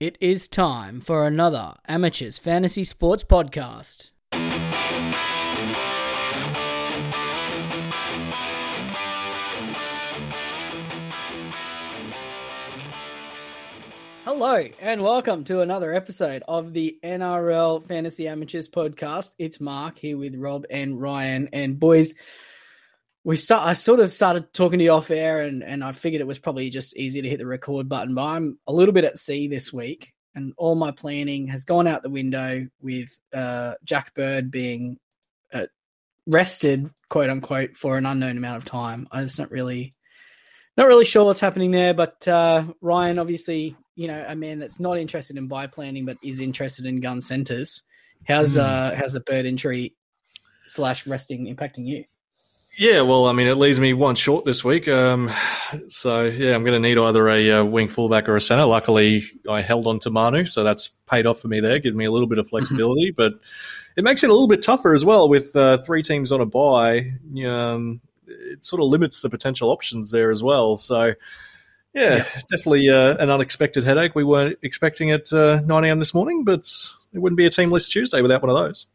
It is time for another Amateurs Fantasy Sports Podcast. Hello, and welcome to another episode of the NRL Fantasy Amateurs Podcast. It's Mark here with Rob and Ryan. And boys, we start. I sort of started talking to you off air, and and I figured it was probably just easy to hit the record button. But I'm a little bit at sea this week, and all my planning has gone out the window with uh, Jack Bird being uh, rested, quote unquote, for an unknown amount of time. I just not really, not really sure what's happening there. But uh, Ryan, obviously, you know, a man that's not interested in buy planning but is interested in gun centers. How's Hmm. uh how's the bird injury slash resting impacting you? Yeah, well, I mean, it leaves me one short this week. Um, so yeah, I'm going to need either a uh, wing fullback or a center. Luckily, I held on to Manu, so that's paid off for me there, giving me a little bit of flexibility. But it makes it a little bit tougher as well with uh, three teams on a bye. Um, it sort of limits the potential options there as well. So yeah, definitely uh, an unexpected headache. We weren't expecting it uh, 9 a.m. this morning, but it wouldn't be a team list Tuesday without one of those.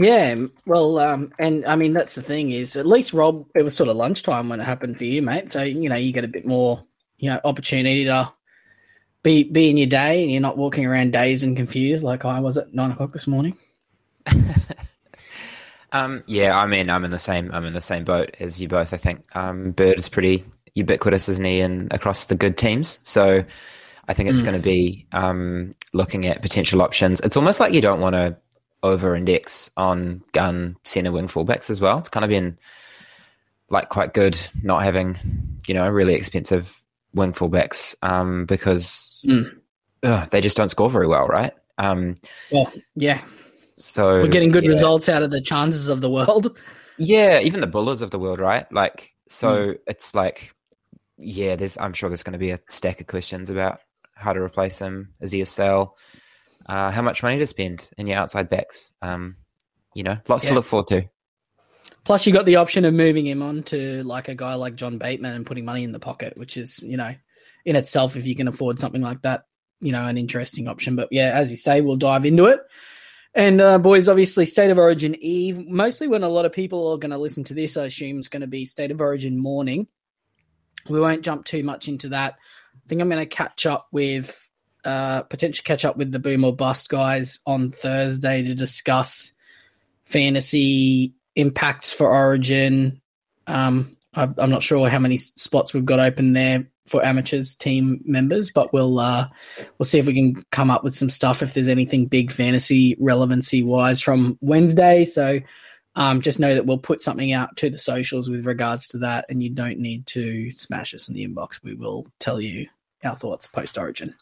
Yeah, well, um, and I mean that's the thing is at least Rob, it was sort of lunchtime when it happened for you, mate. So you know you get a bit more, you know, opportunity to be be in your day, and you're not walking around dazed and confused like I was at nine o'clock this morning. Um, yeah, I mean, I'm in the same. I'm in the same boat as you both. I think um, Bird is pretty ubiquitous, isn't he, and across the good teams. So I think it's Mm. going to be um, looking at potential options. It's almost like you don't want to over-index on gun center wing fullbacks as well. It's kind of been like quite good not having, you know, really expensive wing fullbacks um, because Mm. ugh, they just don't score very well, right? Um, Well, yeah, so we're getting good yeah. results out of the chances of the world. Yeah, even the Bulas of the world, right? Like, so it's like, yeah, there's. I'm sure there's going to be a stack of questions about how to replace him. Is he a sell? Uh, how much money to spend in your outside backs? Um, you know, lots Yeah. to look forward to. Plus, you got the option of moving him on to like a guy like John Bateman and putting money in the pocket, which is, you know, in itself, if you can afford something like that, you know, an interesting option. But yeah, as you say, we'll dive into it. And uh, boys, obviously, State of Origin Eve. Mostly when a lot of people are going to listen to this, I assume it's going to be State of Origin morning. We won't jump too much into that. I think I'm going to catch up with, uh, potentially catch up with the Boom or Bust guys on Thursday to discuss fantasy impacts for Origin. Um, I, I'm not sure how many spots we've got open there for amateurs team members, but we'll uh, we'll see if we can come up with some stuff if there's anything big fantasy relevancy wise from Wednesday. So um, just know that we'll put something out to the socials with regards to that, and you don't need to smash us in the inbox. We will tell you our thoughts post Origin.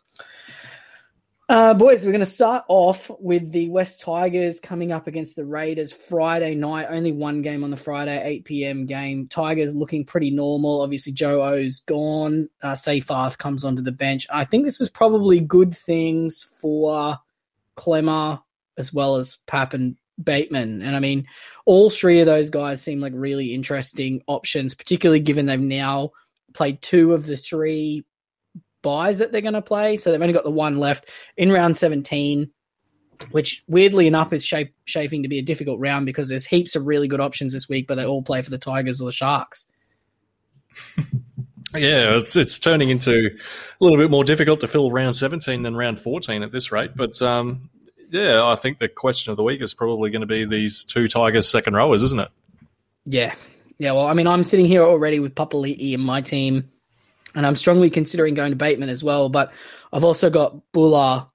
Uh, boys, we're going to start off with the West Tigers coming up against the Raiders Friday night. Only one game on the Friday, 8 p.m. game. Tigers looking pretty normal. Obviously, Joe O's gone. Uh, Seyfarth comes onto the bench. I think this is probably good things for Klemmer as well as Pap and Bateman. And I mean, all three of those guys seem like really interesting options, particularly given they've now played two of the three buys that they're going to play. So they've only got the one left in round 17, which weirdly enough is shape, shaping to be a difficult round because there's heaps of really good options this week, but they all play for the Tigers or the Sharks. Yeah, it's it's turning into a little bit more difficult to fill round 17 than round 14 at this rate. But um, yeah, I think the question of the week is probably going to be these two Tigers second rowers, isn't it? Yeah. Yeah, well, I mean, I'm sitting here already with Papali'i in my team, and I'm strongly considering going to Bateman as well, but I've also got Bula,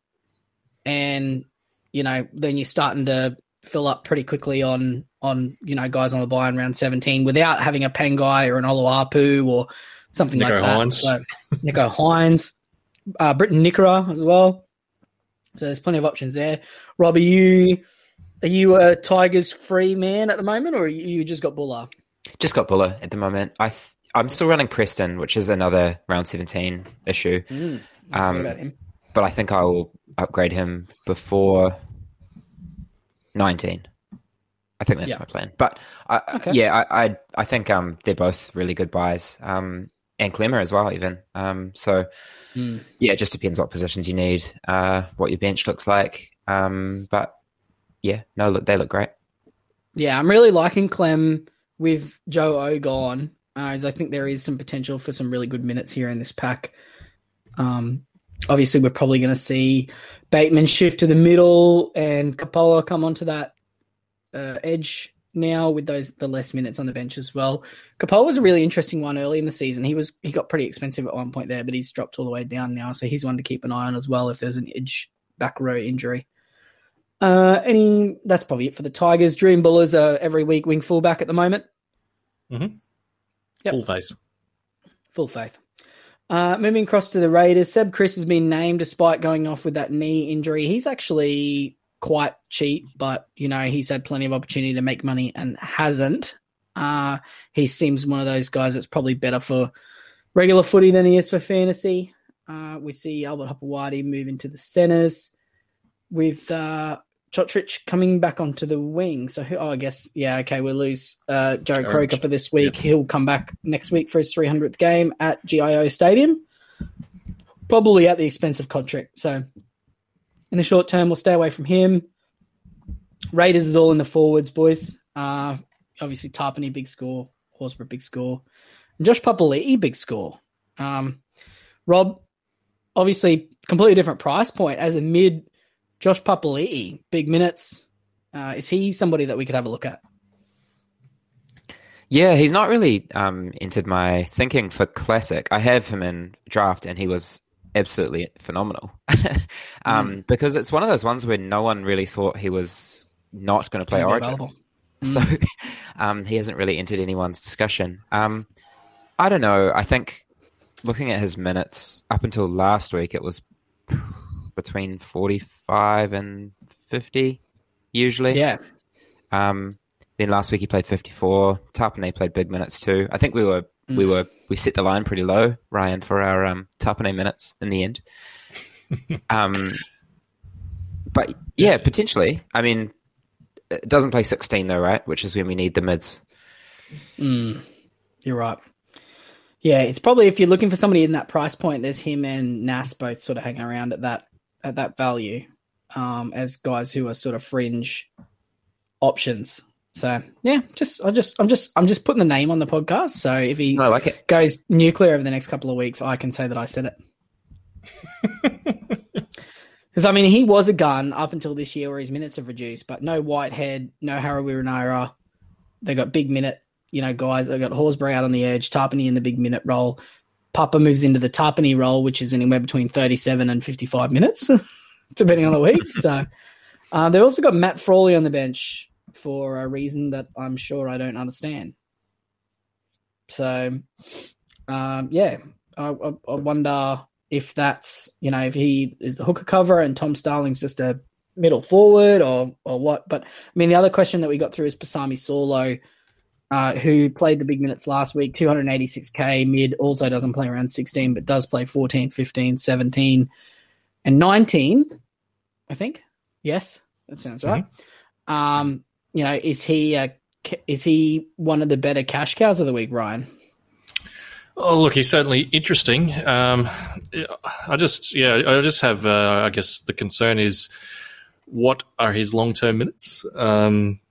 and, you know, then you're starting to fill up pretty quickly on, on you know, guys on the buy in round 17 without having a Pangai or an Oluapu or something Nicho like that. Hynes. So, Nicho Hynes, uh, Briton Nikora as well. So there's plenty of options there. Rob, are you are you a Tigers free man at the moment, or you you just got Bula? Just got Bula at the moment. I th- I'm still running Preston, which is another round 17 issue. Mm, Um, about him. but I think I will upgrade him before 19. I think that's Yeah. my plan. But I, Okay. yeah, I, I I think um they're both really good buys. Um, and Klemmer as well, even. Um, so Mm. yeah, it just depends what positions you need, uh, what your bench looks like. Um, but yeah, no, look, they look great. Yeah, I'm really liking Clem with Joe O gone, uh, as I think there is some potential for some really good minutes here in this pack. Um, obviously, we're probably going to see Bateman shift to the middle and Capola come onto that uh, edge now with those the less minutes on the bench as well. Capola was a really interesting one early in the season. He was he got pretty expensive at one point there, but he's dropped all the way down now, so he's one to keep an eye on as well if there's an edge back row injury. Uh, any that's probably it for the Tigers. Jahream Bula's are every week wing fullback at the moment. Yep. Full faith. Full faith. Uh, moving across to the Raiders, Seb Kris has been named despite going off with that knee injury. He's actually quite cheap, but you know he's had plenty of opportunity to make money and hasn't. Uh, he seems one of those guys that's probably better for regular footy than he is for fantasy. Uh, we see Albert Hopoate move into the centres with uh, Cotric coming back onto the wing. So, who, oh, I guess, yeah, okay, we'll lose uh, Joe Jarrod Croker for this week. He'll come back next week for his 300th game at GIO Stadium, probably at the expense of Cotric. So, in the short term, we'll stay away from him. Raiders is all in the forwards, boys. Uh, obviously, Tapine, big score. Horsburgh, big score. And Josh Papali'i, big score. Um, Rob, obviously, completely different price point. As a mid, Josh Papali'i, big minutes. Uh, is he somebody that we could have a look at? Yeah, he's not really um, entered my thinking for classic. I have him in draft, and he was absolutely phenomenal. um, Because it's one of those ones where no one really thought he was not going to play Origin. available. So um, he hasn't really entered anyone's discussion. Um, I don't know. I think looking at his minutes up until last week, it was between 45 and 50, usually. Yeah. Um, then last week he played 54. Tapine played big minutes too. I think we were we were we set the line pretty low, Ryan, for our um, Tapine minutes in the end. um, but yeah, potentially. I mean, it doesn't play 16 though, right? Which is when we need the mids. Mm, you're right. Yeah, it's probably if you're looking for somebody in that price point, there's him and Nas both sort of hanging around at that at that value um, as guys who are sort of fringe options. So yeah, just I just I'm just I'm just putting the name on the podcast. So if he I like it. goes nuclear over the next couple of weeks, I can say that I said it. Because I mean, he was a gun up until this year, where his minutes have reduced. But no Whitehead, no Harry Harawira-Naera. They got big minute, you know, guys. They got Horsburgh out on the edge, Tapine in the big minute role. Papa moves into the Tapine role, which is anywhere between thirty-seven and fifty-five minutes, depending on the week. So uh, they also got Matt Frawley on the bench for a reason that I'm sure I don't understand. So, um, yeah, I, I, I wonder if that's you know if he is the hooker cover and Tom Starling's just a middle forward or or what. But I mean, the other question that we got through is Pasami Saulo, uh, who played the big minutes last week, 286k mid, also doesn't play around 16, but does play 14, 15, 17, and 19. I think yes, that sounds right. Um, you know, is he a, is he one of the better cash cows of the week, Ryan? Oh, look, he's certainly interesting. Um, I just, yeah, I just have, uh, I guess the concern is what are his long term minutes? Um,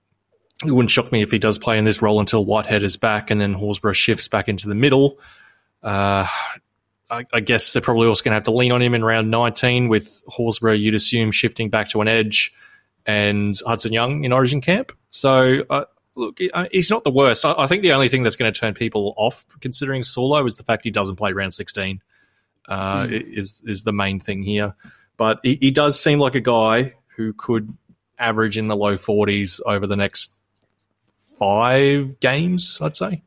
it wouldn't shock me if he does play in this role until Whitehead is back and then Horsburgh shifts back into the middle. Uh, I, I guess they're probably also going to have to lean on him in round 19 with Horsburgh, you'd assume, shifting back to an edge and Hudson Young in Origin camp. So, uh, look, he's not the worst. I, I think the only thing that's going to turn people off considering Saulo is the fact he doesn't play round 16. Uh, is is the main thing here. But he, he does seem like a guy who could average in the low 40s over the next five games, I'd say.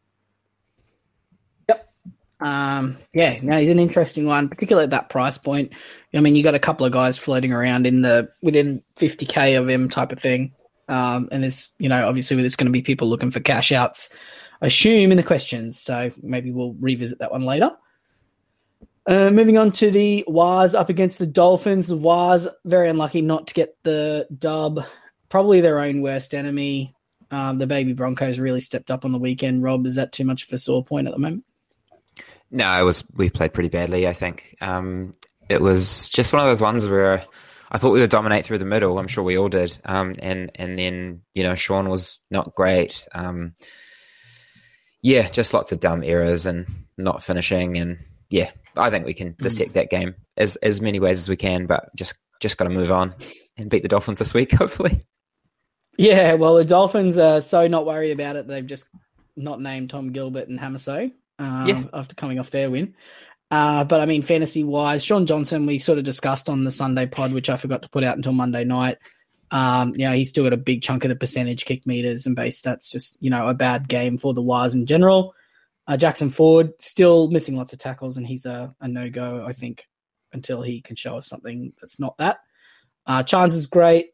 Um, yeah, no, he's an interesting one, particularly at that price point. I mean, you got a couple of guys floating around in the within 50k of him type of thing. Um, and there's, you know, obviously there's going to be people looking for cash outs, I assume, in the questions. So maybe we'll revisit that one later. Uh, moving on to the Waz up against the Dolphins. The Waz very unlucky not to get the dub. Probably their own worst enemy. Um, the baby Broncos really stepped up on the weekend. Rob, is that too much of a sore point at the moment? No, it was we played pretty badly. I think um, it was just one of those ones where I thought we would dominate through the middle. I'm sure we all did. Um, and and then you know Shaun was not great. Um, yeah, just lots of dumb errors and not finishing. And yeah, I think we can mm. dissect that game as as many ways as we can, but just just got to move on and beat the Dolphins this week, hopefully. Yeah, well, the Dolphins are so not worried about it. They've just not named Tom Gilbert and Hamiso um, yeah. after coming off their win. Uh, but I mean, fantasy wise, Shaun Johnson, we sort of discussed on the Sunday pod, which I forgot to put out until Monday night. Um, you know, he's still got a big chunk of the percentage kick meters and base stats, just, you know, a bad game for the Wires in general. Uh, Jackson Ford still missing lots of tackles, and he's a, a no go, I think, until he can show us something that's not that. Uh, Charnze is great.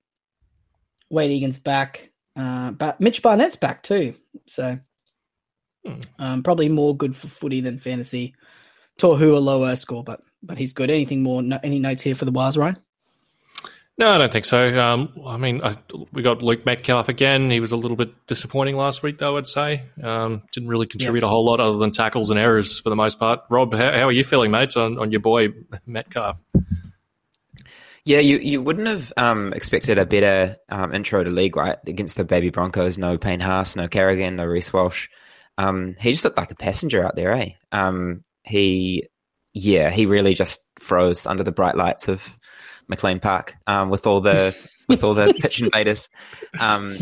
Wayde Egan's back. Uh, but Mitch Barnett's back too. So hmm. um, probably more good for footy than fantasy. Tohu a lower score, but but he's good. Anything more? No, any notes here for the Wires, Ryan? No, I don't think so. Um, I mean, I, we got Luke Metcalf again. He was a little bit disappointing last week, though. I'd say um, didn't really contribute yeah. a whole lot other than tackles and errors for the most part. Rob, how, how are you feeling, mate, on, on your boy Metcalf? Yeah, you, you wouldn't have um, expected a better um, intro to league, right? Against the baby Broncos, no Payne Haas, no Carrigan, no Reece Walsh. Um, he just looked like a passenger out there, eh? Um, he, yeah, he really just froze under the bright lights of McLean Park um, with all the with all the pitch invaders, um,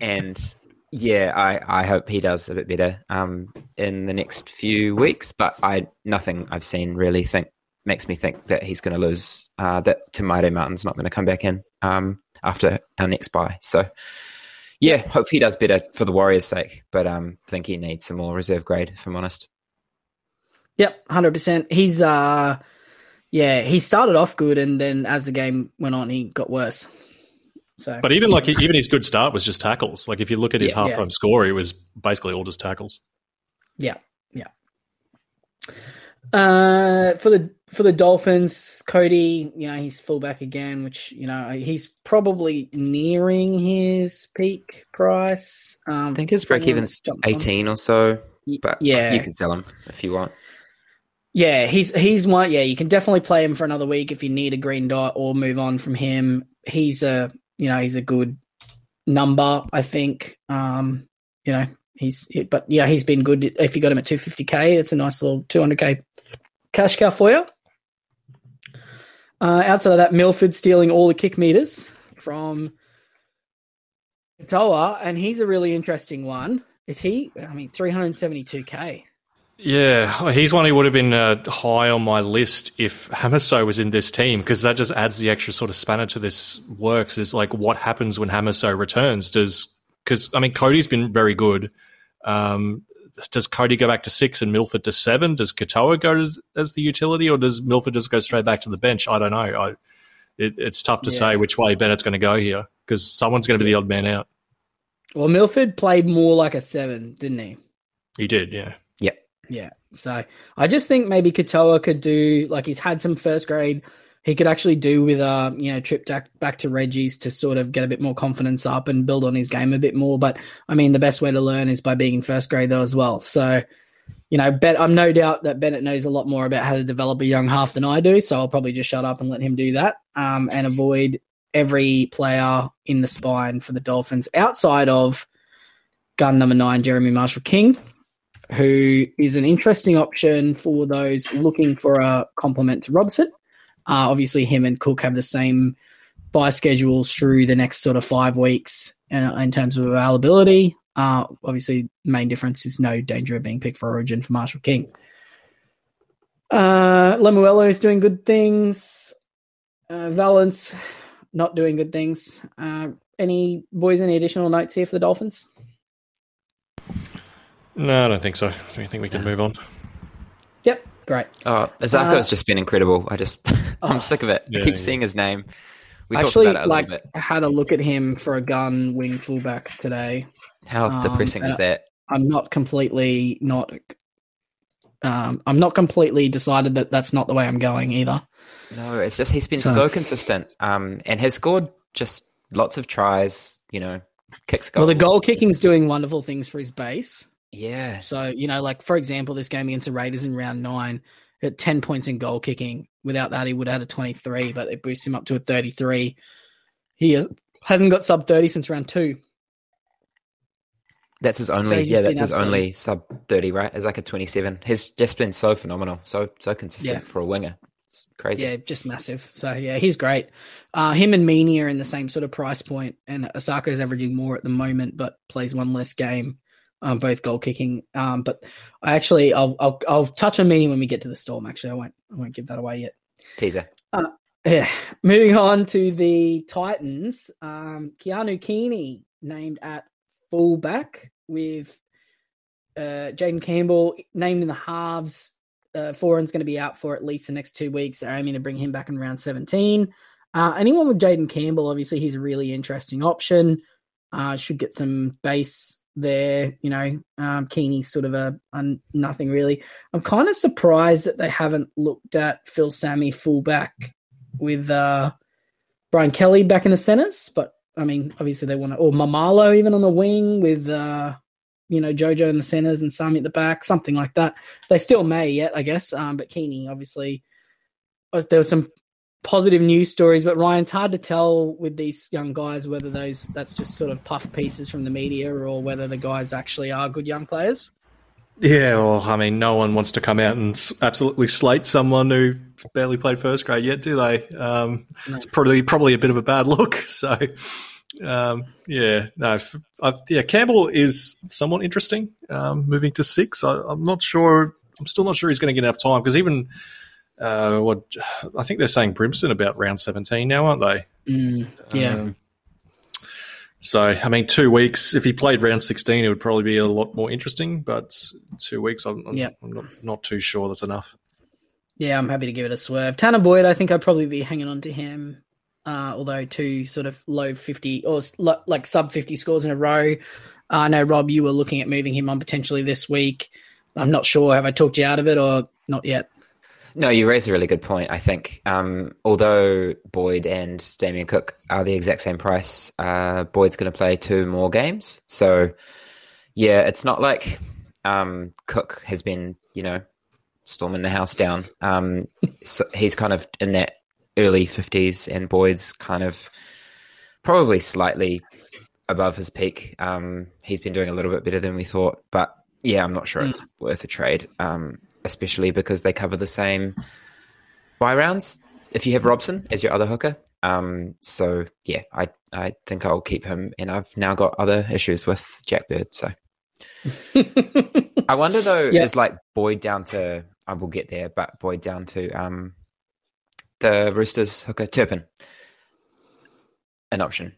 and yeah, I, I hope he does a bit better um, in the next few weeks. But I nothing I've seen really think makes me think that he's going to lose. Uh, that Te Maire Martin's not going to come back in um, after our next buy. So yeah, hope he does better for the Warriors' sake. But um, think he needs some more reserve grade, if I'm honest. Yep, hundred percent. He's uh yeah, he started off good, and then as the game went on, he got worse. So, but even like even his good start was just tackles. Like if you look at his yeah, halftime yeah. score, it was basically all just tackles. Yeah, yeah. Uh, for the for the Dolphins, Kodi, you know he's fullback again, which you know he's probably nearing his peak price. Um, I think his break even's eighteen or so, but yeah, you can sell him if you want. Yeah, he's he's one. Yeah, you can definitely play him for another week if you need a green dot or move on from him. He's a you know he's a good number. I think. Um, you know he's but yeah he's been good. If you got him at two fifty k, it's a nice little two hundred k cash cow for you. Uh, outside of that, Milford stealing all the kick meters from Toa, and he's a really interesting one. Is he? I mean, three hundred seventy-two k. Yeah, he's one who would have been uh, high on my list if Hamiso was in this team because that just adds the extra sort of spanner to this works. Is like what happens when Hamiso returns? Does because I mean Kodi's been very good. Um, does Kodi go back to six and Milford to seven? Does Katoa go as, as, the utility, or does Milford just go straight back to the bench? I don't know. I, it, it's tough to yeah. say which way Bennett's going to go here because someone's going to be the odd man out. Well, Milford played more like a seven, didn't he? He did, yeah. Yeah. So I just think maybe Katoa could do like he's had some first grade. He could actually do with a you know trip back back to Reggie's to sort of get a bit more confidence up and build on his game a bit more. But I mean, the best way to learn is by being in first grade though as well. So you know, bet I'm no doubt that Bennett knows a lot more about how to develop a young half than I do. So I'll probably just shut up and let him do that um, and avoid every player in the spine for the Dolphins outside of gun number nine, Jeremy Marshall King who is an interesting option for those looking for a complement to Robson. Uh, obviously, him and Cook have the same buy schedules through the next sort of five weeks uh, in terms of availability. Uh, obviously, main difference is no danger of being picked for Origin for Marshall King. Uh, Lemuelo is doing good things. Uh, Valynce not doing good things. Uh, any boys? Any additional notes here for the Dolphins? No, I don't think so. Do you think we can move on. Yep, great. Oh, Isaako's uh, just been incredible. I just, I'm oh, sick of it. Yeah, I keep yeah. seeing his name. We actually like had a look at him for a gun wing fullback today. How um, depressing is that? I'm not completely not. Um, I'm not completely decided that that's not the way I'm going either. No, it's just he's been so, so consistent, um, and has scored just lots of tries. You know, kicks goals. Well, the goal kicking's doing wonderful things for his base. Yeah. So, you know, like for example, this game against the Raiders in round nine, at 10 points in goal kicking. Without that, he would have had a 23, but they boost him up to a 33. He has, hasn't got sub 30 since round two. That's his only. he's yeah, that's his absolutely- only sub thirty, right? It's like a twenty-seven. He's just been so phenomenal, so so consistent Yeah. for a winger. It's crazy. Yeah, just massive. So, yeah, he's great. Uh, him and Meaney are in the same sort of price point, and Osaka's averaging more at the moment, but plays one less game. Um, both goal kicking. Um, but I actually, I'll, I'll, I'll touch on Meaney when we get to the storm. Actually, I won't, I won't give that away yet. Teaser. Yeah. Moving on to the Titans. Um, Keano Kini named at fullback with uh, Jayden Campbell named in the halves. Uh, Foran's going to be out for at least the next two weeks. They're aiming to bring him back in round 17. Uh, anyone with Jayden Campbell, obviously, he's a really interesting option. Uh, should get some base there. You know, um, Kini's sort of a, a nothing really. I'm kind of surprised that they haven't looked at Phil Sami fullback with uh, Brian Kelly back in the centers, but I mean, obviously they want to, or Mamalo even on the wing with, uh, you know, Jojo in the centers and Sami at the back, something like that. They still may yet, I guess. Um, but Kini, obviously, was- there was some positive news stories, but Ryan, it's hard to tell with these young guys whether those that's just sort of puff pieces from the media or whether the guys actually are good young players. Yeah, well, I mean, no one wants to come out and absolutely slate someone who barely played first grade yet, do they? Um, No. It's probably probably a bit of a bad look. So, um, yeah, no, I've, yeah, Campbell is somewhat interesting. Um, moving to six, I, I'm not sure. I'm still not sure he's going to get enough time because even uh, what I think they're saying Brimson about round 17 now, aren't they? Mm, yeah. Um, so, I mean, two weeks. If he played round sixteen, it would probably be a lot more interesting. But two weeks, I'm, I'm, Yeah. I'm not, not too sure that's enough. Yeah, I'm happy to give it a swerve. Tanah Boyd, I think I'd probably be hanging on to him. Uh, although two sort of low 50 or lo- like sub 50 scores in a row. Uh, I know, Rob, you were looking at moving him on potentially this week. I'm not sure. Have I talked you out of it or not yet? No, you raise a really good point. I think um, although Boyd and Damien Cook are the exact same price, uh, Boyd's going to play two more games. So, yeah, it's not like um, Cook has been, you know, storming the house down. Um, so he's kind of in that early 50s, and Boyd's kind of probably slightly above his peak. Um, he's been doing a little bit better than we thought, but yeah, I'm not sure it's worth a trade, um, especially because they cover the same buy rounds if you have Robson as your other hooker. Um, so yeah, I I think I'll keep him, and I've now got other issues with Jack Bird. So I wonder though, Yeah. is like Boyd down to I will get there, but Boyd down to um the Roosters hooker Turpin an option.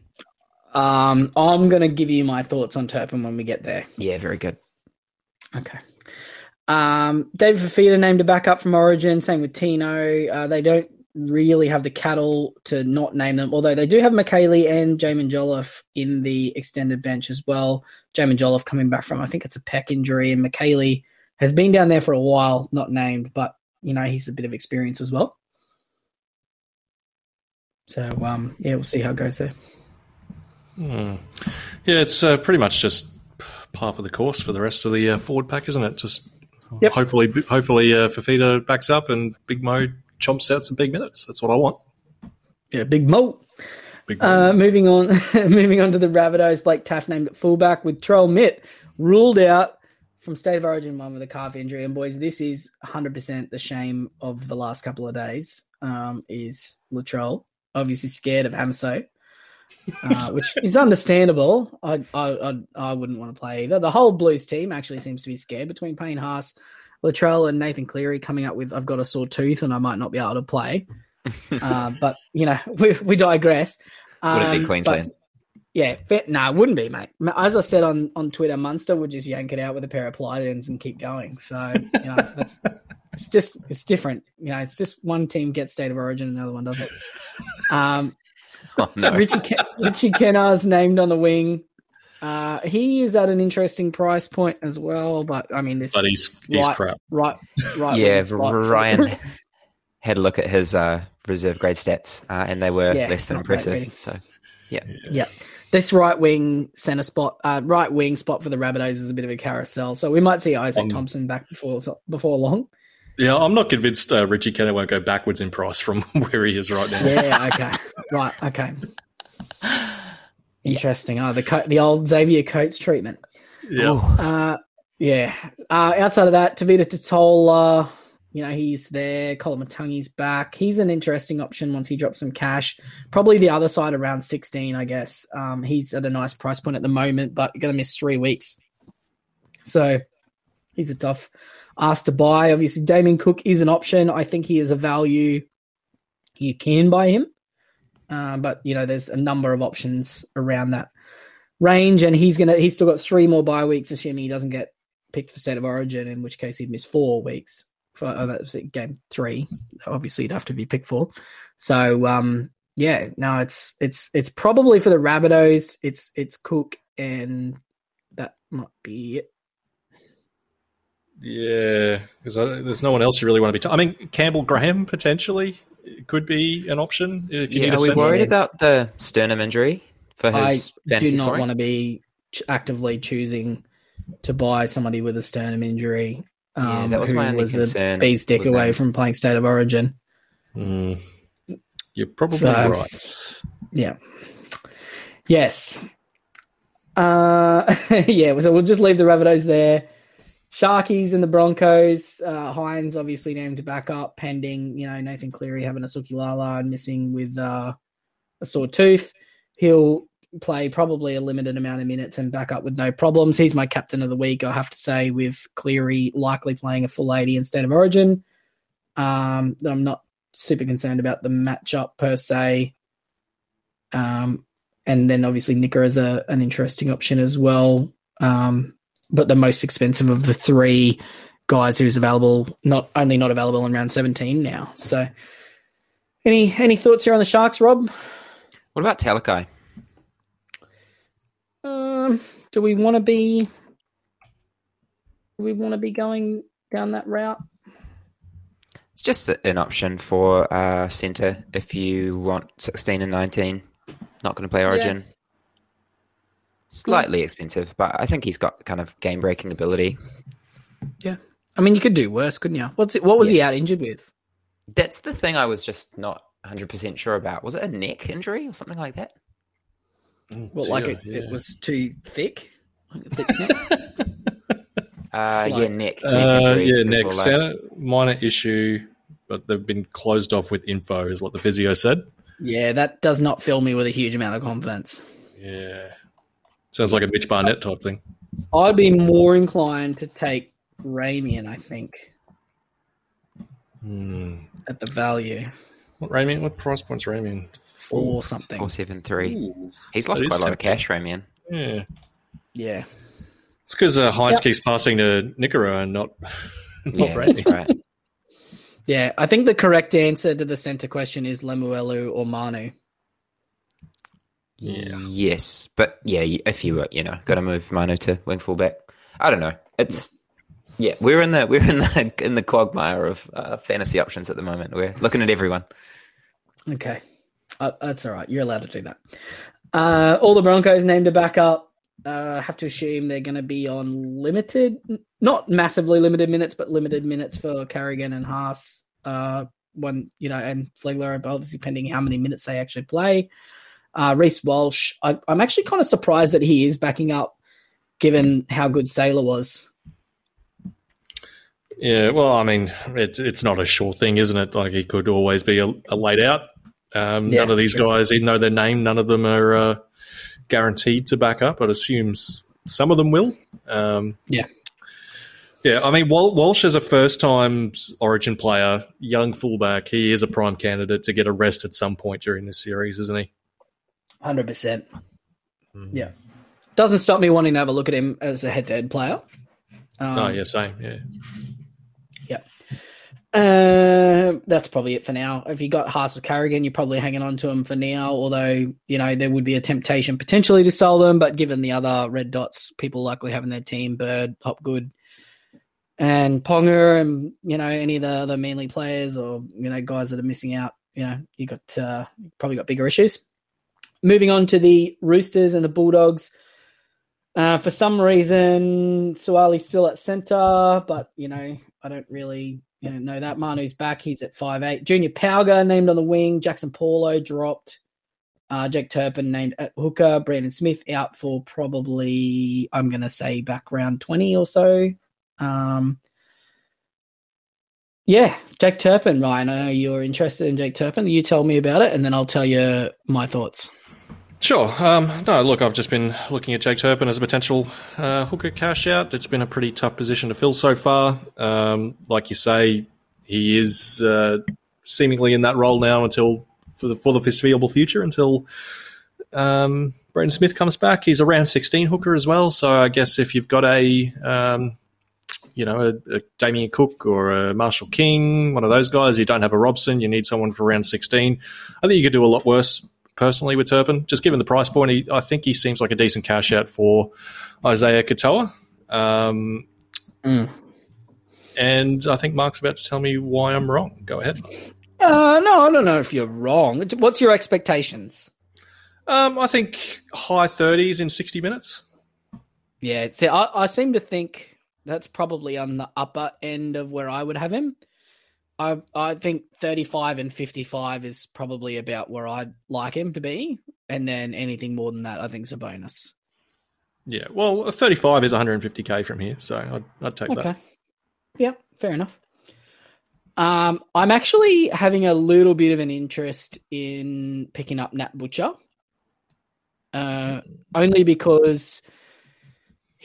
um, I'm going to give you my thoughts on Turpin when we get there. Yeah, very good. Okay. Um, David Fifita named a backup from Origin, same with Tino. Uh, they don't really have the cattle to not name them, although they do have McKaylee and Jaimin Jolliffe in the extended bench as well. Jaimin Jolliffe coming back from, I think it's a pec injury, and McKaylee has been down there for a while, not named, but, you know, he's a bit of experience as well. So, um, yeah, we'll see how it goes there. Hmm. Yeah, it's uh, pretty much just par for the course for the rest of the uh, forward pack, isn't it? Just Yep. hopefully, hopefully, uh, Fifita backs up and Big Mo chomps out some big minutes. That's what I want. Yeah, big mo. Big Mo. Uh, moving on, moving on to the Rabbitohs. Blake Taaffe named at fullback with Troll Mitt ruled out from State of Origin one with a calf injury. And boys, this is 100% the shame of the last couple of days. Um, is Latrell obviously scared of Hamso, uh, which is understandable. I, I I I wouldn't want to play either. The whole Blues team actually seems to be scared between Payne Haas, Latrell, and Nathan Cleary coming up with I've got a sore tooth and I might not be able to play. uh, but you know, we, we digress. Would it be Um, but- Queensland? yeah, fair, no, it wouldn't be, mate. As I said on, on Twitter, Munster would just yank it out with a pair of pliers and keep going. So you know, that's it's just it's different. You know, it's just one team gets state of origin, and the other one doesn't. Um, Oh no. Richie Ken- Richie Kennar's named on the wing. Uh, he is at an interesting price point as well, but I mean, this but he's he's right, crap. right, right. yeah, wing spot for- Ryan had a look at his uh, reserve grade stats, uh, and they were Yeah, less than impressive. really. So Yeah. this right wing center spot, uh, right wing spot for the Rabbitohs is a bit of a carousel. So we might see Isaac Um, Thompson back before before long. Yeah, I'm not convinced uh, Richie Kennar won't go backwards in price from where he is right now. Yeah. Okay. right. Okay. Interesting. Oh, the co- the old Xavier Coates treatment. Yeah. Uh, yeah. Uh, outside of that, Tevita Tatola, you know, he's there. Colin Matungi's back. He's an interesting option once he drops some cash. Probably the other side around 16, I guess. Um, he's at a nice price point at the moment, but you're going to miss three weeks. So he's a tough ask to buy. Obviously, Damien Cook is an option. I think he is a value. You can buy him. Uh, but, you know, there's a number of options around that range, and he's gonna he's still got three more bye weeks, assuming he doesn't get picked for state of origin, in which case he'd miss four weeks for oh, that was game three. Obviously, he'd have to be picked for. So um, yeah, no, it's it's it's probably for the Rabbitohs. It's it's Cook, and that might be it. Yeah, because there's no one else you really want to be. T- I mean, Campbell Graham potentially could be an option if you Yeah, need are a we centre. worried about the sternum injury for his? I his do not scoring? want to be actively choosing to buy somebody with a sternum injury. Yeah, Um, that was my only was concern a bee's dick away him. from playing state of origin. Mm. You're probably So- right. Yeah. Yes. Uh, yeah. So we'll just leave the Rabbitohs there. Sharkies and the Broncos. Uh, Hynes obviously named to back up, pending you know Nathan Cleary having a Suki Lala and missing with uh, a sore tooth. He'll play probably a limited amount of minutes and back up with no problems. He's my captain of the week, I have to say, with Cleary likely playing a full 80 in State of Origin. Um, I'm not super concerned about the matchup per se. Um, and then obviously Nicker is a, an interesting option as well. Um, but the most expensive of the three guys who's available, not only not available in round 17 now. So, any any thoughts here on the Sharks, Rob? What about Talakai? Um, do we want to be? Do we want to be going down that route? It's just an option for uh, centre if you want 16 and 19. Not going to play Origin. Slightly expensive, but I think he's got kind of game breaking ability. Yeah. I mean, you could do worse, couldn't you? What's it? What was he out injured with? That's the thing I was just not 100% sure about. Was it a neck injury or something like that? Well, like it, it was too thick. Like a thick neck? Uh, yeah, Like- neck. neck Uh, yeah, is next all minor issue, but they've been closed off with info, is what the physio said. yeah, that does not fill me with a huge amount of confidence. Yeah, sounds like a Mitch Barnett type thing. I'd be more inclined to take Ramian, I think, Hmm. at the value What Ramian? What price points Ramian? or something. 473. Ooh. He's lost That is quite a lot of cash, Ramian. Yeah, Yeah. it's because uh, Hynes Yep. keeps passing to Nikora and not not Yeah, Brady. that's right. Yeah, I think the correct answer to the center question is Lemuelu or Manu. Yeah. Yes, but yeah, if you were, you know, got to move Manu to wing fullback. I don't know. It's yeah, we're in the we're in the in the quagmire of uh, fantasy options at the moment. We're looking at everyone. Okay. Uh, that's all right. You're allowed to do that. Uh, all the Broncos named a backup. Uh, have to assume they're going to be on limited, not massively limited minutes, but limited minutes for Carrigan and Haas. Uh, one, you know, and Flegler, obviously pending how many minutes they actually play. Uh, Reece Walsh, I, I'm actually kind of surprised that he is backing up, given how good Sailor was. Yeah, well, I mean, it, it's not a sure thing, isn't it? Like he could always be a, a laid out. Um, Yeah, none of these guys, even though they're named, none of them are uh, guaranteed to back up. I'd assume some of them will. Um, Yeah. Yeah, I mean, Walsh is a first time Origin player, young fullback. He is a prime candidate to get a rest at some point during this series, isn't he? 100%. Mm. Yeah. Doesn't stop me wanting to have a look at him as a head to head player. Um, Oh, yeah, same. Yeah. Uh, that's probably it for now. If you got Haas or Carrigan, you're probably hanging on to them for now. Although you know there would be a temptation potentially to sell them, but given the other red dots, people likely having their team Bird, Hopgood, and Ponga, and you know any of the other Manly players or you know guys that are missing out, you know you got uh, probably got bigger issues. Moving on to the Roosters and the Bulldogs. Uh, for some reason, Suaalii's still at centre, but you know I don't really you know, know that. Manu's back; he's at five eight. Junior Pauga named on the wing. Jaxson Paulo dropped. Uh, Turpin named at hooker. Brandon Smith out for probably I'm going to say back round twenty or so. Um, yeah, Jake Turpin, Ryan. I know you're interested in Jake Turpin. You tell me about it, and then I'll tell you my thoughts. Sure. Um, no, look, I've just been looking at Jake Turpin as a potential uh, hooker cash out. It's been a pretty tough position to fill so far. Um, like you say, he is uh, seemingly in that role now until for the for the foreseeable future until um, Smith comes back. He's around 16 hooker as well. So I guess if you've got a um, you know, a, a Damien Cook or a Marshall King, one of those guys. You don't have a Robson, you need someone for around 16. I think you could do a lot worse personally with Turpin. Just given the price point, he, I think he seems like a decent cash out for Isaiya Katoa. Um, mm. And I think Mark's about to tell me why I'm wrong. Go ahead. Uh, no, I don't know if you're wrong. What's your expectations? Um, I think high 30s in 60 minutes. Yeah, see, I, I seem to think that's probably on the upper end of where I would have him. I I think 35 and 55 is probably about where I'd like him to be, and then anything more than that, I think is a bonus. Yeah, well, 35 is 150k from here, so I'd, I'd take okay. that. Yeah, fair enough. Um, I'm actually having a little bit of an interest in picking up Nat Butcher, uh, only because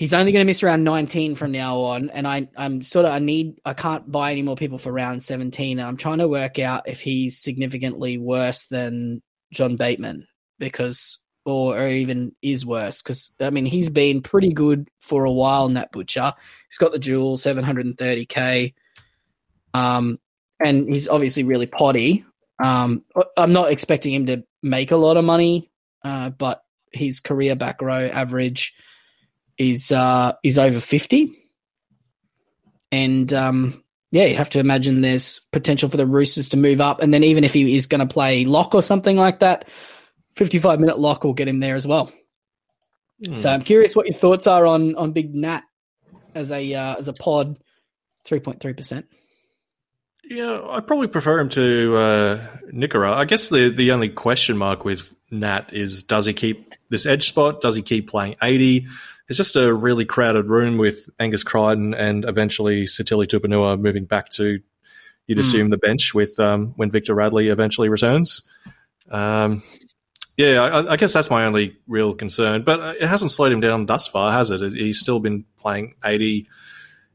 he's only going to miss around 19 from now on and I, i'm sort of i need i can't buy any more people for round 17 and i'm trying to work out if he's significantly worse than john bateman because or, or even is worse because i mean he's been pretty good for a while in that butcher. He's got the jewel 730k um and he's obviously really potty. Um i'm not expecting him to make a lot of money uh but his career back row average is uh, is over fifty, and um, yeah, you have to imagine there's potential for the Roosters to move up, and then even if he is going to play lock or something like that, fifty-five minute lock will get him there as well. Hmm. So I'm curious what your thoughts are on on Big Nat as a uh, as a pod, three point three percent. Yeah, I probably prefer him to uh, Nikora. I guess the the only question mark with Nat is does he keep this edge spot? Does he keep playing eighty? It's just a really crowded room with Angus Crichton and eventually Sitili Tupouniua moving back to, you'd mm. assume, the bench with um, when Victor Radley eventually returns. Um, yeah, I, I, guess that's my only real concern. But it hasn't slowed him down thus far, has it? He's still been playing 80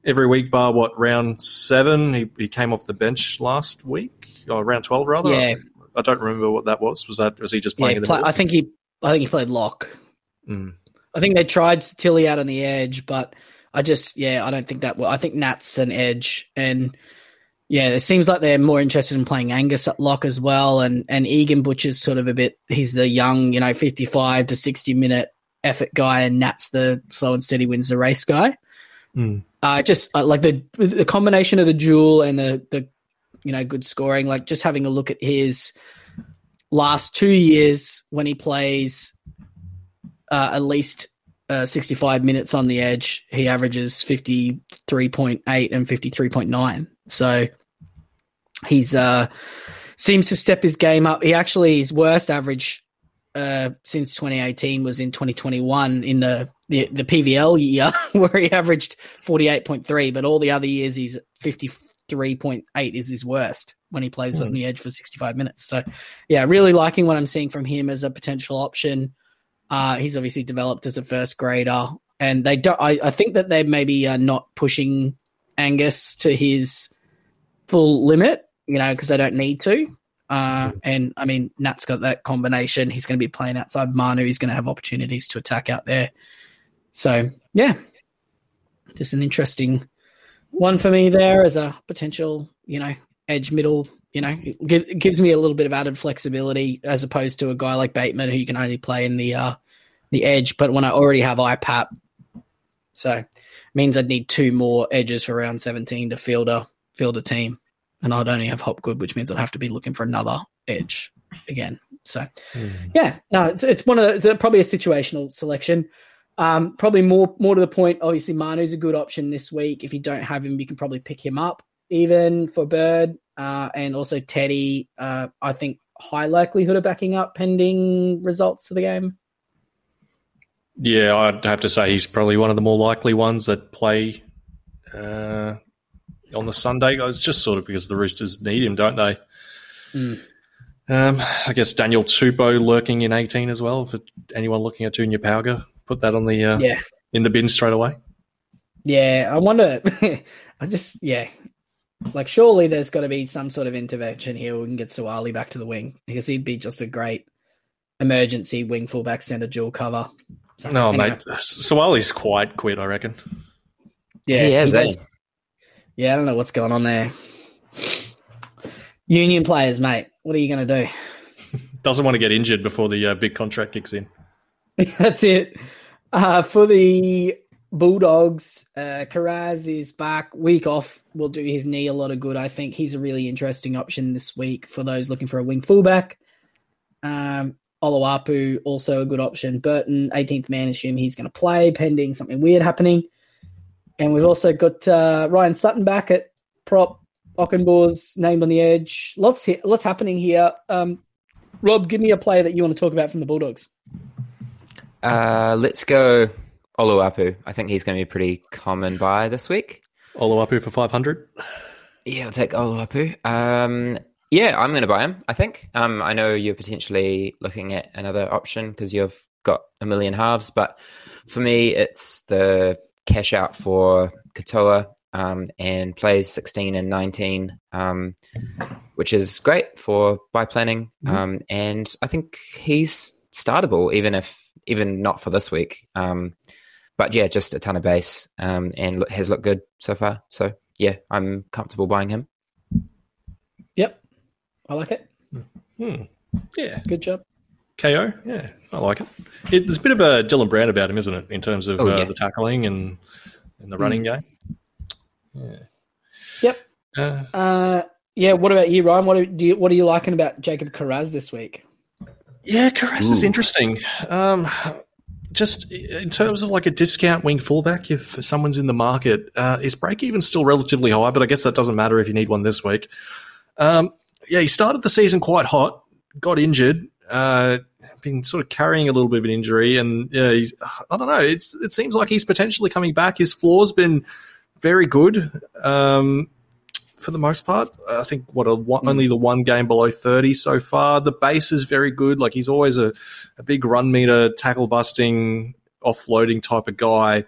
every week, bar what, round seven? He, he came off the bench last week, or round 12 rather? Yeah. I don't remember what that was. Was that was he just playing? Yeah, play, I think he, I think he played lock. Mm. I think they tried Tilly out on the edge, but I just yeah, I don't think that. Well, I think Nat's an edge, and yeah, it seems like they're more interested in playing Angus at lock as well, and and Egan Butcher's sort of a bit. He's the young, you know, fifty-five to sixty minute effort guy, and Nat's the slow and steady wins the race guy. Mm. Uh, just uh, like the the combination of the jewel and the the you know good scoring, like just having a look at his last two years when he plays uh, at least uh, 65 minutes on the edge. He averages 53.8 and 53.9. So he's uh, seems to step his game up. He actually his worst average uh, since 2018 was in 2021 in the the, the PVL year where he averaged 48.3, but all the other years he's 53.8 is his worst when he plays mm. on the edge for 65 minutes. So yeah, really liking what I'm seeing from him as a potential option. Uh, he's obviously developed as a first grader, and they don't. I, I think that they maybe are not pushing Angus to his full limit, you know, because they don't need to. Uh, and I mean, Nat's got that combination. He's going to be playing outside Manu. He's going to have opportunities to attack out there. So yeah, just an interesting one for me there as a potential, you know, edge middle you know, it gives me a little bit of added flexibility as opposed to a guy like Bateman who you can only play in the uh, the edge. But when I already have IPAP, so it means I'd need two more edges for round seventeen to field a field a team, and I'd only have Hopgood, which means I'd have to be looking for another edge again. So, Hmm. yeah, no, it's, it's one of the, it's probably a situational selection. Um, probably more more to the point. Obviously, Manu's a good option this week. If you don't have him, you can probably pick him up even for Bird, uh, and also Teddy. Uh, I think high likelihood of backing up pending results of the game. Yeah, I'd have to say he's probably one of the more likely ones that play uh, on the Sunday. It's just sort of because the Roosters need him, don't they? Mm. Um, I guess Daniel Tupou lurking in 18 as well. For anyone looking at Tunya Pauga, put that on the uh, Yeah, in the bin straight away. yeah. I wonder. I just yeah, like surely there's got to be some sort of intervention here. We can get Suaalii back to the wing because he'd be just a great emergency wing fullback center dual cover. So, No, anyway. mate. Suaalii's quite quit, I reckon. Yeah, he has, eh? does. Yeah, I don't know what's going on there. Union players, mate. What are you going to do? Doesn't want to get injured before the uh, big contract kicks in. That's it. Uh, for the Bulldogs, uh, Kiraz is back. Week off will do his knee a lot of good. I think he's a really interesting option this week for those looking for a wing fullback. Um, also a good option. Burton, 18th man, assume he's going to play pending something weird happening. And we've also got uh, Ryan Sutton back at prop. Okunbor's named on the edge. Lots, he- lots happening here. Um, Rob, give me a player that you want to talk about from the Bulldogs. Uh, let's go Oluwapu. I think he's going to be a pretty common buy this week. Oluwapu for 500. Yeah, I'll take Oluwapu. Um, yeah, I'm going to buy him. I think. Um, I know you're potentially looking at another option because you've got a million halves, but for me, it's the cash out for Katoa um, and plays 16 and 19, um, which is great for buy planning. Um, and I think he's startable, even if even not for this week. But yeah, just a ton of base um, and has looked good so far. So yeah, I'm comfortable buying him. Yep. I like it. Hmm. Yeah. Good job. KO. Yeah, I like it. it. There's a bit of a Dylan Brown about him, isn't it, in terms of Oh, uh, the tackling and, and the running game? Yeah. Yep. Uh, Uh, yeah. What about you, Ryan? What are, do you, What are you liking about Jacob Kiraz this week? yeah, Kiraz is interesting. Um, just in terms of like a discount wing fullback, if someone's in the market, uh, is break even still relatively high? But I guess that doesn't matter if you need one this week. Um, yeah, he started the season quite hot, got injured, uh, been sort of carrying a little bit of an injury, and yeah, he's, I don't know. It's it seems like he's potentially coming back. His floor's been very good um, for the most part. I think what a one, Mm. only the one game below thirty so far. The base is very good. Like he's always a, a big run meter, tackle busting, offloading type of guy.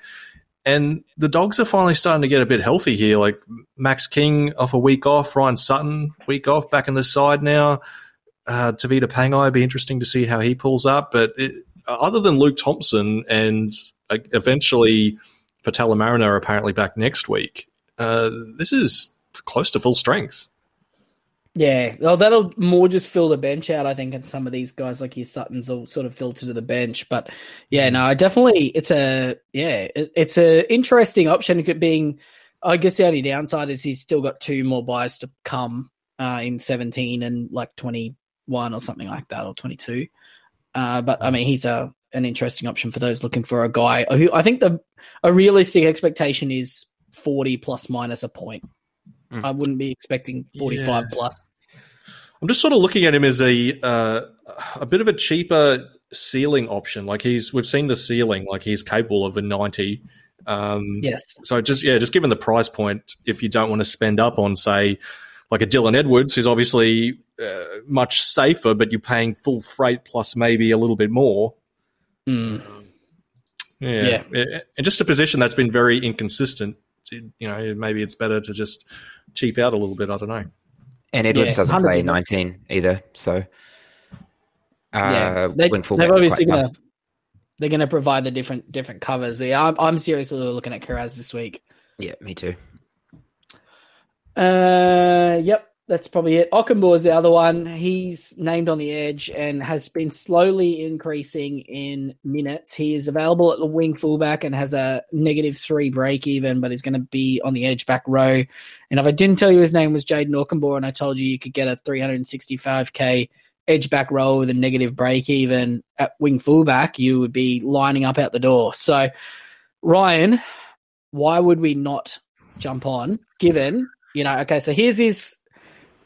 And the dogs are finally starting to get a bit healthy here. Like Max King off a week off, Ryan Sutton week off, back in the side now. Uh, Tevita Pangai, be interesting to see how he pulls up. But it, other than Luke Thompson and uh, eventually Faitala Mariner apparently back next week, uh, this is close to full strength. Yeah, well, that'll more just fill the bench out, I think, and some of these guys like your Suttons will sort of filter to the bench. But yeah, no, I definitely, it's a yeah, it, it's a interesting option. Being, I guess the only downside is he's still got two more buys to come uh, in seventeen and like twenty one or something like that, or twenty two. Uh, but I mean, he's a an interesting option for those looking for a guy who I think the a realistic expectation is forty plus minus a point. Mm. I wouldn't be expecting forty five Yeah. plus. I'm just sort of looking at him as a uh, a bit of a cheaper ceiling option. Like he's we've seen the ceiling, like he's capable of a 90. Um, Yes. So just yeah, just given the price point, if you don't want to spend up on say like a Dylan Edwards, who's obviously uh, much safer, but you're paying full freight plus maybe a little bit more. Mm. Yeah. and just a position that's been very inconsistent. You know, maybe it's better to just cheap out a little bit. I don't know. And Edwards Yeah, doesn't play 19 either. So, uh, yeah, they, wing they're fullback's obviously quite gonna they're gonna provide the different different covers. But yeah, I'm I'm seriously looking at Kiraz this week. Yeah, me too. Uh, yep, that's probably it. Is the other one. He's named on the edge and has been slowly increasing in minutes. He is available at the wing fullback and has a negative three break even, but he's going to be on the edge back row. And if I didn't tell you his name was Jayden Okunbor and I told you you could get a 365k edge back row with a negative break even at wing fullback, you would be lining up out the door. So, Ryan, why would we not jump on given, you know, okay, so here's his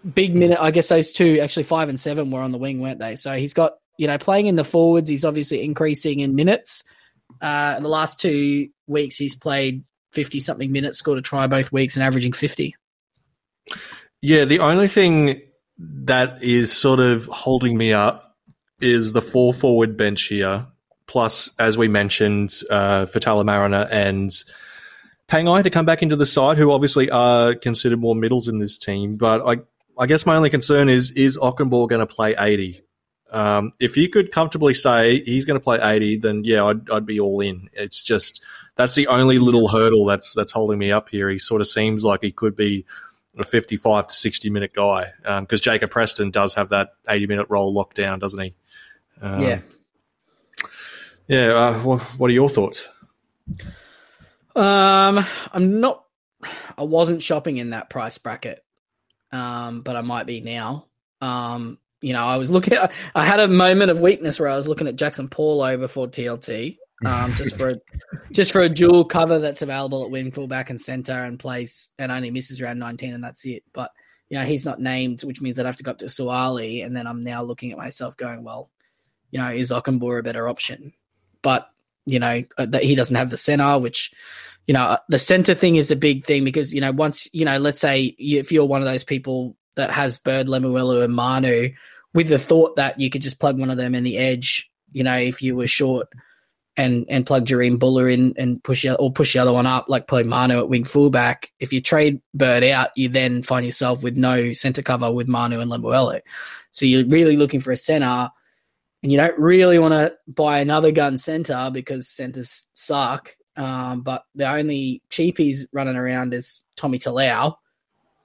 big minute. I guess those two, actually five and seven, were on the wing, weren't they? So he's got, you know, playing in the forwards, he's obviously increasing in minutes. Uh, in the last two weeks, he's played 50 something minutes, scored a try both weeks, and averaging 50. Yeah, the only thing that is sort of holding me up is the four forward bench here. Plus, as we mentioned, uh, Faitala-Mariner and Pangai to come back into the side, who obviously are considered more middles in this team. But I, I guess my only concern is is Okunbor going to play 80? Um, if you could comfortably say he's going to play 80, then yeah, I'd, I'd be all in. It's just that's the only little hurdle that's that's holding me up here. He sort of seems like he could be a 55 to 60 minute guy because um, Jacob Preston does have that 80 minute role locked down, doesn't he? Um, yeah. Yeah. Uh, what, what are your thoughts? Um, I'm not. I wasn't shopping in that price bracket, um, but I might be now. Um, you know, I was looking at. I had a moment of weakness where I was looking at Jackson Paulo before TLT, um, just for a, just for a dual cover that's available at wing fullback and center and plays and only misses around 19 and that's it. But you know he's not named, which means I'd have to go up to Suaalii, and then I'm now looking at myself going, well, you know, is Okunbor a better option? But you know uh, that he doesn't have the center, which you know the center thing is a big thing because you know once you know let's say if you're one of those people that has Bird, Lemuelu, and Manu, with the thought that you could just plug one of them in the edge, you know, if you were short and and plug Jahream Bula in and push the, or push the other one up, like play Manu at wing fullback. If you trade Bird out, you then find yourself with no centre cover with Manu and Lemuelu. So you're really looking for a centre, and you don't really want to buy another gun centre because centres suck. Um, but the only cheapies running around is Tommy Talau.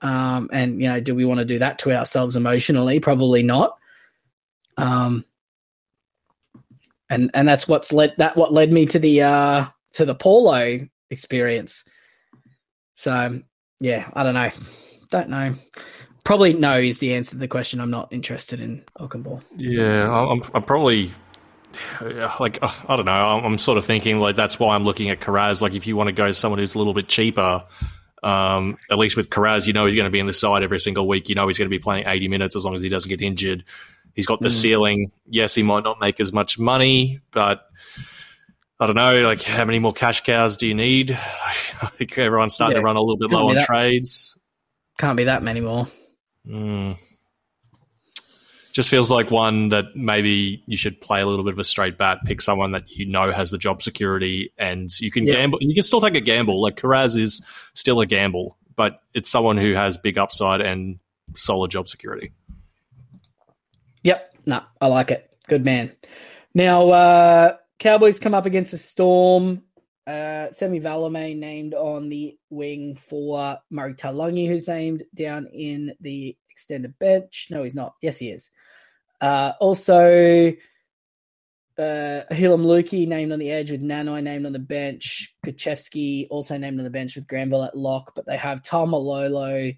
Um, and you know, do we want to do that to ourselves emotionally? Probably not. Um, and and that's what's led that what led me to the uh to the Paulo experience. So yeah, I don't know, don't know. Probably no is the answer to the question. I'm not interested in Okunbor. Yeah, I'm, I'm probably like uh, I don't know. I'm sort of thinking like that's why I'm looking at Kiraz. Like if you want to go someone who's a little bit cheaper, um, at least with Kiraz, you know he's going to be in the side every single week. You know he's going to be playing 80 minutes as long as he doesn't get injured. He's got the mm. ceiling. Yes, he might not make as much money, but I don't know. Like, how many more cash cows do you need? I think everyone's starting yeah, to run a little bit low on that, trades. Can't be that many more. Mm. Just feels like one that maybe you should play a little bit of a straight bat. Pick someone that you know has the job security, and you can yeah. gamble. You can still take a gamble. Like Kiraz is still a gamble, but it's someone who has big upside and solid job security. Yep. No, I like it. Good man. Now, uh, Cowboys come up against a storm. Uh, Semi Valemei named on the wing for Murray Taulagi, who's named down in the extended bench. No, he's not. Yes, he is. Uh, also, uh, Heilum Luki named on the edge with Nanai named on the bench. Gosiewski also named on the bench with Granville at lock, but they have Taumalolo,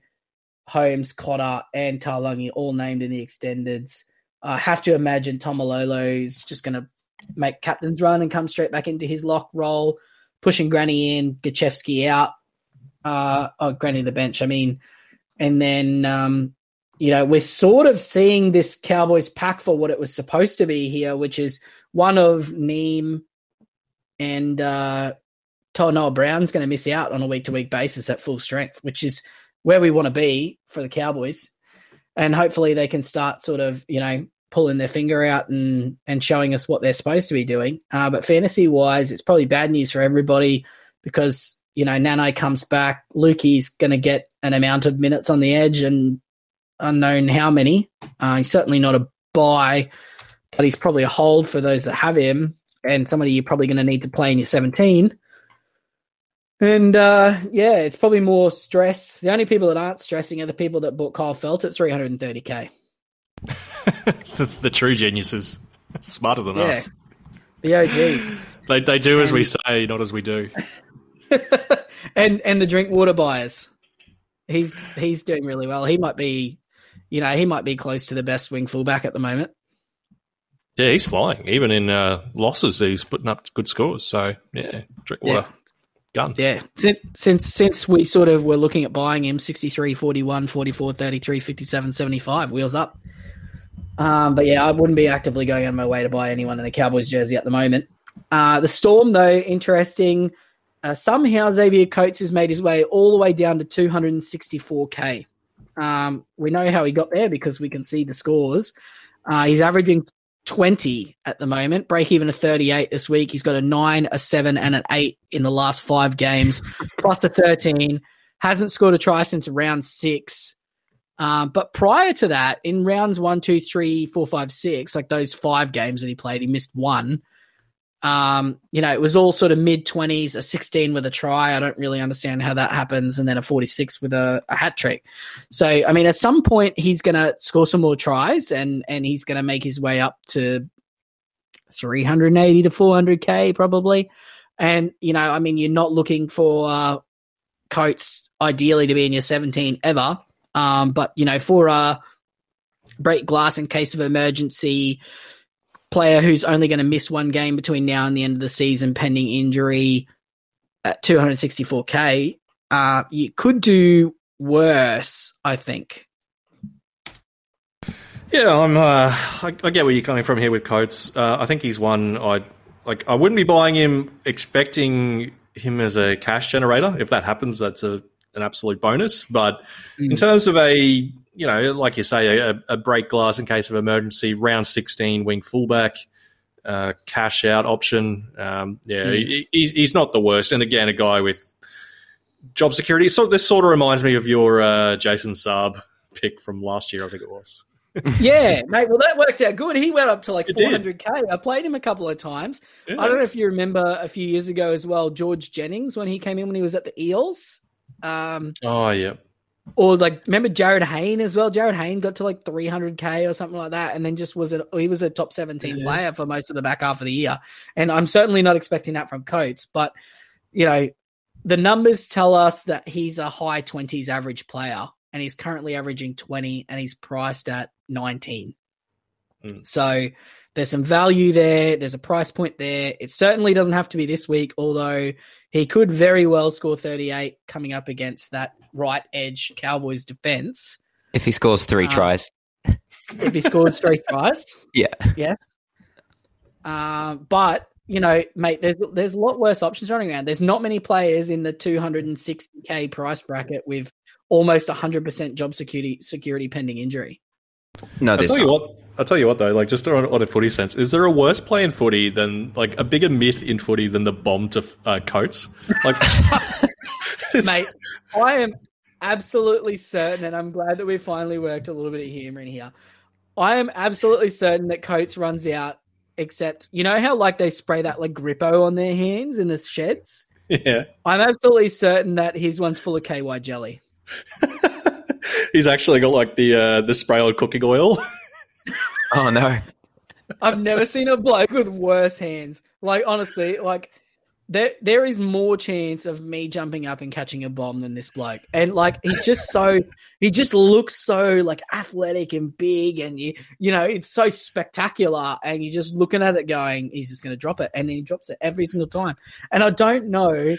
Holmes, Cotter, and Taulagi all named in the extendeds. I have to imagine Taumalolo is just going to make captain's run and come straight back into his lock role, pushing Granny in, Gosiewski out, uh, oh, Granny the bench, I mean. And then, um, you know, we're sort of seeing this Cowboys pack for what it was supposed to be here, which is one of Neame and uh, Noah Brown's going to miss out on a week to week basis at full strength, which is where we want to be for the Cowboys and hopefully they can start sort of you know pulling their finger out and and showing us what they're supposed to be doing. Uh, but fantasy wise, it's probably bad news for everybody because you know Nano comes back, Luki's going to get an amount of minutes on the edge and unknown how many. Uh, he's certainly not a buy, but he's probably a hold for those that have him and somebody you're probably going to need to play in your 17. And uh, yeah, it's probably more stress. The only people that aren't stressing are the people that bought Kyle Feldt at 330k. the, the, true geniuses, smarter than yeah. us. The OGs. they they do and, as we say, not as we do. and and the Drinkwater buyers. He's he's doing really well. He might be you know, he might be close to the best wing fullback at the moment. Yeah, he's flying. Even in uh, losses, he's putting up good scores. So yeah, Drinkwater, yeah. gun. Yeah, since, since since we sort of were looking at buying him, 63, 41, 44, 33, 57, 75, wheels up. Um, but yeah, I wouldn't be actively going on my way to buy anyone in a Cowboys jersey at the moment. Uh, the Storm, though, interesting. Uh, somehow Xavier Coates has made his way all the way down to 264k. Um, we know how he got there because we can see the scores. Uh, he's averaging 20 at the moment, break even a 38 this week. He's got a 9, a 7, and an 8 in the last five games, plus a 13. Hasn't scored a try since round six. Um, but prior to that, in rounds one, two, three, four, five, six, like those five games that he played, he missed one. Um, you know, it was all sort of mid 20s, a 16 with a try. I don't really understand how that happens. And then a 46 with a, a hat trick. So, I mean, at some point, he's going to score some more tries and, and he's going to make his way up to 380 to 400K probably. And, you know, I mean, you're not looking for uh, Coates ideally to be in your 17 ever. Um, but, you know, for a break glass in case of emergency, player who's only going to miss one game between now and the end of the season pending injury at 264k, uh, you could do worse, I think. Yeah, I'm. Uh, I, I, get where you're coming from here with Coates. Uh, I think he's one. I like. I wouldn't be buying him expecting him as a cash generator. If that happens, that's a an absolute bonus. But mm. in terms of a you know, like you say, a, a, break glass in case of emergency, round 16 wing fullback, uh, cash out option. Um, yeah, mm. he, he's not the worst. And again, a guy with job security. So this sort of reminds me of your uh, Jason Saab pick from last year, I think it was. yeah, mate. Well, that worked out good. He went up to like 400k. I played him a couple of times. Yeah. I don't know if you remember a few years ago as well, George Jennings when he came in when he was at the Eels. Um, oh yeah, or like remember Jarryd Hayne as well. Jarryd Hayne got to like 300k or something like that, and then just was a he was a top 17 yeah. player for most of the back half of the year. And I'm certainly not expecting that from Coates, but you know the numbers tell us that he's a high 20s average player, and he's currently averaging 20, and he's priced at 19. Mm. So there's some value there. There's a price point there. It certainly doesn't have to be this week, although he could very well score 38 coming up against that right edge Cowboys defense. If he scores three um, tries. If he scores three tries. Yeah. Yeah. Um, but you know, mate, there's there's a lot worse options running around. There's not many players in the 260k price bracket with almost 100% job security security pending injury. No, I'll tell not. you what. I'll tell you what though. Like just on, on, a footy sense, is there a worse play in footy than like a bigger myth in footy than the bomb to uh, Coates? Like, mate, I am absolutely certain, and I'm glad that we finally worked a little bit of humor in here. I am absolutely certain that Coates runs out. Except, you know how like they spray that like Grippo on their hands in the sheds. Yeah, I'm absolutely certain that his one's full of KY jelly. He's actually got like the uh, the spray on cooking oil. oh no! I've never seen a bloke with worse hands. Like honestly, like there there is more chance of me jumping up and catching a bomb than this bloke. And like he's just so he just looks so like athletic and big and you you know, it's so spectacular and you're just looking at it going, he's just gonna drop it. And then he drops it every single time. And I don't know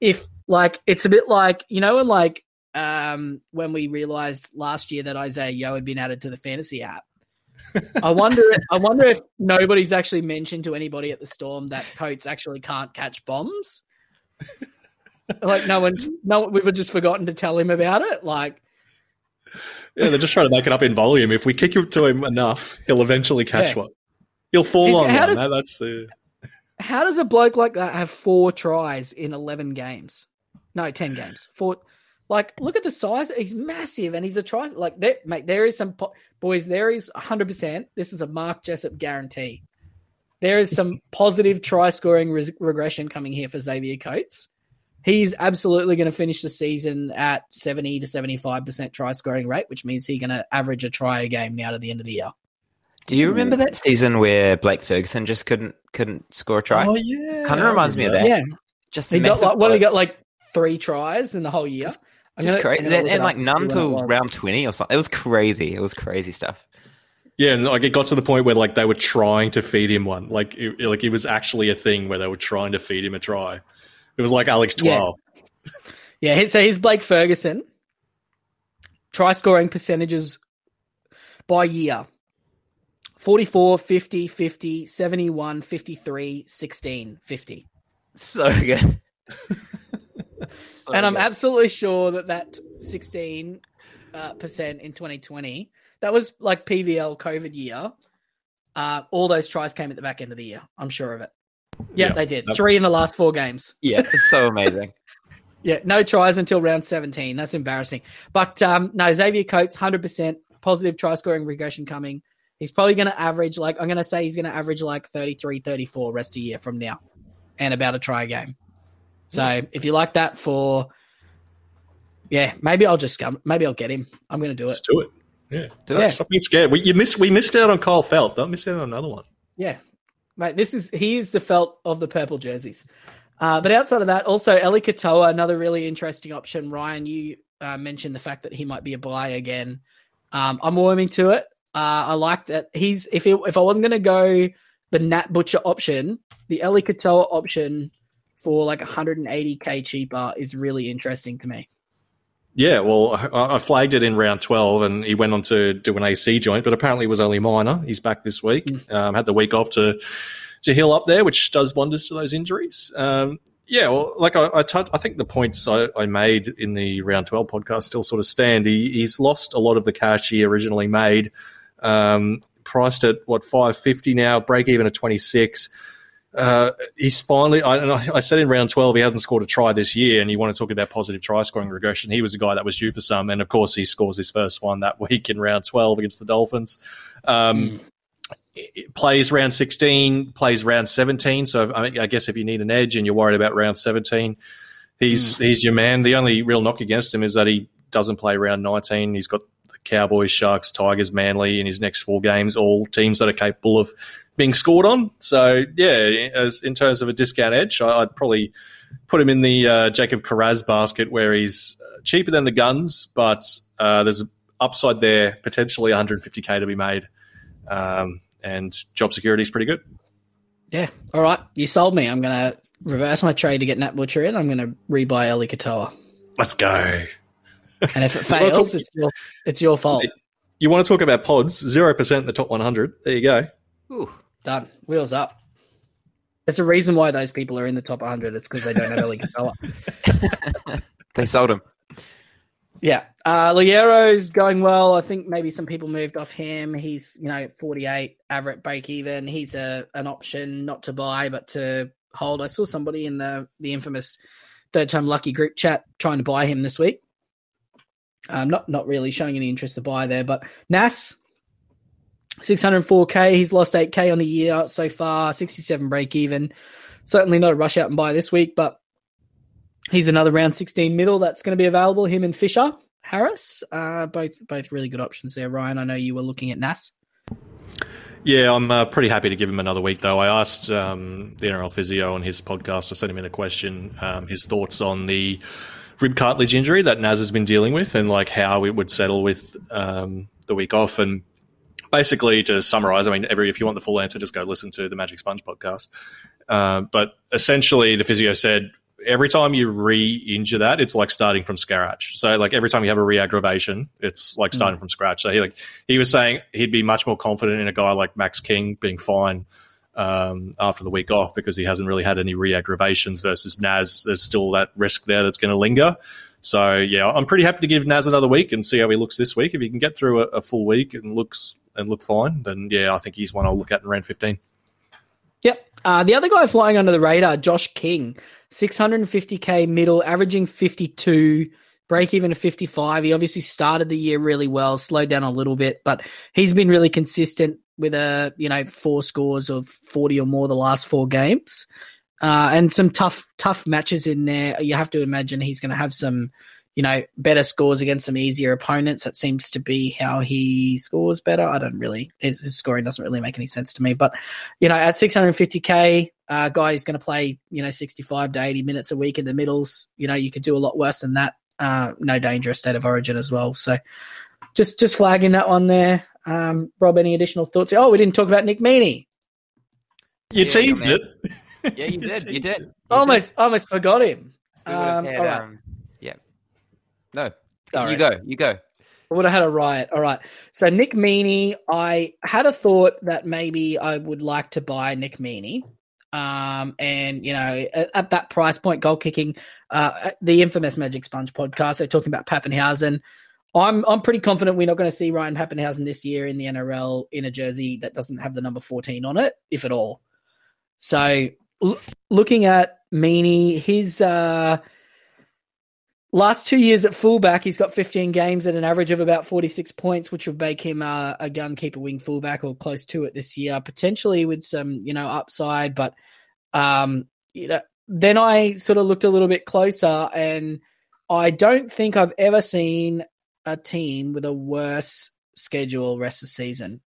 if like it's a bit like, you know, when like um, when we realized last year that Isaah Yeo had been added to the fantasy app. I wonder. I wonder if nobody's actually mentioned to anybody at the Storm that Coates actually can't catch bombs. like no one, no, we've just forgotten to tell him about it. Like, yeah, they're just trying to make it up in volume. If we kick it to him enough, he'll eventually catch yeah. one. He'll fall on one. Does, that's the. How does a bloke like that have four tries in eleven games? No, ten games. Four. Like, look at the size. He's massive, and he's a try. Like, there, mate, there is some po- boys. There is hundred percent. This is a Mark Jessup guarantee. There is some positive try scoring re- regression coming here for Xavier Coates. He's absolutely going to finish the season at seventy to seventy-five percent try scoring rate, which means he's going to average a try a game now to the end of the year. Do you remember that season where Blake Ferguson just couldn't couldn't score a try? Oh yeah, kind of reminds me of that. Yeah, just he got like what he got like three tries in the whole year. I'm Just crazy, and, it and like and none see when it till was. round twenty or something. It was crazy. It was crazy stuff. Yeah, and like it got to the point where like they were trying to feed him one. Like it, like it was actually a thing where they were trying to feed him a try. It was like Alex Yeah. Twelve. Yeah, he- so here's Blake Ferguson. Try scoring percentages by year 44, 50, 50, 71, 53, 16, 50. So good. So and I'm absolutely sure that that 16 uh, percent in 2020, that was like PVL COVID year. Uh, all those tries came at the back end of the year. I'm sure of it. Yeah, Yeah. they did. Three in the last four games. yeah, it's so amazing. Yeah, no tries until round 17. That's embarrassing. But um, no, Xavier Coates, 100% positive try scoring regression coming. He's probably going to average, like, I'm going to say he's going to average like 33, 34 rest of the year from now and about a try a game. So if you like that for, yeah, maybe I'll just come. Maybe I'll get him. I'm going to do it. Let's do it. Yeah, Do Don't- it. scared. We, you missed. We missed out on Kyle Feldt. Don't miss out on another one. Yeah, mate, this is he is the Feldt of the purple jerseys. Uh, but outside of that, also Eli Katoa, another really interesting option. Ryan, you uh, mentioned the fact that he might be a buy again. Um, I'm warming to it. Uh, I like that he's if it, if I wasn't going to go the Nat Butcher option, the Eli Katoa option for like 180k cheaper is really interesting to me. Yeah, well, I, flagged it in round 12 and he went on to do an AC joint, but apparently it was only minor. He's back this week. Um, had the week off to, to heal up there, which does wonders to those injuries. Um, yeah, well, like I, I, touch, I think the points I, I made in the round 12 podcast still sort of stand. He, he's lost a lot of the cash he originally made. Um, priced at what 550 now, break even at 26 uh, he's finally. I, and I I said in round twelve he hasn't scored a try this year, and you want to talk about positive try scoring regression. He was a guy that was due for some, and of course he scores his first one that week in round twelve against the Dolphins. Um, it plays round sixteen, plays round seventeen. So I, mean, I guess if you need an edge and you're worried about round seventeen, he's he's your man. The only real knock against him is that he doesn't play round nineteen. He's got the Cowboys, Sharks, Tigers, Manly in his next four games, all teams that are capable of being scored on. So yeah, as in terms of a discount edge, I'd probably put him in the uh, Jacob Kiraz basket where he's uh, cheaper than the guns, but uh, there's an upside there, potentially 150k to be made, um, and job security is pretty good. Yeah. All right. You sold me. I'm going to reverse my trade to get Nat Butcher in. I'm going to rebuy Eli Katoa. Let's go. And if it Well, it's all- fails, it's your, it's your fault. You want to talk about pods? Zero percent in the top 100. There you go. Ooh. Done. Wheels up. There's a reason why those people are in the top 100. It's because they don't have a Eli Katoa. They sold him. Yeah. Uh, Liero's going well. I think maybe some people moved off him. He's, you know, 48, average break even. He's a an option not to buy, but to hold. I saw somebody in the, the infamous third time lucky group chat trying to buy him this week. Um, not not really showing any interest to buy there, but Nas, 604k. He's lost 8k on the year so far, 67 break even. Certainly not a rush out and buy this week, but he's another round 16 middle that's going to be available. Him and Fisher Harris, uh, both both really good options there. Ryan, I know you were looking at Nas. Yeah, I'm uh, pretty happy to give him another week, though. I asked um, the NRL physio on his podcast, I sent him in a question, um, his thoughts on the rib cartilage injury that Naz has been dealing with and like how it would settle with um, the week off. And basically, to summarize, I mean, every if you want the full answer, just go listen to the Magic Sponge podcast. Uh, but essentially, the physio said every time you re-injure that, it's like starting from scratch. So like every time you have a re-aggravation, it's like starting from scratch. So he like he was saying he'd be much more confident in a guy like Max King being fine um, after the week off because he hasn't really had any re-aggravations versus Naz. There's still that risk there that's going to linger. So yeah, I'm pretty happy to give Naz another week and see how he looks this week. If he can get through a, a full week and looks and look fine, then yeah, I think he's one I'll look at in round 15. Yep. Uh, the other guy flying under the radar, Josh King, 650k middle, averaging 52, break even to 55. He obviously started the year really well, slowed down a little bit, but he's been really consistent with a you know four scores of 40 or more the last four games, uh, and some tough tough matches in there. You have to imagine he's going to have some you know, better scores against some easier opponents. That seems to be how he scores better. I don't really, his, his scoring doesn't really make any sense to me. But, you know, at 650K, uh, guy is going to play, you know, 65 to 80 minutes a week in the middles. You know, you could do a lot worse than that uh, no dangerous state of origin as well. So just just flagging that one there. Um, Rob, any additional thoughts? Oh, we didn't talk about Nick Meaney. You Yeah, teased man. it. Yeah, you did. You did. You Almost almost forgot him. did. We would've Um, had, all right. um, yeah. No, All you go. You go. I would have had a riot. All right. So Nick Meaney, I had a thought that maybe I would like to buy Nick Meaney. Um, and you know, at, at that price point, goal kicking, uh, the infamous Magic Sponge podcast, they're talking about Papenhuyzen. I'm I'm pretty confident we're not going to see Ryan Papenhuyzen this year in the NRL in a jersey that doesn't have the number 14 on it, if at all. So l- looking at Meaney, his uh, last two years at fullback, he's got 15 games at an average of about 46 points, which would make him uh, a gun keeper wing fullback or close to it this year, potentially with some you know upside. But um, you know, then I sort of looked a little bit closer, and I don't think I've ever seen a team with a worse schedule rest of the season.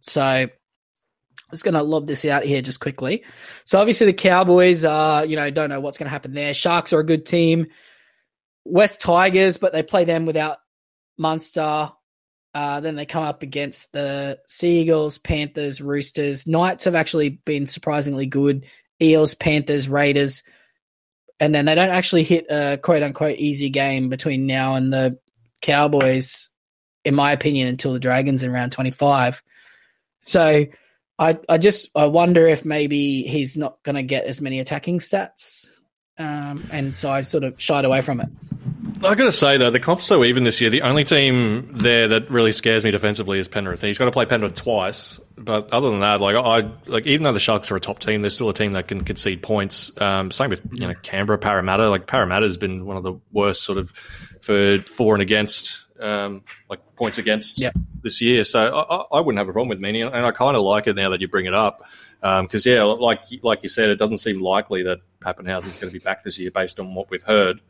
So I'm just going to lob this out here just quickly. So obviously the Cowboys are, you know, don't know what's going to happen there. Sharks are a good team. West Tigers, but they play them without Munster. Uh, then they come up against the Seagulls, Panthers, Roosters. Knights have actually been surprisingly good. Eels, Panthers, Raiders. And then they don't actually hit a quote unquote easy game between now and the Cowboys, in my opinion, until the Dragons in round 25. So I, I just I wonder if maybe he's not going to get as many attacking stats. Um, and so I sort of shied away from it. I got to say though, the comp's so even this year. The only team there that really scares me defensively is Penrith. He's got to play Penrith twice, but other than that, like I like even though the Sharks are a top team, they're still a team that can concede points. Um, same with you know Canberra, Parramatta. Like Parramatta has been one of the worst sort of for for and against, um, like points against Yep. this year. So I, I- wouldn't have a problem with Meaney, and I kind of like it now that you bring it up. Because yeah, like like you said, it doesn't seem likely that Papenhuyzen's going to be back this year based on what we've heard.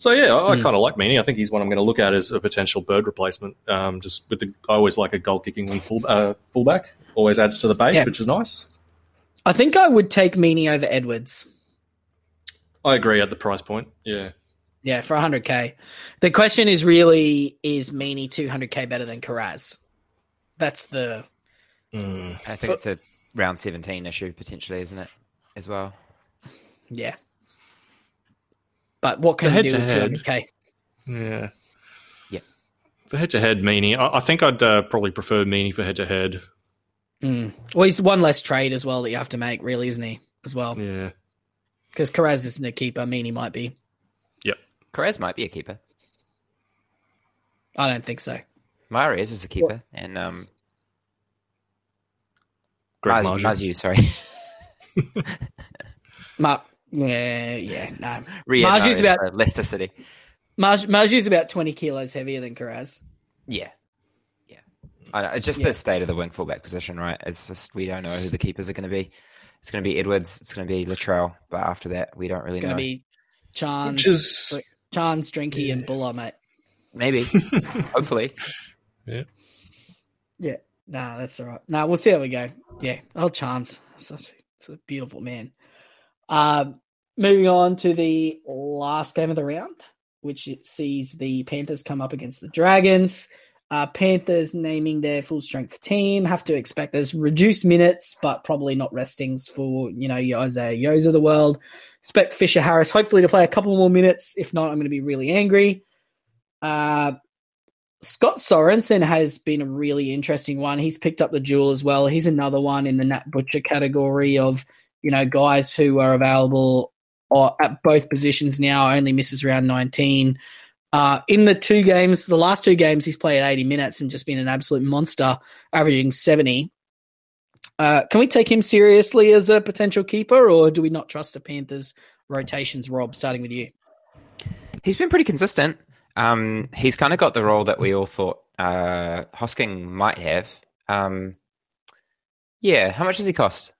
So yeah, I, I Mm. kind of like Meaney. I think he's one I'm going to look at as a potential bird replacement. Um, just with the, I always like a goal kicking wing full, uh, fullback. Always adds to the base, Yeah. which is nice. I think I would take Meaney over Edwards. I agree at the price point. Yeah, Yeah, for 100k. The question is really is Meaney 200k better than Kiraz? That's the Mm. I think For- it's a round 17 issue potentially, isn't it? As well. yeah. But what can The you do with head-to-head. 200k? yeah, Yeah. For head to head, Meaney. I, I think I'd uh, probably prefer Meaney for head to head. Mm. Well, he's one less trade as well that you have to make, really, isn't he? As well, Yeah, because Kiraz isn't a keeper. Meaney might be. Perez might be a keeper. I don't think so. Marius is a keeper. And um, Greg Maz- Marzhew. Mazu, sorry. Mark, yeah, yeah, no. Rio, Marzhew's no, about- uh, Leicester City. Maj- Marzhew's about 20 kilos heavier than Kiraz. Yeah. Yeah. I know. It's just Yeah. the state of the wing fullback position, right? It's just we don't know who the keepers are going to be. It's going to be Edwards. It's going to be Latrell. But after that, we don't really know. It's going know. to be Chance, which is Chance, Drinky, and Bula, mate. Maybe. Hopefully. Yeah, Yeah. nah, that's all right. Nah, we'll see how we go. Yeah, old Chance, such a, a beautiful man. Um, moving on to the last game of the round, which sees the Panthers come up against the Dragons. Uh, Panthers naming their full strength team. Have to expect there's reduced minutes, but probably not restings for you know your Isaah Yeos of the world. Expect Fisher Harris hopefully to play a couple more minutes. If not, I'm going to be really angry. Uh, Scott Sorensen has been a really interesting one. He's picked up the jewel as well. He's another one in the Nat Butcher category of, you know, guys who are available or at both positions now, only misses round 19. Uh, in the two games, the last two games, he's played 80 minutes and just been an absolute monster, averaging 70. Uh, can we take him seriously as a potential keeper, or do we not trust the Panthers' rotations? Rob, starting with you. He's been pretty consistent. Um, he's kind of got the role that we all thought uh, Hosking might have. Um, yeah, how much does he cost?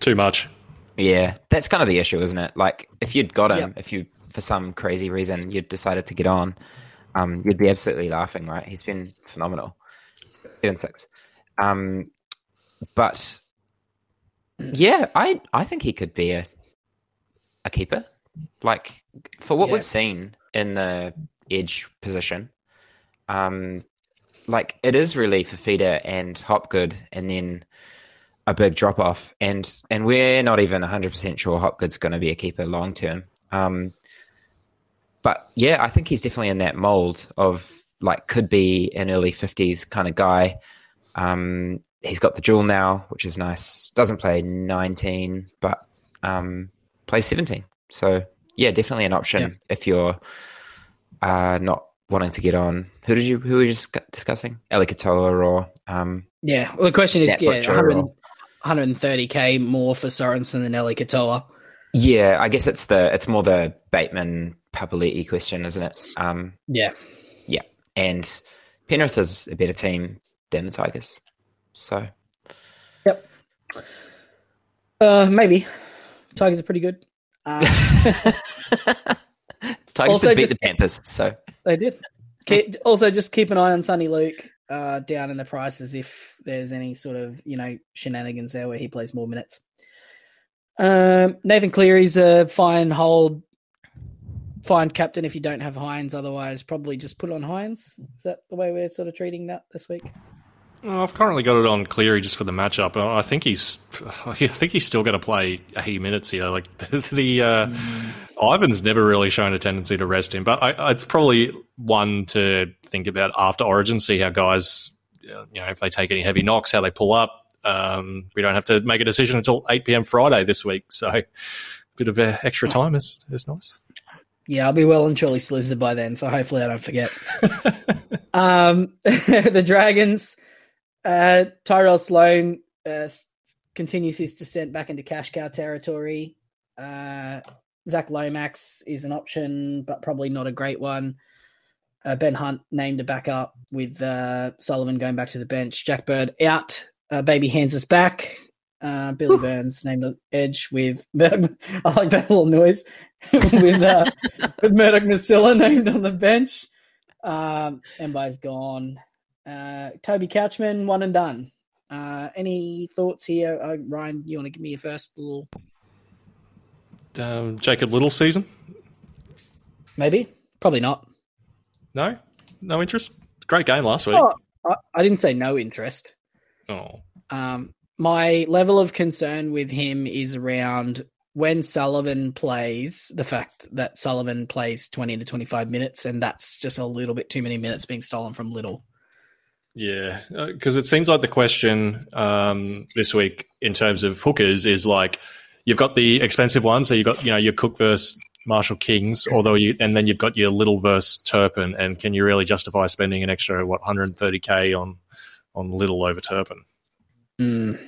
Too much. Yeah, that's kind of the issue, isn't it? Like, if you'd got him, Yep. if you, for some crazy reason, you'd decided to get on, um, you'd be absolutely laughing, right? He's been phenomenal. Seven six. Um, but yeah, I I think he could be a a keeper. Like for what Yeah. we've seen, in the edge position. Um, like it is really Fifita and Hopgood, and then a big drop off, and and we're not even hundred percent sure Hopgood's going to be a keeper long term. Um, but yeah, I think he's definitely in that mold of like could be an early fifties kind of guy. Um, he's got the jewel now, which is nice. Doesn't play nineteen, but um, plays seventeen. So yeah, definitely an option Yeah. if you're uh, not wanting to get on. Who did you? Who were you just discussing? Eli Katoa or um, Yeah. Well, the question is, yeah, 100, or- 130k more for Sorensen than Eli Katoa. yeah, I guess it's the it's more the Bateman Papali'i question, isn't it? Um, Yeah. yeah, and Penrith is a better team than the Tigers, so Yep. Uh, maybe. Tigers are pretty good. Uh, Tigers beat just- the Panthers, so they did. Also, just keep an eye on Soni Luke uh, down in the prices if there's any sort of you know shenanigans there where he plays more minutes. Um, Nathan Cleary's a fine hold, fine captain if you don't have Hynes. Otherwise, probably just put on Hynes. Is that the way we're sort of treating that this week? Oh, I've currently got it on Cleary just for the matchup. I think he's, I think he's still going to play 80 minutes here. Like the, the uh, Ivan's never really shown a tendency to rest him, but I, it's probably one to think about after Origin. See how guys, you know, if they take any heavy knocks, how they pull up. Um, we don't have to make a decision until 8 p.m. Friday this week, so a bit of uh, extra time is is nice. Yeah, I'll be well and truly slizzard by then, so hopefully I don't forget. um, the Dragons, uh, Tyrell Sloan uh, continues his descent back into cash cow territory. Uh, Zach Lomax is an option, but probably not a great one. Uh, ben Hunt named a backup with uh, Sullivan going back to the bench. Jack Bird out. Uh, Baby Hands is back. Uh, Billy Burns named an edge with Murdoch. I like that little noise with uh, with Murdoch Masilla named on the bench. Um, Embi's gone. Uh, Toby Couchman, one and done. Uh, any thoughts here, uh, Ryan? You want to give me your first little, Um, Jacob Liddle season? maybe? Probably not. No, no interest. Great game last week. Oh, I, I didn't say no interest. Oh, Um, my level of concern with him is around when Sullivan plays, the fact that Sullivan plays 20 to 25 minutes, and that's just a little bit too many minutes being stolen from Liddle. Yeah, because it seems like the question um, this week in terms of hookers is like you've got the expensive ones, so you've got you know your Cook versus Marshall Kings, although you and then you've got your Liddle versus Turpin, and can you really justify spending an extra what 130k on on Liddle over Turpin? Mm.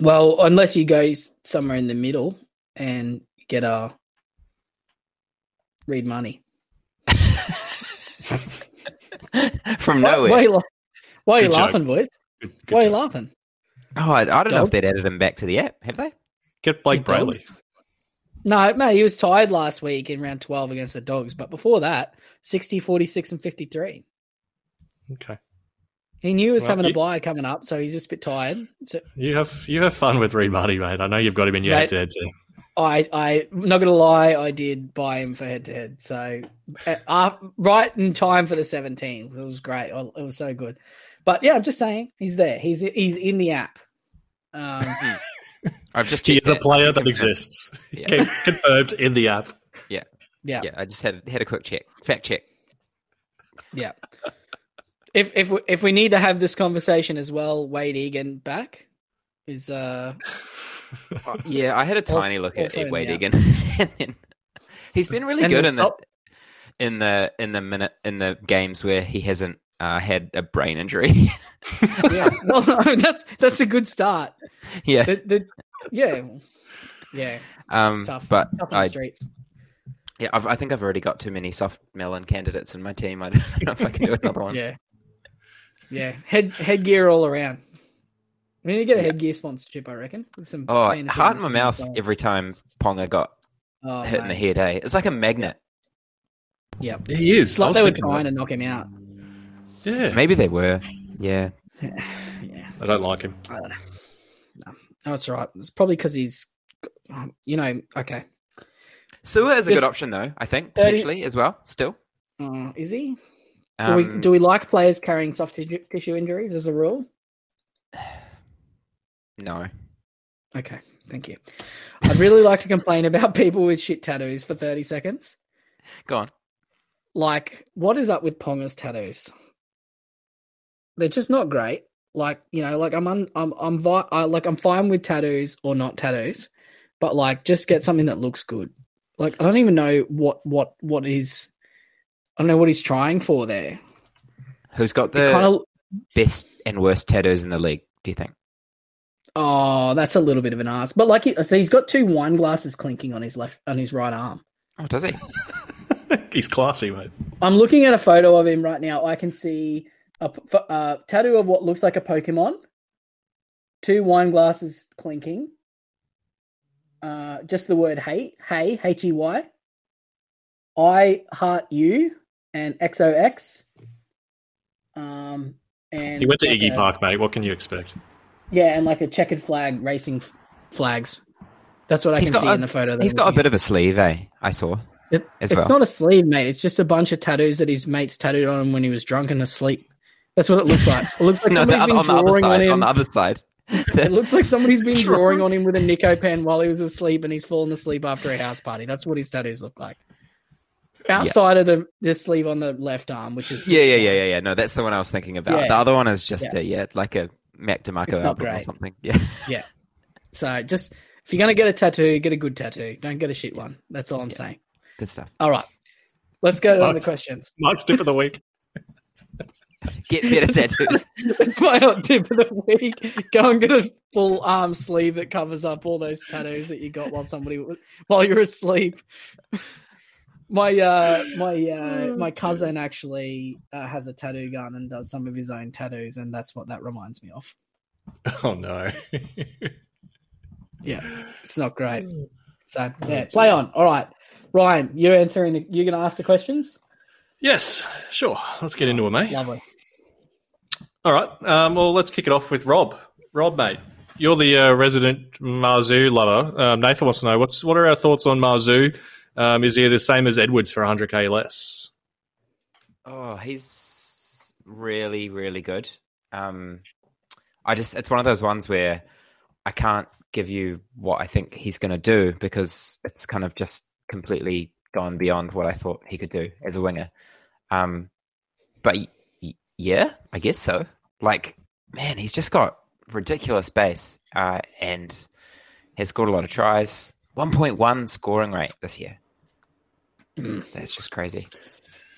Well, unless you go somewhere in the middle and get a Reed Mahoney. from nowhere. why, are you, la- why are you joke. laughing, boys? Good, good Why are you laughing? Oh, I, I don't know if they'd added him back to the app. Have they? Get Blake The Brailey. Dogs? No, mate, he was tied last week in round 12 against the Dogs, but before that, 60, 46, and 53. Okay, He knew he was Well, having a buy coming up, so he's just a bit tired. So you have you have fun with Reed Marty, mate. I know you've got him in your head to head team. I, I, not gonna lie, I did buy him for head to head. So, uh, uh, right in time for the 17. It was great. It was so good. But yeah, I'm just saying he's there. He's he's in the app. Um, I've just He is a player that Confirmed. exists. Yeah. Confirmed in the app. yeah, Yeah, yeah. I just had had a quick check, fact check. yeah. If if we, if we need to have this conversation as well, Wayde Egan back is uh Yeah, I had a Also- tiny look at also in Wade the again. He's been really And good then in the in the in the minute in the games where he hasn't uh, had a brain injury. yeah. well, that's that's a good start. yeah, The, the, yeah, yeah. um, It's tough. but tough on the I streets. yeah, I've, I think I've already got too many soft melon candidates in my team. I don't know if I can do another one. Yeah. Yeah. Head headgear all around. We need to get a Yeah. headgear sponsorship, I reckon. With some Oh, heart in my mouth stuff. every time Ponga got Oh, hit in the mate. head. Eh? It's like a magnet. Yeah. He is. It's like they were trying that. to knock him out. Yeah, Maybe they were. Yeah. yeah. I don't like him. I don't know. No, no it's all right. It's probably because he's, you know, okay. Sua is a Just good option, though. I think 30 potentially as well. Still, Uh, is he? Do, um, we, do we like players carrying soft tissue tissue injuries as a rule? no. Okay, thank you. I'd really like to complain about people with shit tattoos for 30 seconds. Go on. Like, what is up with Ponga's tattoos? They're just not great. Like, you know, like I'm un, I'm I'm vi- I, like I'm fine with tattoos or not tattoos, but like just get something that looks good. Like I don't even know what what what is I don't know what he's trying for there. Who's got the Kind of best and worst tattoos in the league? Do you think? oh, that's a little bit of an ass. But like, he, so he's got two wine glasses clinking on his left on his right arm. Oh, does he? He's classy, mate. I'm looking at a photo of him right now. I can see a p- f- uh, tattoo of what looks like a Pokemon, two wine glasses clinking, uh, just the word hate, hey, H E Y, I heart you, and XOX. Um, and He went to like Iggy a- Park, mate. What can you expect? Yeah, and like a checkered flag racing f- flags. That's what I He's can got see a- in the photo. that He's I'm got a bit of a sleeve, eh? I saw. It, it's well. not a sleeve, mate. It's just a bunch of tattoos that his mates tattooed on him when he was drunk and asleep. That's what it looks like. It looks like no, the, somebody's been on the other drawing on side. him. On the other side. It looks like somebody's been drawing on him with a Nico pen while he was asleep, and he's fallen asleep after a house party. That's what his tattoos look like. Outside of the the sleeve on the left arm, which is Yeah, yeah, yeah, yeah, yeah. No, that's the one I was thinking about. Yeah. The other one is just Yeah. a yeah, like a Mac DeMarco It's not album or something. Yeah. Yeah. So just if you're gonna get a tattoo, get a good tattoo. Don't get a shit one. That's all I'm saying. Good stuff. All right, let's go to the What? questions. Mark's tip of the week. Get better tattoos. That's my hot tip of the week. Go and get a full arm sleeve that covers up all those tattoos that you got while somebody while you're asleep. My uh my uh my cousin actually uh, has a tattoo gun and does some of his own tattoos, and that's what that reminds me of. Oh no. Yeah, it's not great. So yeah, play on. All right, Ryan, you're answering. The, you're going to ask the questions. yes, sure. Let's get into it, mate. Lovely. All right. Um, well, let's kick it off with Rob. Rob, mate, you're the uh, resident Marzhew lover. Um, Nathan wants to know what's what are our thoughts on Marzhew? Um, is he the same as Edwards for 100k less? Oh, he's really, really good. Um, I just, it's one of those ones where I can't give you what I think he's going to do because it's kind of just completely gone beyond what I thought he could do as a winger. Um, but yeah, I guess so. Like, man, he's just got ridiculous base uh, and has scored a lot of tries. 1.1 scoring rate this year. Mm. That's just crazy.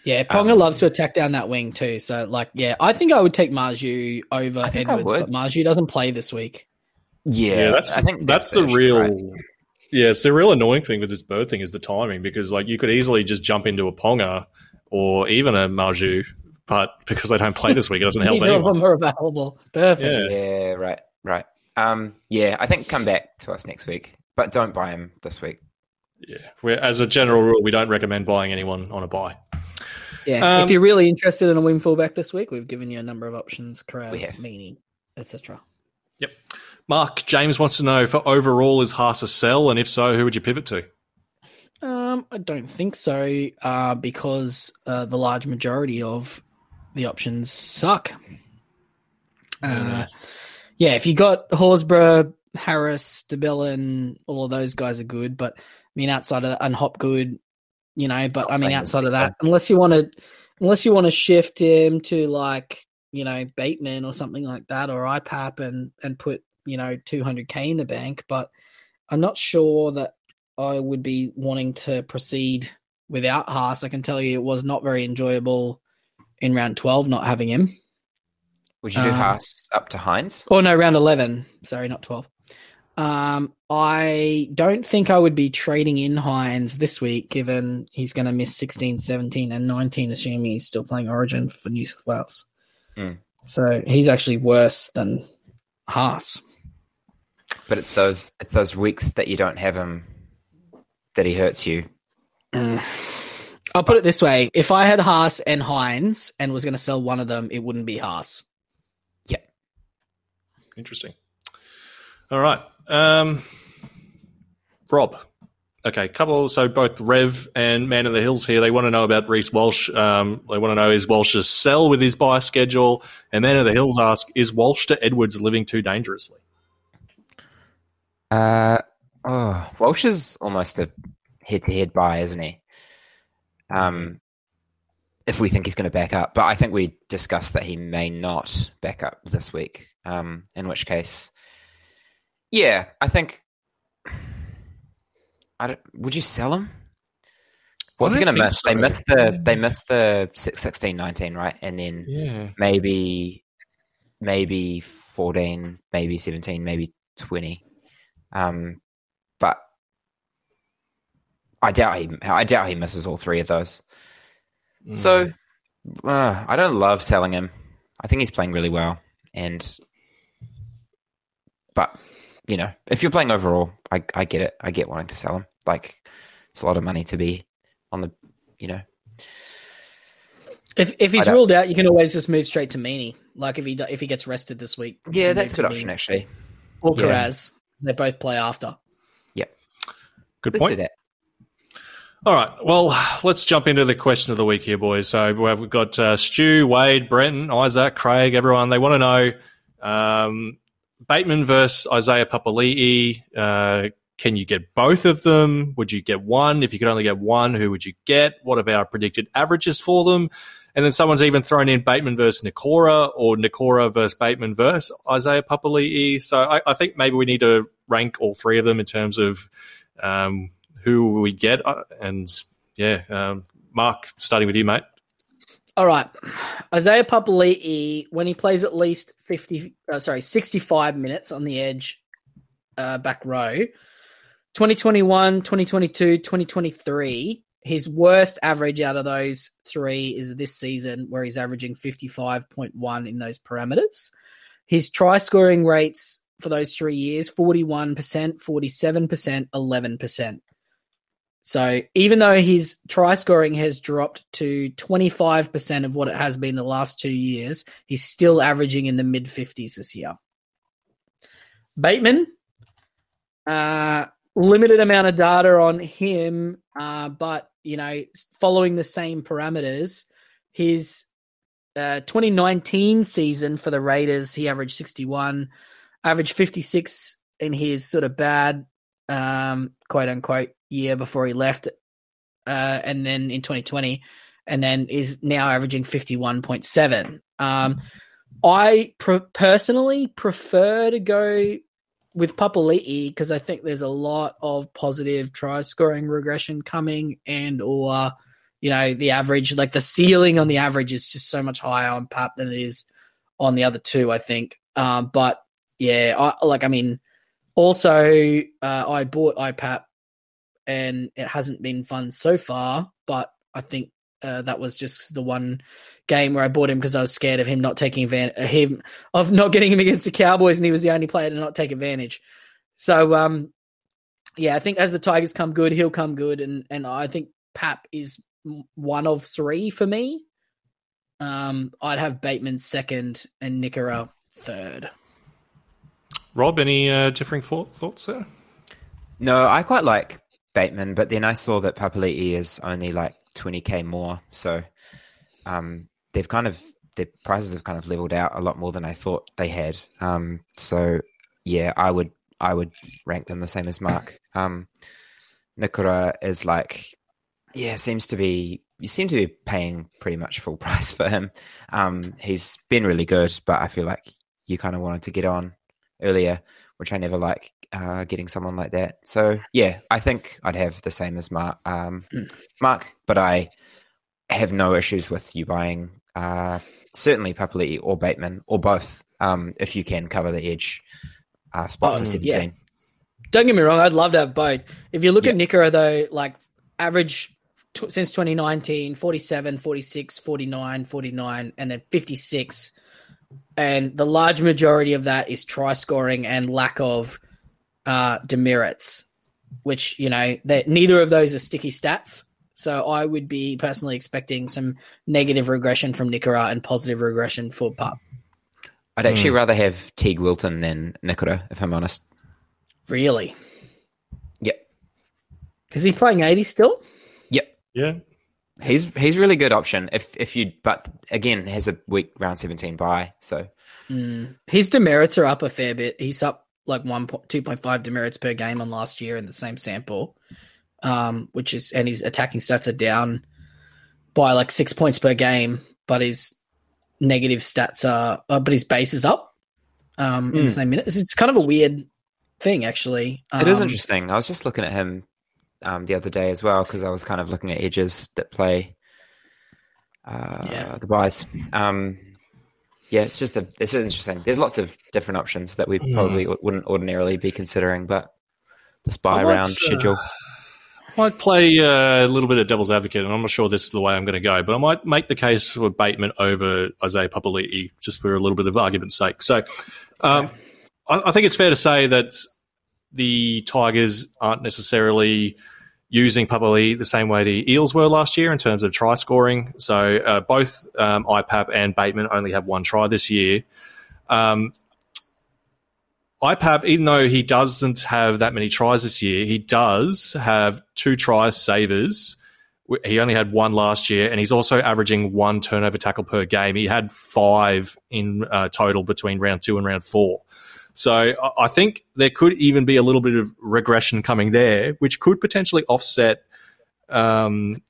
Yeah, Ponga Um, loves to attack down that wing too. So, like, yeah, I think I would take Marzhew over I think I Edwards, would. but Marzhew doesn't play this week. Yeah, that's I think that's, the real. right? Yeah, it's the real annoying thing with this bird thing is the timing because like you could easily just jump into a Ponga or even a Marzhew, but because they don't play this week, it doesn't help Neither of them are available. Perfect. Yeah. Yeah, right, right. Um, yeah, I think come back to us next week, but don't buy him this week. Yeah, We're, as a general rule, we don't recommend buying anyone on a buy. Yeah. Um, if you're really interested in a wing fullback this week, we've given you a number of options: We Kiraz. Meaney, etc. Yep. Mark James wants to know for overall is Haas a sell, and if so, who would you pivot to? Um, I don't think so, uh, because uh, the large majority of the options suck. Uh, Yeah. if you got Horsburgh, Harris, de Belin, all of those guys are good, but I mean outside of that, and Hopgood, you know, but I mean outside of that, unless you want to, unless you want to shift him to like you know Bateman or something like that, or IPAP and and put you know 200k in the bank, but I'm not sure that I would be wanting to proceed without Haas. I can tell you it was not very enjoyable in round 12 not having him. Would you do Um, Haas up to Hynes? Or no, round 11. Sorry, not 12. Um, I don't think I would be trading in Hynes this week, given he's going to miss 16, 17, and 19, assuming he's still playing Origin for New South Wales. Mm. So he's actually worse than Haas. But it's those it's those weeks that you don't have him that he hurts you. Mm. I'll put it this way: if I had Haas and Hynes and was going to sell one of them, it wouldn't be Haas. Yeah. Interesting. All right. Um, Rob, Okay, couple. So both Rev and Man of the Hills here. They want to know about Reece Walsh. Um, they want to know is Walsh a sell with his buy schedule? And Man of the Hills ask is Walsh to Edwards living too dangerously? Uh, oh, Walsh is almost a head-to-head buy, isn't he? Um, if we think he's going to back up, but I think we discussed that he may not back up this week. Um, in which case, yeah, I think I don't, would you sell him? What's he going to miss? So. They missed the they missed the 16, 19, right? And then yeah. maybe maybe 14, maybe 17, maybe 20. Um, I doubt he I doubt he misses all three of those. Mm. So uh, I don't love selling him. I think he's playing really well, and but you know, if you're playing overall, I, I get it. I get wanting to sell him. Like, it's a lot of money to be on the, you know. If if he's ruled out, you can always just move straight to Meaney. Like if he if he gets rested this week. Yeah, that's a good option actually. Or Kiraz. Yeah. They both play after. Yep. Good let's point. All right. Well, let's jump into the question of the week here, boys. So we've got uh, Stu, Wade, Brenton, Isaac, Craig, everyone. They want to know um, Bateman versus Isaiah Papali'i. Uh, can you get both of them? Would you get one? If you could only get one, who would you get? What are our predicted averages for them? And then someone's even thrown in Bateman versus Nikora or Nikora versus Bateman versus Isaiah Papali'i. So I, I, think maybe we need to rank all three of them in terms of um, who we get. Uh, and yeah, um, Mark, starting with you, mate. All right, Isaiah Papali'i, when he plays at least fifty, uh, sorry, sixty-five minutes on the edge, uh, back row, 2021, 2022, 2023, his worst average out of those three is this season, where he's averaging fifty-five point one in those parameters. His try scoring rates for those three years: forty-one percent, forty-seven percent, eleven percent. So even though his try scoring has dropped to 25% of what it has been the last two years, he's still averaging in the mid 50s this year. Bateman, uh, limited amount of data on him, uh, but you know, following the same parameters, his uh, 2019 season for the Raiders, he averaged 61, averaged 56 in his sort of bad, um, quote unquote, year before he left, uh, and then in 2020, and then is now averaging 51.7. Um, I personally prefer to go with Papali'i because I think there's a lot of positive try scoring regression coming, and or you know the average, like the ceiling on the average is just so much higher on Pap than it is on the other two. I think, um, but yeah, I, like I mean, also uh, I bought IPAP and it hasn't been fun so far. But I think uh, that was just the one game where I bought him because I was scared of him not taking advantage uh, him of not getting him against the Cowboys, and he was the only player to not take advantage. So, um, yeah, I think as the Tigers come good, he'll come good, and and I think Pap is one of three for me. Um, I'd have Bateman second and Nikora third. Rob, any uh, differing thoughts there? No, I quite like Bateman, but then I saw that Papali'i is only like 20k more. So um, they've kind of their prices have kind of leveled out a lot more than I thought they had. Um, so yeah, I would I would rank them the same as Mark. Um, Nikora is like yeah, seems to be you seem to be paying pretty much full price for him. Um, he's been really good, but I feel like you kind of wanted to get on earlier, which I never like uh, getting someone like that. So yeah, I think I'd have the same as Mark, um, mm. Mark, but I have no issues with you buying uh, certainly Papali'i or Bateman or both um, if you can cover the edge uh, spot oh, for seventeen. Yeah. Don't get me wrong, I'd love to have both. If you look yeah. at Nikora though, like average t- since 2019, 47, 46, 49, 49, and then 56. And the large majority of that is try scoring and lack of uh, demerits, which you know that neither of those are sticky stats. So I would be personally expecting some negative regression from Nikora and positive regression for Pup. I'd actually mm. rather have Teig Wilton than Nikora, if I'm honest. Really? Yep. Is he playing 80 still? Yep. Yeah. He's he's really good option if if you but again has a week round seventeen buy so mm. his demerits are up a fair bit. He's up like one two point five demerits per game on last year in the same sample, um, which is and his attacking stats are down by like six points per game, but his negative stats are uh, but his base is up um, in mm. the same minute. It's, it's, kind of a weird thing actually. Um, it is um, interesting. I was just looking at him um, the other day as well because I was kind of looking at edges that play uh, yeah. the buys. Um, yeah, it's just a it's interesting. There's lots of different options that we yeah. probably wouldn't ordinarily be considering, but the spy round uh, schedule. I might play uh, a little bit of devil's advocate, and I'm not sure this is the way I'm going to go, but I might make the case for Bateman over Isaiah Papali'i just for a little bit of argument's sake. So, um, okay. I, I think it's fair to say that the Tigers aren't necessarily using probably the same way the Eels were last year in terms of try scoring. So uh, both um, IPAP and Bateman only have one try this year. Um, IPAP, even though he doesn't have that many tries this year, he does have two try savers. He only had one last year, and he's also averaging one turnover tackle per game. He had five in uh, total between round two and round four. So I think there could even be a little bit of regression coming there, which could potentially offset um,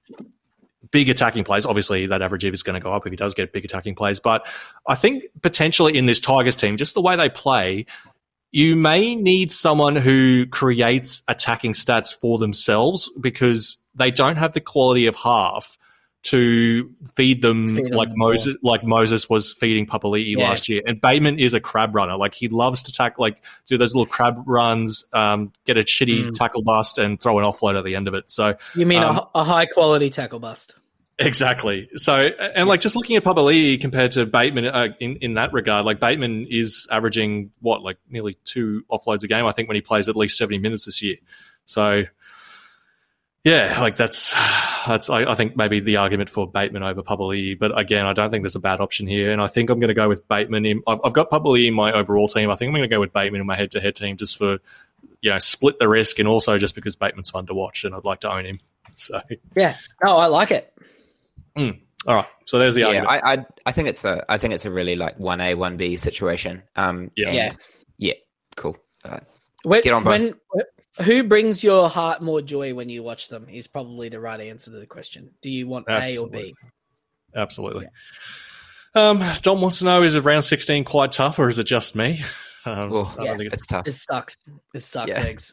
big attacking plays. Obviously, that average is going to go up if he does get big attacking plays. But I think potentially in this Tigers team, just the way they play, you may need someone who creates attacking stats for themselves because they don't have the quality of half to feed them, feed like Moses, like Moses was feeding Papali'i yeah. last year. And Bateman is a crab runner. Like he loves to tackle, like do those little crab runs, um, get a shitty mm. tackle bust, and throw an offload at the end of it. So you mean um, a, a, high quality tackle bust? Exactly. So, and like just looking at Papali'i compared to Bateman uh, in in that regard, like Bateman is averaging what like nearly two offloads a game. I think when he plays at least seventy minutes this year. So yeah, like that's that's I, I, think maybe the argument for Bateman over Papali'i, but again, I don't think there's a bad option here, and I think I'm going to go with Bateman. In, I've, I've got Papali'i in my overall team. I think I'm going to go with Bateman in my head-to-head team just for you know split the risk, and also just because Bateman's fun to watch, and I'd like to own him. So yeah, no, I like it. Mm. All right, so there's the yeah, argument. I, I, I think it's a I think it's a really like one A one B situation. Um, yeah, yeah, yeah, cool. Uh, when, get on both. When, who brings your heart more joy when you watch them is probably the right answer to the question. Do you want Absolutely. A or B? Absolutely. Yeah. Um, Dom wants to know: Is it round sixteen quite tough, or is it just me? Um, well, yeah, it's, it's, tough. It sucks. It sucks yeah. eggs.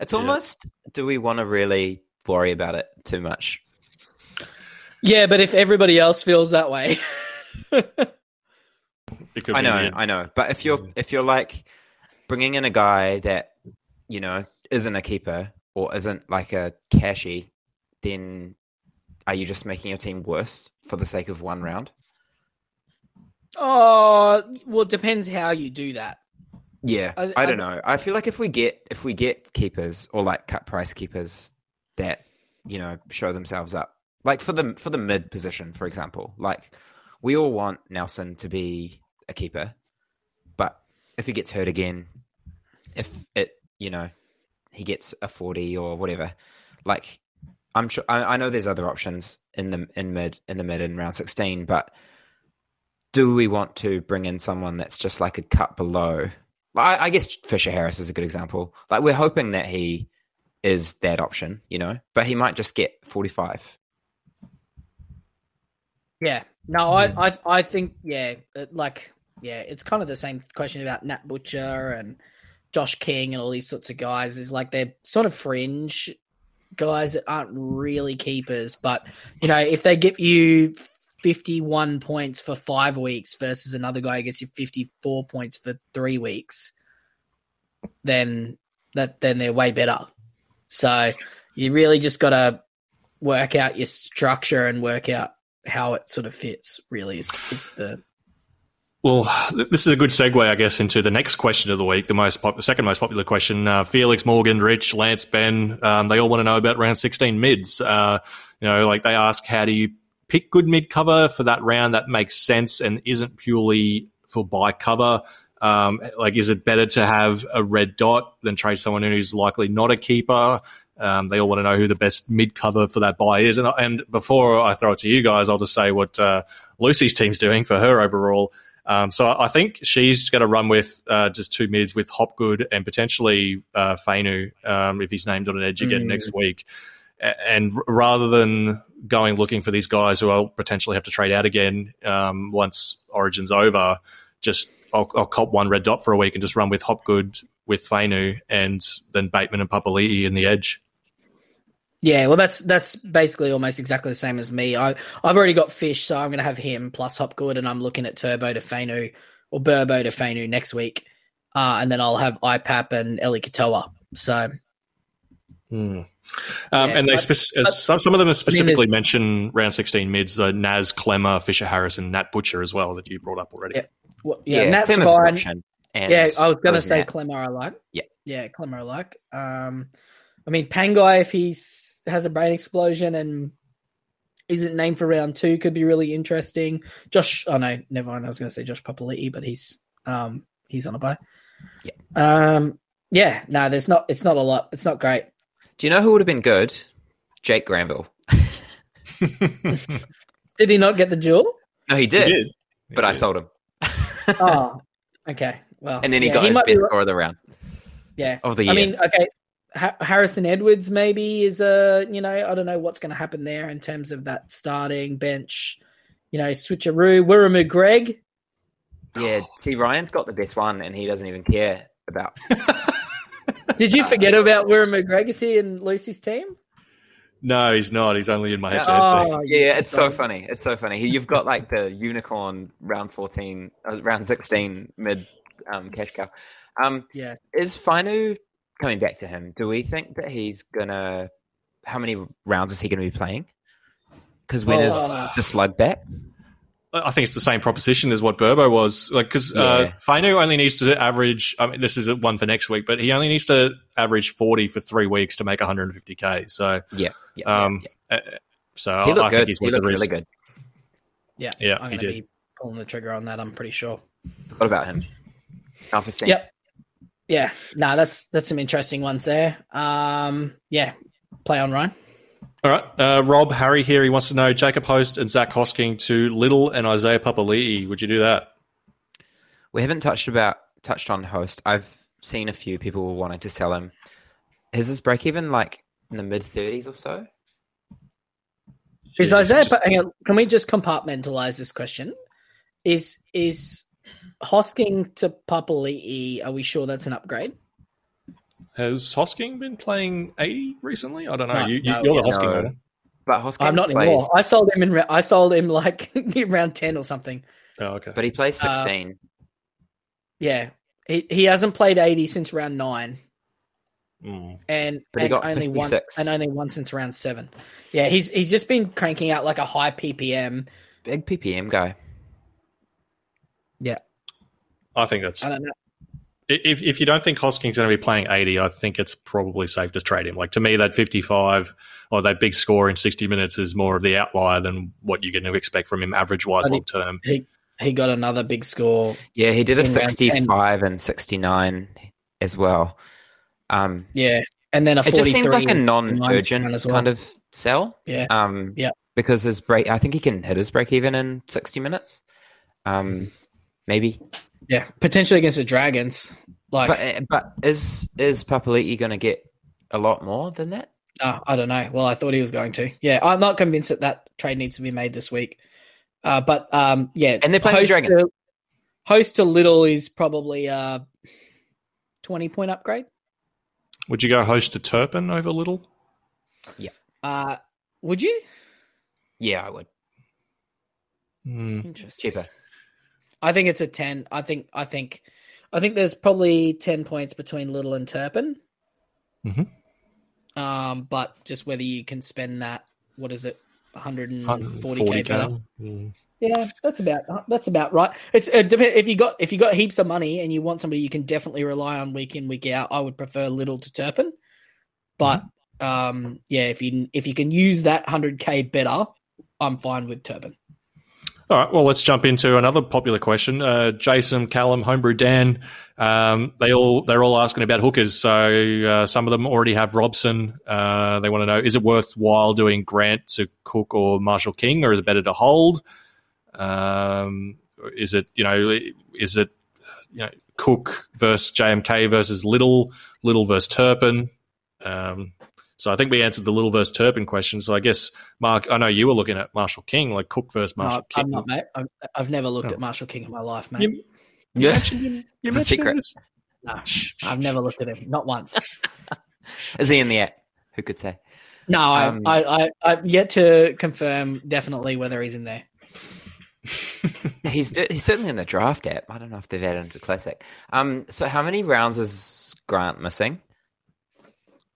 It's almost. Do we want to really worry about it too much? Yeah, but if everybody else feels that way, I know, I know. But if you're if you're like bringing in a guy that you know isn't a keeper or isn't like a cashy, then are you just making your team worse for the sake of one round? Oh, well, it depends how you do that. Yeah, I, I don't know. I feel like if we get if we get keepers or like cut price keepers that you know show themselves up, like for the for the mid position, for example, like we all want Nelson to be a keeper, but if he gets hurt again, if it you know he gets a 40 or whatever. Like I'm sure I, I, know there's other options in the in mid in the mid in round 16, but do we want to bring in someone that's just like a cut below? I, I guess Fisher Harris is a good example. Like we're hoping that he is that option, you know, but he might just get 45. Yeah. No, I, hmm. I, I think, yeah, like, yeah, it's kind of the same question about Nat Butcher and Josh King and all these sorts of guys is like they're sort of fringe guys that aren't really keepers. But, you know, if they give you 51 points for five weeks versus another guy who gets you 54 points for three weeks, then that then they're way better. So you really just got to work out your structure and work out how it sort of fits. Really, is, is the well, this is a good segue, I guess, into the next question of the week, the most pop- second most popular question. Uh, Felix, Morgan, Rich, Lance, Ben, um, they all want to know about round 16 mids. Uh, you know, like they ask, how do you pick good mid cover for that round that makes sense and isn't purely for buy cover? Um, like, is it better to have a red dot than trade someone who's likely not a keeper? Um, they all want to know who the best mid cover for that buy is. And, and before I throw it to you guys, I'll just say what uh, Lucy's team's doing for her overall. Um, so I think she's going to run with uh, just two mids with Hopgood and potentially uh, Fainu um, if he's named on an edge again Mm. next week. And rather than going looking for these guys who I'll potentially have to trade out again um, once Origin's over, just I'll, I'll cop one red dot for a week and just run with Hopgood with Fainu and then Bateman and Papali'i in the edge. Yeah, well, that's that's basically almost exactly the same as me. I I've already got Fish, so I'm going to have him plus Hopgood, and I'm looking at Turbo to Fainu or Burbo to Fainu next week, uh, and then I'll have IPAP and Eli Katoa. So Hmm. Um, Yeah, and they but- spec- but- some some of them have specifically there's- mentioned round sixteen mids: uh, Naz, Klemmer, Fisher, Harris, and Nat Butcher as well that you brought up already. Yeah. well, yeah, that's Klemmer's an fine. and Yeah, I was going to say Nat. Klemmer I like. Yeah. yeah, Klemmer I like. Um, I mean Pangai if he has a brain explosion and isn't named for round two could be really interesting. Josh, oh no, never mind. I was going to say Josh Papali'i, but he's um he's on a buy. Yeah. Um. Yeah. No, there's not. It's not a lot. It's not great. Do you know who would have been good? Jake Granville. Did he not get the dual? No, he He did, did. He but I sold him. Oh, okay. Well, and then he yeah, got his might be best score of the round Yeah. of the year. I mean, okay. Ha- Harrison Edwards maybe is a you know I don't know what's going to happen there in terms of that starting bench, you know switcheroo. Wiremu Greig, yeah, see, Ryan's got the best one, and he doesn't even care about. did you forget about Wiremu Greig? Is he in Lucy's team? no, he's not. He's only in my head to head team. Oh, Yeah, it's so funny. It's so funny. You've got like the unicorn round fourteen, uh, round sixteen mid um, cash cow. Um, Yeah. is Fainu coming back to him? Do we think that he's gonna? How many rounds is he going to be playing? Because when is Well, uh, the slug back? I think it's the same proposition as what Burbo was. Like, because Yeah. uh, Fainu only needs to average. I mean, this is one for next week, but he only needs to average forty for three weeks to make 150k. So, Yeah, yeah. um, yeah, uh, so he I, looked I think good. he's He the looked really good. Yeah, Yeah, I'm he going to did. be pulling the trigger on that. I'm pretty sure. What about him? Round. Yep. Yeah, no, that's that's some interesting ones there. Um, yeah, play on Ryan. All right, uh, Rob Harry here. He wants to know Jacob Host and Zac Hosking to Liddle and Isaiah Papali'i. Would you do that? We haven't touched about touched on host. I've seen a few people wanting to sell him. Is his break even like in the mid thirties or so? Is Yeah, Isaiah? just- hang on, can we just compartmentalize this question? Is is Hosking to Papali'i? Are we sure that's an upgrade? Has Hosking been playing 80 recently? I don't know. No, you, you, no, you're yeah, the Hosking no. owner. But Hosking I'm not plays, anymore. I sold him in. ra- I sold him like round ten or something. Oh, okay. but he plays Uh, sixteen. Yeah, he he hasn't played eighty since round nine, Mm. and, But he and got only one and only one since round seven. Yeah, he's he's just been cranking out like a high ppm. Big PPM guy. I think that's I don't know. if if you don't think Hosking's going to be playing 80, I think it's probably safe to trade him. Like to me, that 55 or that big score in 60 minutes is more of the outlier than what you're going to expect from him average wise long term. He he got another big score. Yeah, he did a In round 10. sixty-five and sixty-nine as well. Um, Yeah, and then a it just seems like a non-urgent well. kind of sell. Yeah. Um, Yeah. Because his break, I think he can hit his break even in sixty minutes. Um, maybe. Yeah, potentially against the Dragons. Like, But uh, but is is Papali'i going to get a lot more than that? uh, I don't know. Well, I thought he was going to. Yeah, I'm not convinced that that trade needs to be made this week. Uh, but um, yeah, And they're playing the host Dragons. To, host to Liddle is probably a 20 point upgrade. Would you go host to Turpin over Liddle? Yeah. Uh, would you? Yeah, I would. Mm. Interesting. Cheaper. I think it's a 10. I think I think I think there's probably 10 points between Liddle and Turpin. Mhm. Um, but just whether you can spend that, what is it, 140k 140K. better. Mm. Yeah, that's about that's about right. It's uh, dep- if you got if you got heaps of money and you want somebody you can definitely rely on week in week out. I would prefer Liddle to Turpin, but um, yeah, if you if you can use that hundred k better, I'm fine with Turpin. All right, well, let's jump into another popular question. Uh, Jason, Callum, Homebrew Dan, um, they all they're all asking about hookers. So uh, some of them already have Robson. Uh, they want to know: is it worthwhile doing Grant to Cook or Marshall King, or is it better to hold? Um, is it you know is it you know Cook versus JMK versus Liddle, Liddle versus Turpin? Um, so I think we answered the Liddle versus Turpin question. So I guess Mark, I know you were looking at Marshall King, like Cook versus Marshall no, King. I'm not, mate. I've, I've never looked Oh. at Marshall King in my life, mate. You, you Yeah. mentioned him. You It's a mentioned secret. this. No, Shh, shh, I've never looked at him, not once. Is he in the app? Who could say? No, I, Um, I, I, I've yet to confirm definitely whether he's in there. He's he's certainly in the draft app. I don't know if they've added him to classic. Um, so how many rounds is Grant missing?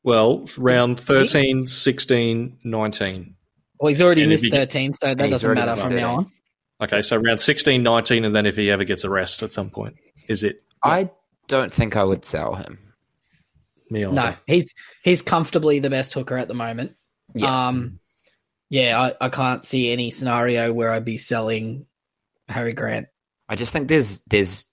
Well, round Is he? 13, 16, 19. Well, he's already And missed you get- 13, so that doesn't matter missed from now on. Okay, so round 16, 19, and then if he ever gets a rest at some point, is it I don't think I would sell him. me either? No, he's he's comfortably the best hooker at the moment. Yeah. Um, yeah, I, I can't see any scenario where I'd be selling Harry Grant. I just think there's there's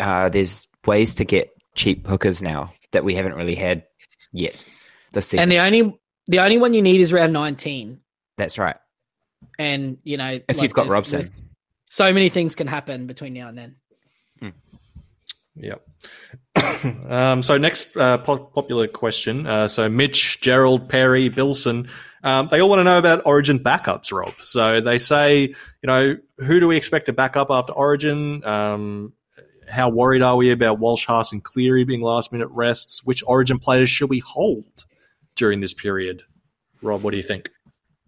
uh, there's ways to get cheap hookers now that we haven't really had yet. This season. And the only the only one you need is round 19. That's right. And you know, If like, you've got there's- Robson. so many things can happen between now and then. Yep. um, so next uh, po- popular question. Uh, so Mitch, Gerald, Perry, Bilson, um, they all want to know about Origin backups, Rob. So they say, you know, who do we expect to back up after Origin? Um, how worried are we about Walsh, Haas, and Cleary being last minute rests? Which Origin players should we hold during this period? Rob, what do you think?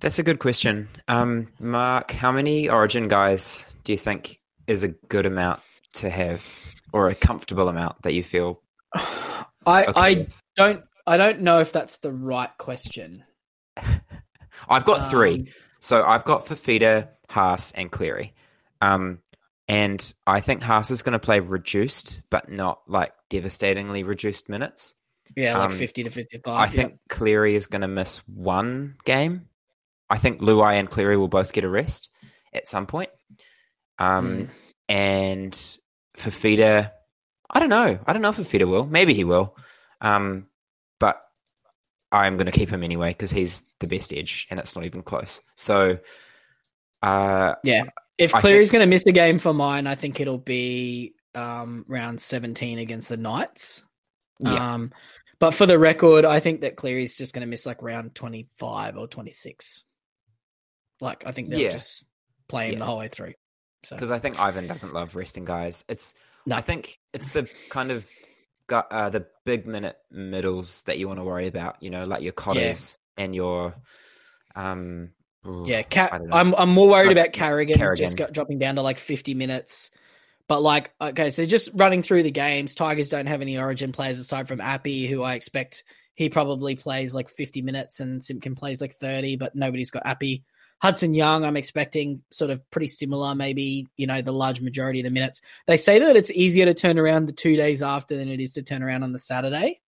That's a good question. Um, Mark, how many Origin guys do you think is a good amount to have, or a comfortable amount that you feel I okay I with? don't I don't know if that's the right question. I've got three. Um, So I've got Fifita, Haas, and Cleary. Um, and I think Haas is going to play reduced, but not like devastatingly reduced minutes. Yeah, like Um, 50 to 55. I yeah. think Cleary is going to miss one game. I think Luai and Cleary will both get a rest at some point. Um, Mm. And Fifita, I don't know. I don't know if Fifita will. Maybe he will. Um, but I'm going to keep him anyway because he's the best edge and it's not even close. So, uh, yeah. If Cleary's going to miss a game for mine, I think it'll be um, round 17 against the Knights. yeah. Um, but for the record, I think that Cleary's just going to miss like round 25 or 26. Like, I think they'll Yeah. just play him Yeah. the whole way through. So, because I think Ivan doesn't love resting guys. It's No. I think it's the kind of uh, the big minute middles that you want to worry about. You know, like your Cotters and your um. ooh, yeah, Ca- I'm I'm more worried about Carrigan, Carrigan. just got, dropping down to like 50 minutes. But like, okay, so just running through the games, Tigers don't have any Origin players aside from Appy, who I expect he probably plays like 50 minutes, and Simpkin plays like 30, but nobody's got Appy. Hudson Young, I'm expecting sort of pretty similar, maybe, you know, the large majority of the minutes. They say that it's easier to turn around the two days after than it is to turn around on the Saturday.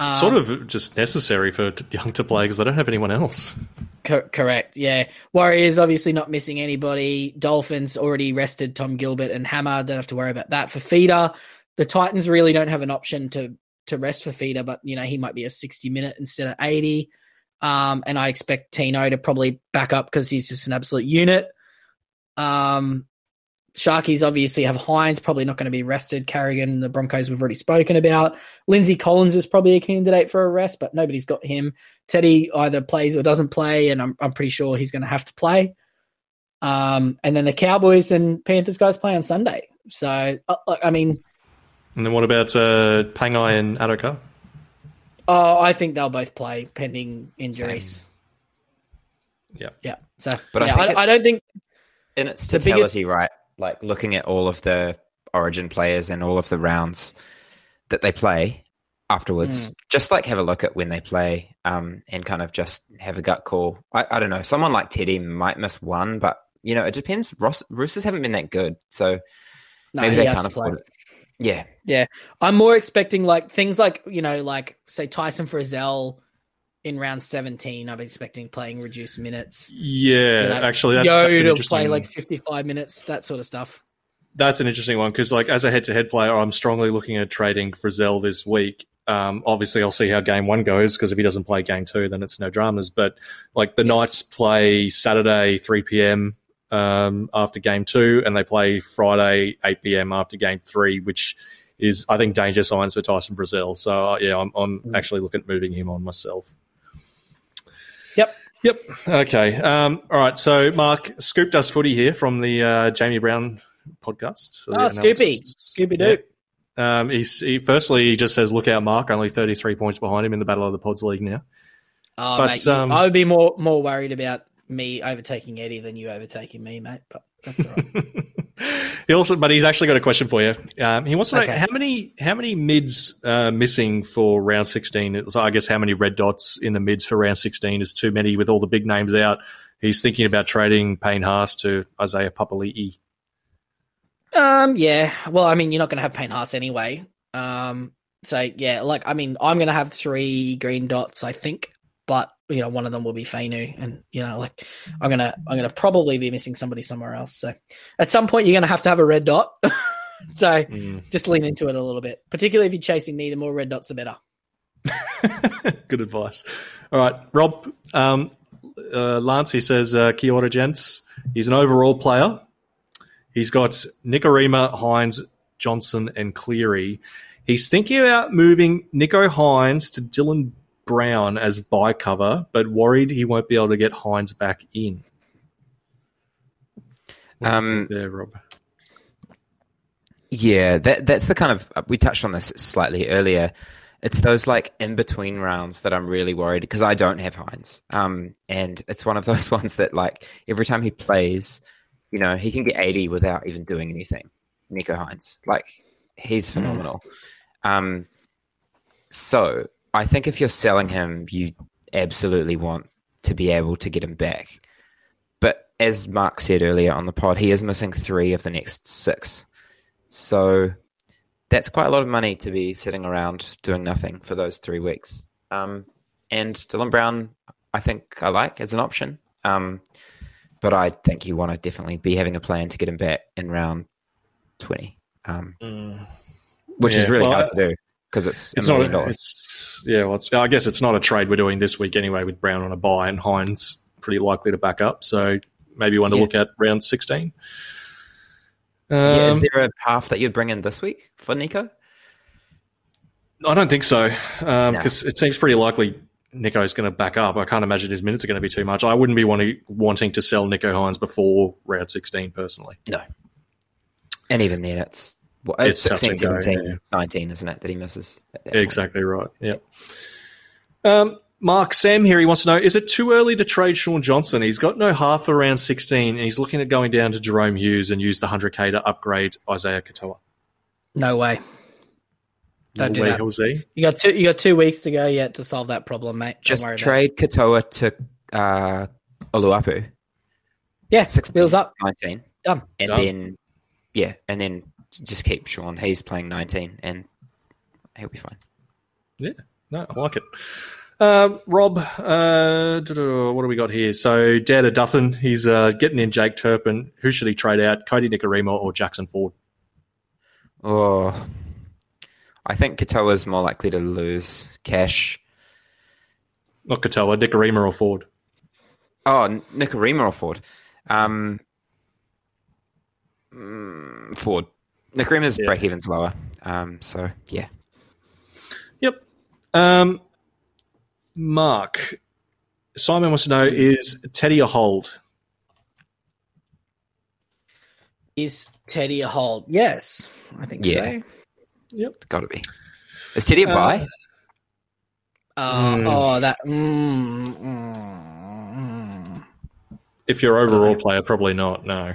Um, sort of just necessary for Young to play because they don't have anyone else. Cor- correct. Yeah. Warriors obviously not missing anybody. Dolphins already rested Tom Gilbert and Hammer. Don't have to worry about that. Fifita, the Titans really don't have an option to to rest Fifita, but you know he might be a sixty minute instead of eighty. Um, and I expect Tino to probably back up because he's just an absolute unit. Um, Sharkies obviously have Hynes, probably not going to be rested. Carrigan, the Broncos we've already spoken about. Lindsay Collins is probably a candidate for a rest, but nobody's got him. Teddy either plays or doesn't play, and I'm I'm pretty sure he's going to have to play. Um, and then the Cowboys and Panthers guys play on Sunday. So uh, I mean, And then what about uh, Pangai and Addo-Carr? oh, I think they'll both play pending injuries. Same. Yeah. Yeah. So, But I yeah, think I, I, don't think. in its the totality, biggest- right? Like looking at all of the Origin players and all of the rounds that they play afterwards, just like have a look at when they play, um, and kind of just have a gut call. I, I don't know. Someone like Teddy might miss one, but you know, it depends. Ross, Roosters haven't been that good, so No, maybe they can't afford it. Yeah yeah, I'm more expecting like things like you know, like say Tyson Frizell, in round 17, I'm expecting playing reduced minutes. Yeah, You know, actually, that, Yo that's to interesting. play like 55 minutes, that sort of stuff. that's an interesting one because, like, as a head-to-head player, I'm strongly looking at trading Frizell this week. Um, obviously, I'll see how game one goes because if he doesn't play game two, then it's no dramas. But like the Yes. Knights play Saturday 3 p.m. Um, after game two, and they play Friday 8 p.m. after game three, which is I think danger signs for Tyson Frizell. So uh, yeah, I'm, I'm Mm. actually looking at moving him on myself. Yep. Yep. Okay. Um, all right. So, Mark, Scoop does footy here from the uh, Jamie Brown podcast. So Oh, Scoopy. Yeah. Doo. Um, he's, he, firstly, he just says, "Look out, Mark! Only thirty-three points behind him in the Battle of the Pods league now." Oh, But, mate, um, I would be more more worried about me overtaking Eddie than you overtaking me, mate. But that's all right. he also, but he's actually got a question for you. Um, he wants to know Okay. how many how many mids uh, missing for round sixteen. So I guess how many red dots in the mids for round sixteen is too many with all the big names out. He's thinking about trading Payne Haas to Isaiah Papali'i. um, yeah. Well, I mean, you're not going to have Payne Haas anyway. Um, so yeah, like I mean, I'm going to have three green dots, I think, but you know, one of them will be Fainu, and you know, like I'm gonna I'm gonna probably be missing somebody somewhere else. So at some point, you're going to have to have a red dot. so Mm. just lean into it a little bit, particularly if you're chasing me. The more red dots, the better. Good advice. All right, Rob. Um, uh, Lance, he says, uh, Kia ora, gents. He's an overall player. He's got Nikorima, Hynes, Johnson, and Cleary. He's thinking about moving Nicho Hynes to Dylan Brown as buy cover, but worried he won't be able to get Hynes back in. What do you Um, there, Rob. Yeah, that that's the kind of we touched on this slightly earlier. It's those like in between rounds that I'm really worried because I don't have Hynes. Um, and it's one of those ones that like every time he plays, you know, he can get 80 without even doing anything. Nicho Hynes, like he's phenomenal. Um, so I think if you're selling him, you absolutely want to be able to get him back. But as Mark said earlier on the pod, he is missing three of the next six. So that's quite a lot of money to be sitting around doing nothing for those three weeks. Um, and Dylan Brown, I think I like as an option. Um, but I think you want to definitely be having a plan to get him back in round 20, um, which is really well, hard to do because it's, It's not. A, it's yeah. Well, it's, I guess it's not a trade we're doing this week anyway. With Brown on a buy and Hynes pretty likely to back up. So maybe one to Yeah. look at round sixteen. Um, yeah, is there a half that you'd bring in this week for Nicho? I don't think so No. because it seems pretty likely Nicho's going to back up. I can't imagine his minutes are going to be too much. I wouldn't be wanting wanting to sell Nicho Hynes before round sixteen personally. No. And even then, it's, well, It's it's tough 16, go, 17, yeah. 19, isn't it, that he misses? At that point. Exactly right. Yeah. Um, Mark Sam here. He wants to know: Is it too early to trade Shaun Johnson? He's got no half around sixteen, and he's looking at going down to Jahrome Hughes and use the hundred k to upgrade Isaiya Katoa. No way. Don't do Lee that. Hilsey. You got two. You got two weeks to go yet to solve that problem, mate. Don't Just trade Katoa to uh, Oluwapu. About it. Yeah, six bills up. 19. Done. And Done. then, yeah, and then just keep Shaun. He's playing 19 and he'll be fine. Yeah, no, I like it. Um, Rob, uh, what do we got here? So, Dad Duffin, he's uh, getting in Jake Turpin. Who should he trade out? Kodi Nikorima or Jackson Ford? Oh, I think Katoa's more likely to lose cash. Not Katoa, Nikorima or Ford? Oh, Nikorima or Ford? Um, mm, Ford. Nikorima's Yeah. break even's lower. Um, so yeah. Yep. Um, Mark, Simon wants to know: Is Teddy a hold? Is Teddy a hold? Yes, I think Yeah. so. It's got to be. Is Teddy a Uh, buy? Uh, Mm. Oh, that. Mm, mm, mm. If you're overall player, probably not. No.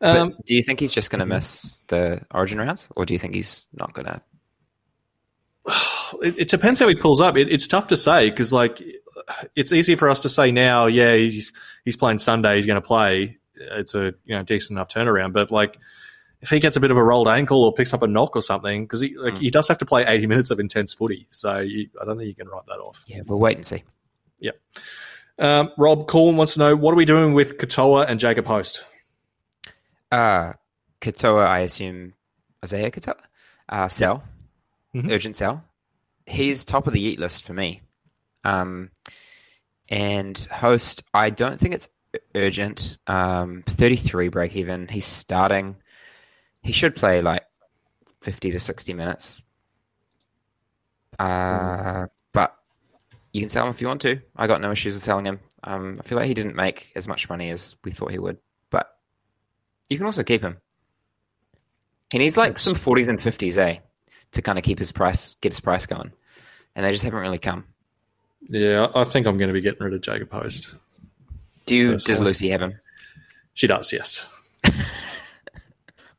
Um, do you think he's just going to miss the Origin rounds, or do you think he's not going to? it, it depends how he pulls up. It, it's tough to say because, like, it's easy for us to say now. Yeah, he's he's playing Sunday. He's going to play. It's a you know decent enough turnaround, but like, if he gets a bit of a rolled ankle or picks up a knock or something, because he like, Mm. he does have to play 80 minutes of intense footy. So you, I don't think you can write that off. Yeah, we'll wait and see. Um, Rob Corn wants to know what are we doing with Katoa and Jacob Host? Uh, Katoa, I assume Isaiah Katoa, uh, sell, Mhm. urgent sell. He's top of the eat list for me. Um, and host, I don't think it's urgent. Um, 33 break even. He's starting. He should play like 50 to 60 minutes. Uh, but you can sell him if you want to. I got no issues with selling him. Um, I feel like he didn't make as much money as we thought he would, you can also keep him. He needs like some 40s and 50s, eh, to kind of keep his price, get his price going, and they just haven't really come. Yeah, I think I'm going to be getting rid of Jacob Host. Do you, does Lucy have him? She does, yes.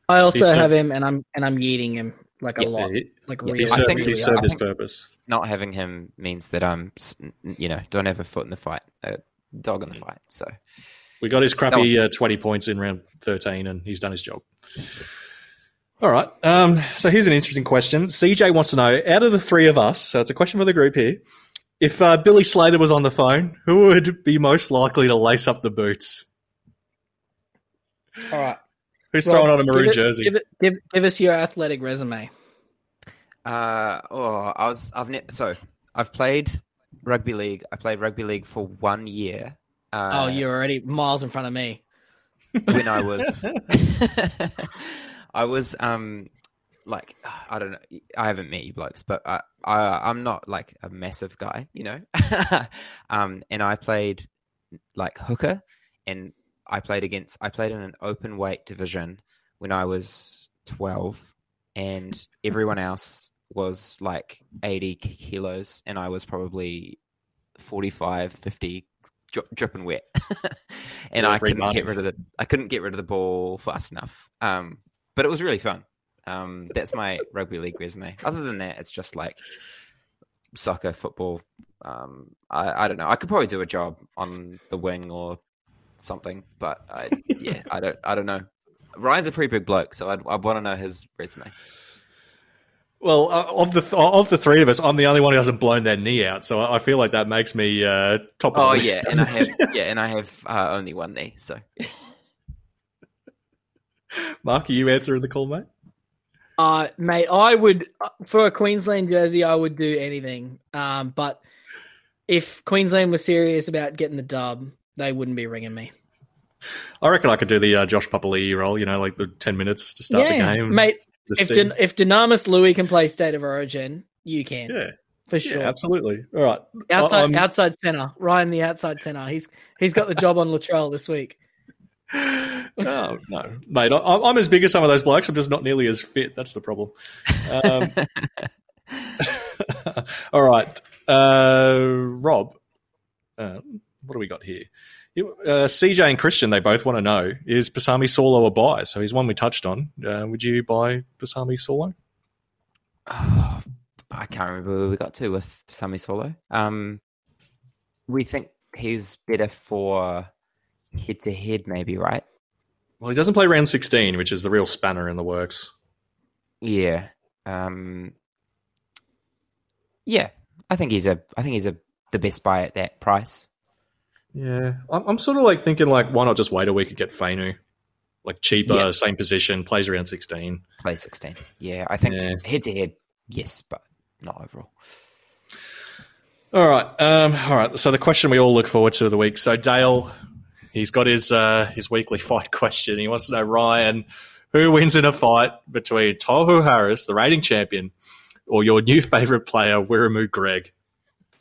I also He served- have him, and I'm and I'm yeeting him like a Yeah, lot, he, like Yeah, he really. served, think- he really served hard. his purpose. Not having him means that I'm, you know, don't have a foot in the fight, a dog in the fight. So We got his crappy uh, 20 points in round 13, and he's done his job. All right. Um, so here's an interesting question. CJ wants to know out of the three of us, so it's a question for the group here. If uh, Billy Slater was on the phone, who would be most likely to lace up the boots? All right, Who's Rob, throwing on a give maroon it- jersey? Give, it, give, give us your athletic resume. Uh, oh, I was I've ne- so I've played rugby league. I played rugby league for one year. Uh, oh, you're already miles in front of me. when I was, I was um like I don't know. I haven't met you blokes, but I, I I'm not like a massive guy, you know. um, and I played like hooker, and I played against. I played in an open weight division when I was twelve, and everyone else was like 80 kilos and i was probably 45 50 dri- dripping wet. And i couldn't money. get rid of the i couldn't get rid of the ball fast enough. Um but it was really fun. Um that's my rugby league resume. Other than that it's just like soccer football. Um i i don't know. I could probably do a job on the wing or something but i yeah i don't i don't know. Ryan's a pretty big bloke so i'd, I'd want to know his resume Well, uh, of the of the three of us, I'm the only one who hasn't blown their knee out, so I feel like that makes me uh, top of Oh the yeah, and I have yeah, and I have uh, only one knee. So Mark, are you answering the call, mate? Uh, mate, I would uh, for a Queensland jersey, I would do anything. Um, but if Queensland was serious about getting the dub, they wouldn't be ringing me. I reckon I could do the uh, Josh Papali'i role. You know, like the ten minutes to start the game, mate. If. If Dunamis Lui can play State of Origin, you can yeah, for yeah, sure. absolutely. All right, outside I'm- outside center, Ryan, the outside center. He's he's got the job on Latrell this week. no, no, mate. I, I'm as big as some of those blokes. I'm just not nearly as fit. That's the problem. Um, all right, uh, Rob. Uh, what do we got here? You- Uh, CJ and Christian, they both want to know: Is Pasami Saulo a buy? So he's one we touched on. Uh, would you buy Pasami Saulo? oh, I can't remember where we got to with Sami Saulo. Um, we think he's better for head to head, maybe, right? Well, he doesn't play round 16, which is the real spanner in the works. Yeah. Um, yeah, I think he's a. I think he's a the best buy at that price. Yeah, I'm, I'm sort of like thinking like, why not just wait a week and get Fainu? Like cheaper, Yeah. same position, plays around 16. Play sixteen. Yeah, I think Yeah. head to head, yes, but not overall. All right, um, all right. So the question we all look forward to of the week. So Dale, he's got his uh, his weekly fight question. He wants to know Ryan, who wins in a fight between Tohu Harris, the reigning champion, or your new favorite player, Wiremu Greig?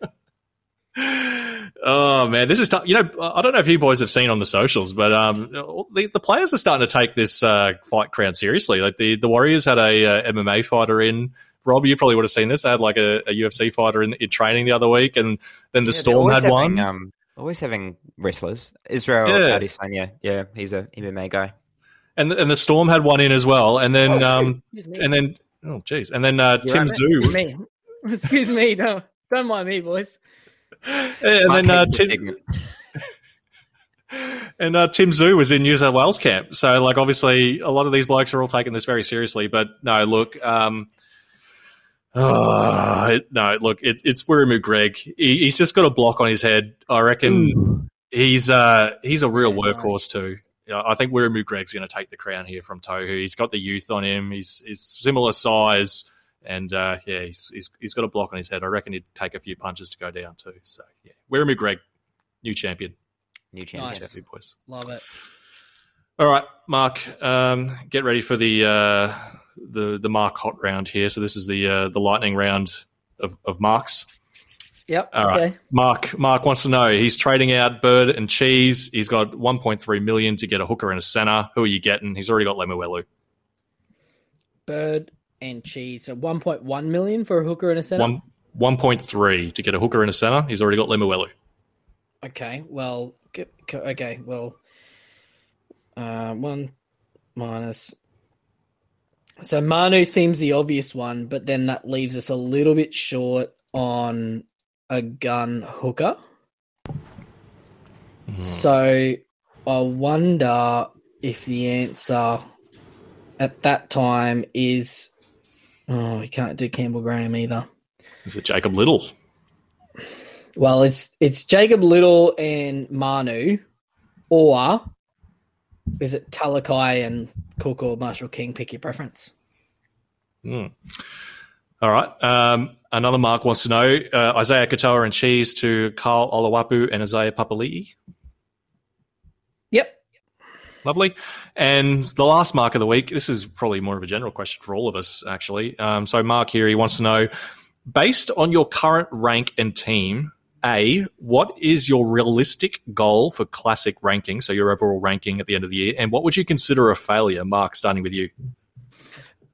Oh man, this is tough. You know, I don't know if you boys have seen on the socials, but um, the, the players are starting to take this uh, fight crown seriously. Like the, the Warriors had a uh, MMA fighter in. Rob, you probably would have seen this. They had like a, a UFC fighter in, in training the other week, and then the Yeah, Storm had having, one. Um, always having wrestlers. Israel Yeah. Adesanya, yeah, he's a MMA guy. and and the Storm had one in as well. And then um, and then oh jeez, and then uh, Tim right, Tszyu, Excuse me. Excuse me. Don't don't mind me, boys. And then uh, Tim, and uh, Tim Tszyu was in New South Wales camp. So, like, obviously, a lot of these blokes are all taking this very seriously. But no, look, um, oh, it, no, look, it, it's Wiremu Greig. He, he's just got a block on his head. I reckon Ooh. he's uh, he's a real workhorse too. I think Wiremu Greig's going to take the crown here from Tohu. He's got the youth on him. He's he's similar size, and uh, yeah, he's, he's he's got a block on his head. I reckon he'd take a few punches to go down too. So yeah, Wiremu Greig, new champion. New champion. Nice. Happy boys. Love it. All right, Mark, um, get ready for the uh, the the Mark hot round here. So this is the uh, the lightning round of, of Marks. Yep. All right. okay. Mark Mark wants to know he's trading out Bird and Cheese. He's got 1.3 million to get a hooker and a center. Who are you getting? He's already got Lemuelu. Bird and cheese. So 1.1 million for a hooker and a center. One 1.3 to get a hooker and a center. He's already got Lemuelu. Okay. Well. Okay. Well. Uh, one minus. So Manu seems the obvious one, but then that leaves us a little bit short on a gun hooker. So I wonder if the answer at that time is oh, we can't do Campbell Graham either. Is it Jacob Little? Well, it's it's Jacob Little and Manu, or is it Talakai and Cook or Marshall King? Pick your preference. Hmm. All right. Um, another Mark wants to know uh, Isaiya Katoa and Cheese to Carl Olawapu and Isaiah Papali'i. Lovely. And the last mark of the week, this is probably more of a general question for all of us, actually. Um, so, Mark here, he wants to know based on your current rank and team, A, what is your realistic goal for classic ranking? So, your overall ranking at the end of the year. And what would you consider a failure? Mark, starting with you.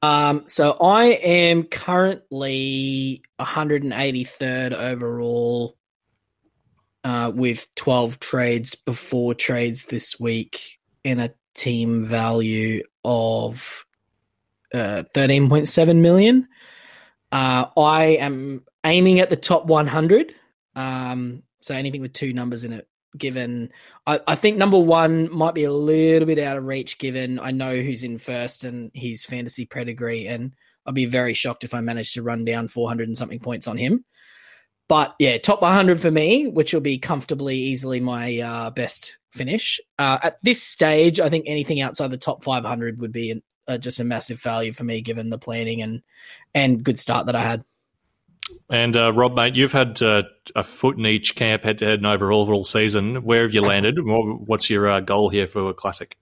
Um, so I am currently 183rd overall uh, with 12 trades before trades this week and a team value of uh, 13.7 million. Uh, I am aiming at the top 100. Um, so anything with two numbers in it, given I, I think number one might be a little bit out of reach, given I know who's in first and his fantasy pedigree, and I'd be very shocked if I managed to run down 400 and something points on him. But yeah, top 100 for me, which will be comfortably, easily my uh, best finish. Uh, at this stage, I think anything outside the top 500 would be an, uh, just a massive failure for me, given the planning and and good start that I had. And uh, Rob, mate, you've had uh, a foot in each camp, head to head, and overall all season. Where have you landed? What's your uh, goal here for a classic?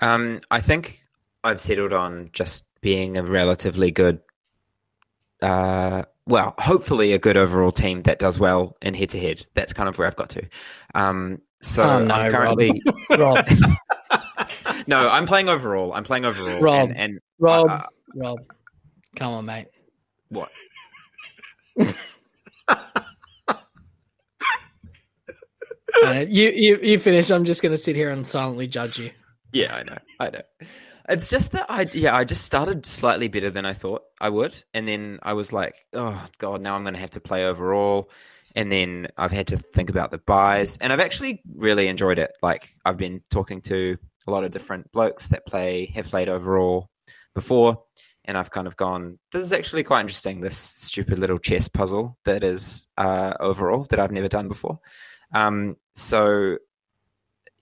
Um, I think I've settled on just being a relatively good, uh, well, hopefully a good overall team that does well in head to head. That's kind of where I've got to. Um, so Oh, no, I'm Rob. currently Rob, no, I'm playing overall. I'm playing overall, Rob. and, and Rob, uh, Rob, come on, mate. what? You, you, you finish. I'm just going to sit here and silently judge you. Yeah, I know. I know. It's just that I yeah, I just started slightly better than I thought I would. And then I was like, oh god, now I'm gonna have to play overall. And then I've had to think about the buys. And I've actually really enjoyed it. Like I've been talking to a lot of different blokes that play have played overall before. And I've kind of gone, this is actually quite interesting, this stupid little chess puzzle that is uh, overall that I've never done before. Um, so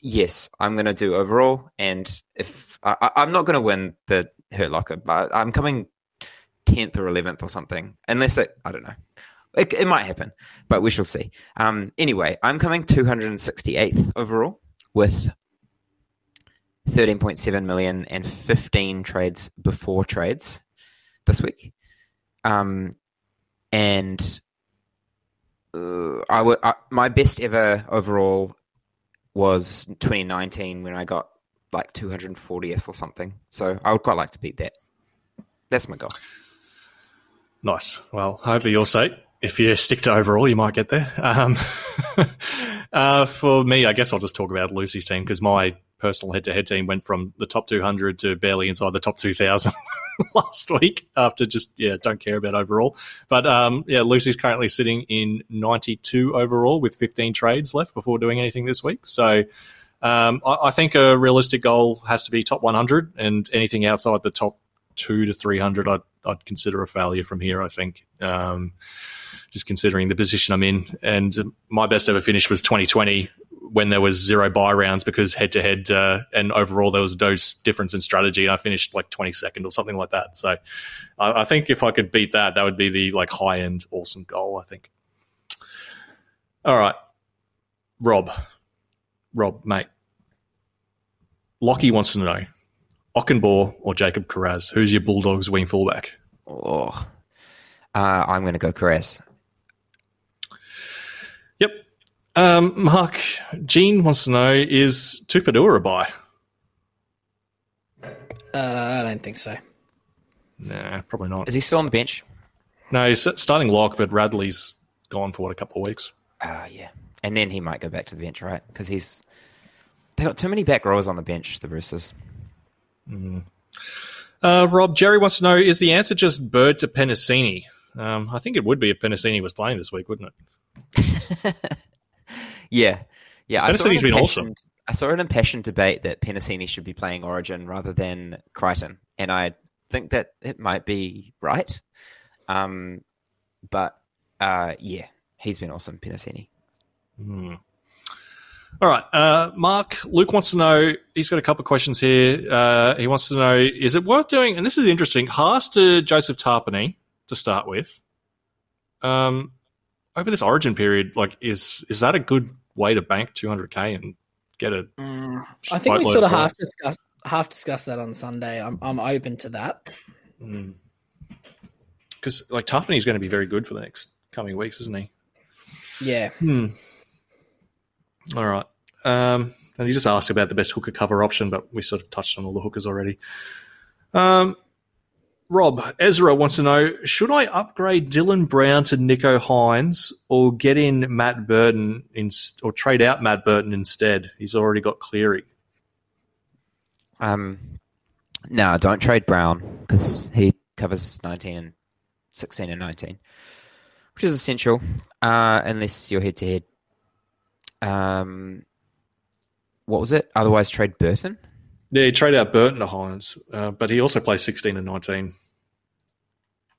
yes, I'm going to do overall, and if I, I'm not going to win the Hurt Locker, but I'm coming tenth or eleventh or something, unless it, I don't know. It, it might happen, but we shall see. Um, anyway, I'm coming 268th overall with 13.7 million and 15 trades before trades this week. Um, and uh, I would I, my best ever overall was 2019 when I got like 240th or something. So I would quite like to beat that. That's my goal. Nice. Well, hopefully you'll say if you stick to overall, you might get there. Um, uh, for me, I guess I'll just talk about Lucy's team because my personal head to head team went from the top 200 to barely inside the top 2000 last week after just, yeah, don't care about overall. But um, yeah, Lucy's currently sitting in 92 overall with 15 trades left before doing anything this week. So um, I, I think a realistic goal has to be top 100, and anything outside the top two to 300, I'd, I'd consider a failure from here, I think. Um, just considering the position I'm in. And my best ever finish was 2020 when there was zero buy rounds because head to head and overall there was no difference in strategy. I finished like 22nd or something like that. So I, I think if I could beat that, that would be the like high end awesome goal. I think. All right, Rob, Rob, mate. Lockie wants to know Okunbor or Jacob Kiraz. Who's your Bulldogs wing fullback? Oh, uh, I'm going to go Kiraz. Yep. Um, Mark, Gene wants to know is Tupadura a buy? Uh, I don't think so. Nah, probably not. Is he still on the bench? No, he's starting lock, but Radley's gone for what a couple of weeks. Ah, uh, yeah. And then he might go back to the bench, right? Because he's they got too many back rowers on the bench, the Roosters. Mm. Uh, Rob, Jerry wants to know is the answer just Bird to Penisini? Um, I think it would be if Penisini was playing this week, wouldn't it? yeah. Yeah. Penisini's been awesome. I saw an impassioned debate that Penisini should be playing Origin rather than Crichton, and I think that it might be right. Um, but uh, yeah, he's been awesome, Penisini. Mm. All right, uh, Mark. Luke wants to know. He's got a couple of questions here. Uh, he wants to know: Is it worth doing? And this is interesting. Haas to Joseph Tapine to start with. Um, over this Origin period, like, is is that a good way to bank two hundred k and get a? Mm, I think we sort of half discussed half discussed that on Sunday. I'm I'm open to that. Because mm. like Tapine is going to be very good for the next coming weeks, isn't he? Yeah. Hmm. All right. Um, and he just asked about the best hooker cover option, but we sort of touched on all the hookers already. Um, Rob Ezra wants to know: Should I upgrade Dylan Brown to Nicho Hynes or get in Matt Burton, in, or trade out Matt Burton instead? He's already got Cleary. Um, no, don't trade Brown because he covers 19 and 16 and 19, which is essential uh, unless you're head to head. Um, what was it? Otherwise, trade Burton. Yeah, he traded out Burton to Hynes, uh, but he also plays 16 and 19.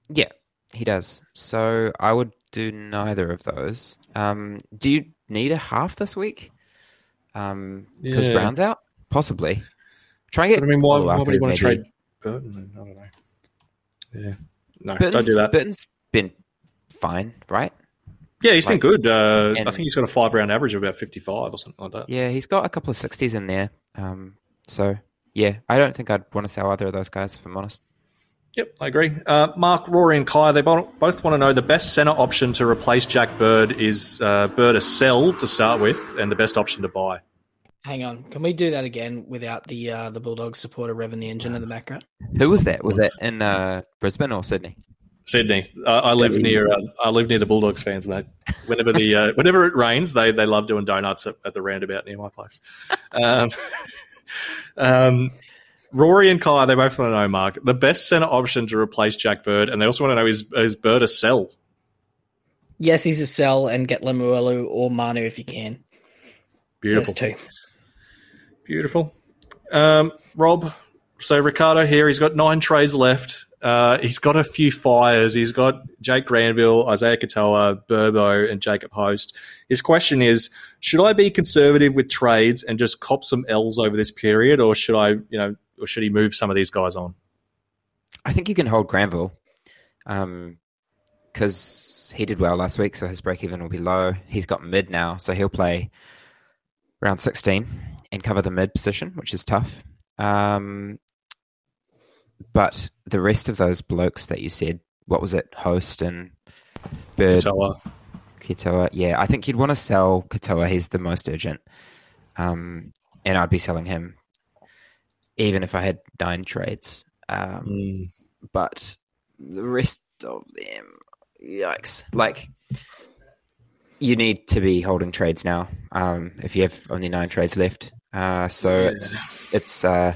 Yeah, he does. So I would do neither of those. Um, do you need a half this week? Because um, yeah. Brown's out? Possibly. Try and get. I mean, why, why would you want to trade Burton? I don't know. Yeah. No, Burton's, don't do that. Burton's been fine, right? Yeah, he's like, been good. Uh, I think he's got a five round average of about 55 or something like that. Yeah, he's got a couple of 60s in there. Um, so, yeah, I don't think I'd want to sell either of those guys, if I'm honest. Yep, I agree. Uh, Mark, Rory, and Kai, they both want to know the best centre option to replace Jack Bird is uh, Bird a sell to start with, and the best option to buy. Hang on, can we do that again without the uh, the Bulldogs supporter revving the engine in the background? Who was that? Was that in uh, Brisbane or Sydney? Sydney. Uh, I live near. Uh, I live near the Bulldogs fans, mate. Whenever the uh, whenever it rains, they they love doing donuts at, at the roundabout near my place. Um, um, Rory and Kai, they both want to know, Mark, the best centre option to replace Jack Bird, and they also want to know is is Bird a sell? Yes, he's a sell, and get Lemuelu or Manu if you can. Beautiful. Two. Beautiful. Um, Rob, so Ricardo here, he's got nine trades left. Uh, he's got a few fires. He's got Jake Granville, Isaiya Katoa, Burbo, and Jacob Host. His question is: Should I be conservative with trades and just cop some L's over this period, or should I, you know, or should he move some of these guys on? I think you can hold Granville, because um, he did well last week, so his break even will be low. He's got mid now, so he'll play round sixteen and cover the mid position, which is tough. Um, but the rest of those blokes that you said, what was it, Host and Bird, Katoa. Katoa, yeah, I think you'd want to sell Katoa. He's the most urgent, um, and I'd be selling him even if I had nine trades. Um, mm. But the rest of them, yikes! Like you need to be holding trades now. Um, if you have only nine trades left, Uh, so Yeah. it's it's uh,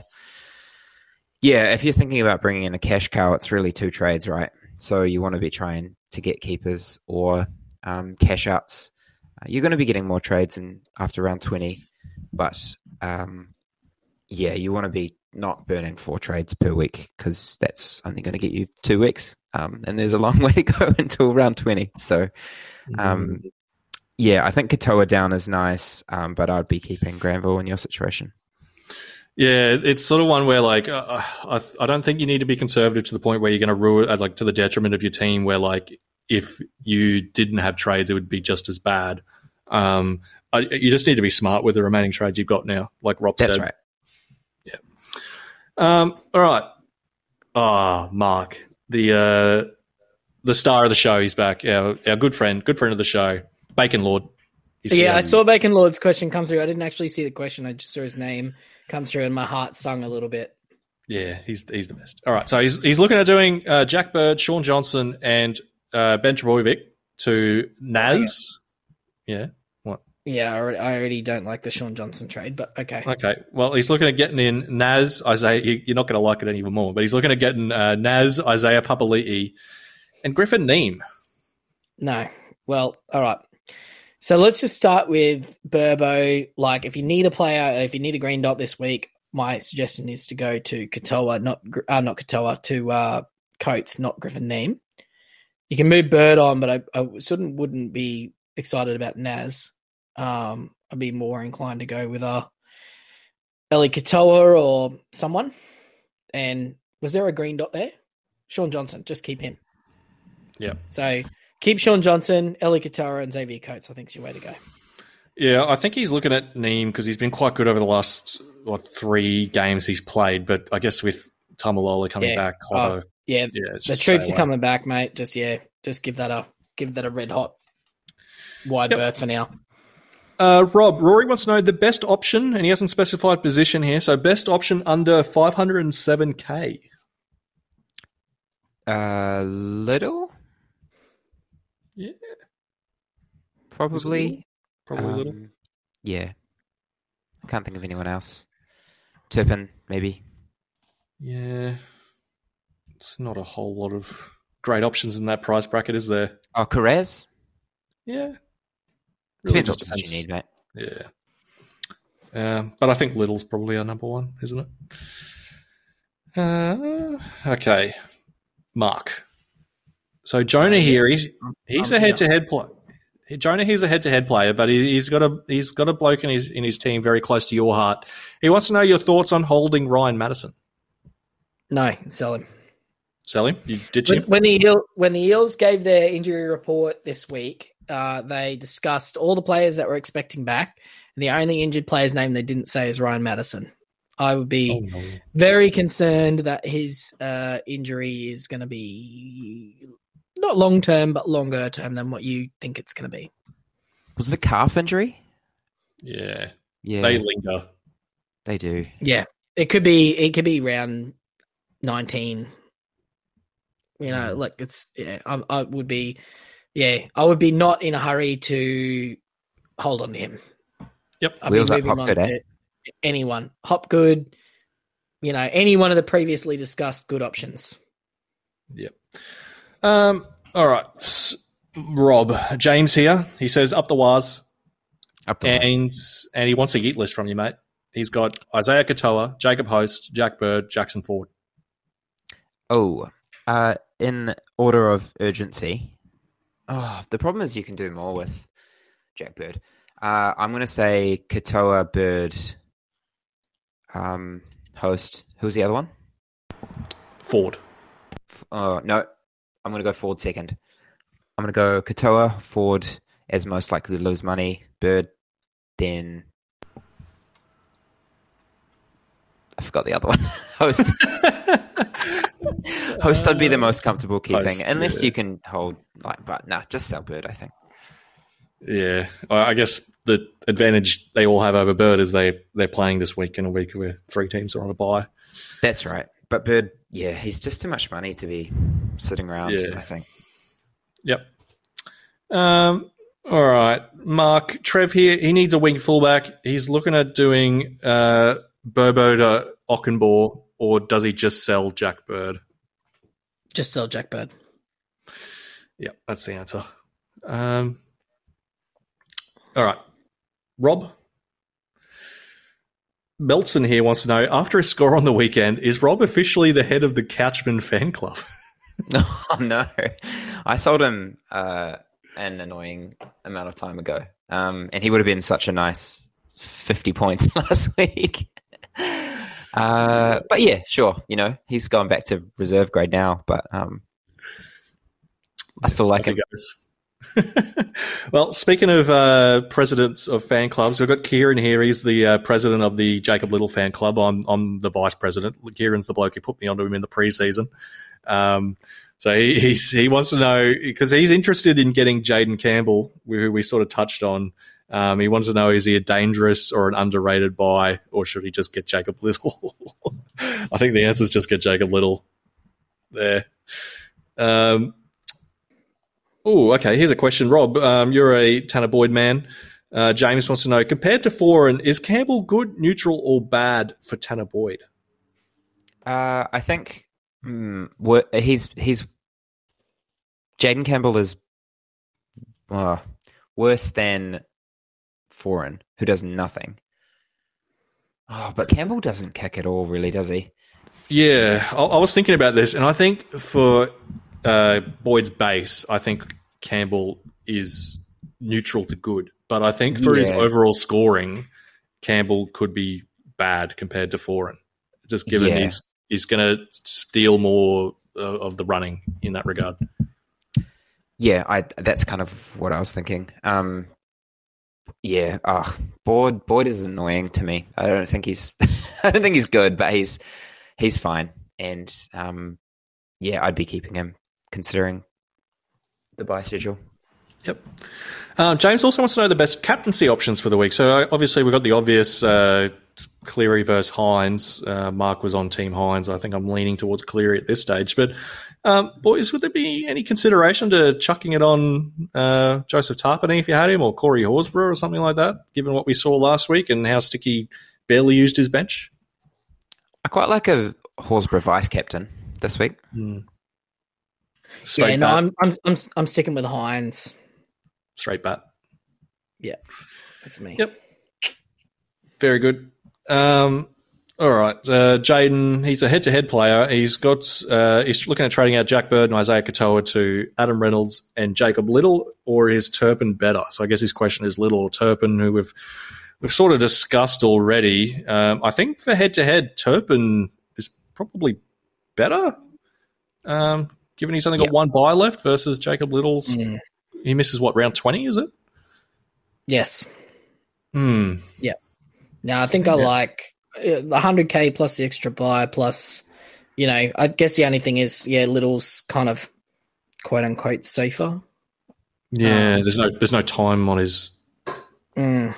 yeah. If you're thinking about bringing in a cash cow, it's really two trades, right? So you want to be trying to get keepers or um, cash outs. Uh, you're going to be getting more trades in after round twenty, but um, yeah, you want to be not burning four trades per week because that's only going to get you two weeks, um, and there's a long way to go until round twenty. So um, yeah, I think Katoa down is nice, um, but I'd be keeping Granville in your situation. Yeah, it's sort of one where like uh, I, I don't think you need to be conservative to the point where you're going to ruin uh, like to the detriment of your team. Where like if you didn't have trades, it would be just as bad. Um, I, you just need to be smart with the remaining trades you've got now, like Rob That's said. right. Um, all right. Ah, Mark, the uh, the star of the show. He's back. Our, our good friend, good friend of the show, Bacon Lord. He's yeah, here. I saw Bacon Lord's question come through. I didn't actually see the question. I just saw his name come through, and my heart sung a little bit. Yeah, he's he's the best. All right, so he's he's looking at doing uh, Jack Bird, Shaun Johnson, and uh, Ben Trbojevic to Naz. Yeah. Yeah, I already, I already don't like the Shaun Johnson trade, but okay. Okay. Well, he's looking at getting in Naz Isaiah. you- You're not going to like it any more, but he's looking at getting uh, Naz Isaiah Papali'i and Griffin Neame. No. Well, all right. So let's just start with Burbo. Like, if you need a player, if you need a green dot this week, my suggestion is to go to Katoa, not uh, not Katoa, to uh, Coates, not Griffin Neame. You can move Bird on, but I, I sort of wouldn't be excited about Naz. Um, I'd be more inclined to go with uh, Eli Katoa or someone. And was there a green dot there? Shaun Johnson, just keep him. Yeah. So keep Shaun Johnson, Eli Katoa, and Xavier Coates. I think is your way to go. Yeah, I think he's looking at Neame because he's been quite good over the last what three games he's played. But I guess with Taumalolo coming Yeah. back, Cotter, Yeah, yeah, the just troops are coming back, mate. Just yeah, just give that a give that a red hot wide Yep. berth for now. Uh, Rob, Rory wants to know the best option, and he hasn't specified position here. So best option under 507k. Uh, little, Yeah, probably. probably a little. Um, Yeah. I can't think of anyone else. Turpin, maybe. Yeah, it's not a whole lot of great options in that price bracket, is there? Oh, Kiraz? Yeah, Depends what position you need, mate. Yeah. Um, but I think Little's probably our number one, isn't it? Uh, okay, Mark. So Jonah Uh, here, he's he's Um, a head-to-head player. Jonah, he's a head-to-head player, but he, he's got a he's got a bloke in his in his team very close to your heart. He wants to know your thoughts on holding Ryan Matterson. No, sell him. Sell him? You ditch When, him? when the Eel, when the Eels gave their injury report this week, uh, they discussed all the players that were expecting back. And the only injured player's name they didn't say is Ryan Matterson. I would be Oh, no. very concerned that his uh, injury is going to be not long term, but longer term than what you think it's going to be. Was it a calf injury? Yeah, Yeah, they linger. they, do. Yeah, it could be. It could be around nineteen. You know, like it's yeah. I, I would be, yeah, I would be not in a hurry to hold on to him. Yep. I'd Wheels be moving on Hopgood, eh? to anyone. Hopgood, you know, any one of the previously discussed good options. Yep. Um. All right, Rob James here. He says up the wires. Up the wires. and and he wants a yeet list from you, mate. He's got Isaiya Katoa, Jacob Host, Jack Bird, Jackson Ford. Oh, uh, in order of urgency. Oh, the problem is you can do more with Jack Bird. Uh, I'm going to say Katoa Bird. Um, host. Who's the other one? Ford. F- Oh no, I'm going to go Ford second. I'm going to go Katoa Ford as most likely to lose money. Bird, then I forgot the other one. host. Host, I'd be the most comfortable keeping, Host, unless yeah. you can hold like. But nah, just sell Bird. I think. Yeah, I I guess the advantage they all have over Bird is they they're playing this week in a week where three teams are on a buy. That's right. But Bird, yeah, he's just too much money to be sitting around. Yeah. I think. Yep. Um. All right, Mark Trev here. He needs a wing fullback. He's looking at doing uh, Burbo to Okunbor, or does he just sell Jack Bird? Just sell Jack Bird. Yeah, that's the answer. Um, all right, Rob. Meltson here wants to know after a score on the weekend, is Rob officially the head of the Couchman fan club? Oh no, I sold him uh, an annoying amount of time ago, um, and he would have been such a nice fifty points last week. Uh, but yeah, sure. You know, he's going back to reserve grade now, but um, I still like him. well, speaking of uh, presidents of fan clubs, we've got Kieran here. He's the uh, president of the Jacob Little fan club. I'm, I'm the vice president. Kieran's the bloke who put me onto him in the preseason. Um, so he he's, he wants to know because he's interested in getting Jayden Campbell, who we sort of touched on. Um, he wants to know is he a dangerous or an underrated buy, or should he just get Jacob Little? I think the answer is just get Jacob Little. There. Um, oh, okay. Here's a question, Rob. Um, you're a Tanah Boyd man. Uh, James wants to know compared to Foran, is Campbell good, neutral, or bad for Tanah Boyd? Uh, I think Hmm. he's he's Jayden Campbell is uh, worse than Foran, who does nothing. Oh, but Campbell doesn't kick at all, really, does he? Yeah, I, I was thinking about this, and I think for uh, Boyd's base, I think Campbell is neutral to good. But I think for yeah. his overall scoring, Campbell could be bad compared to Foran. just given yeah. his is going to steal more of the running in that regard. Yeah, I that's kind of what I was thinking. Um, yeah, oh, Boyd Boyd is annoying to me. I don't think he's I don't think he's good, but he's he's fine. And um, yeah, I'd be keeping him considering the buy schedule. Yep. Uh, James also wants to know the best captaincy options for the week. So uh, obviously we've got the obvious uh, Cleary versus Hynes. Uh, Mark was on Team Hynes. I think I'm leaning towards Cleary at this stage. But um, boys, would there be any consideration to chucking it on uh, Joseph Tapine if you had him, or Corey Horsburgh or something like that? Given what we saw last week and how Sticky barely used his bench. I quite like a Horsburgh vice captain this week. Hmm. yeah, no, I'm, I'm I'm I'm sticking with Hynes. Straight bat. Yeah, that's me. Yep. Very good. Um, all right, uh, Jayden. He's a head-to-head player. He's got. Uh, he's looking at trading out Jack Bird and Isaiya Katoa to Adam Reynolds and Jacob Little, or is Turpin better? So I guess his question is Little or Turpin, who we've we've sort of discussed already. Um, I think for head-to-head, Turpin is probably better. Um, given he's only got yep. one buy left versus Jacob Little's. Mm. He misses what round twenty? Is it? Yes. Hmm. Yeah. Now I think I like uh, the hundred k plus the extra buy plus. You know, I guess the only thing is, yeah, Little's kind of quote unquote safer. Yeah, um, there's no there's no time on his. Mm,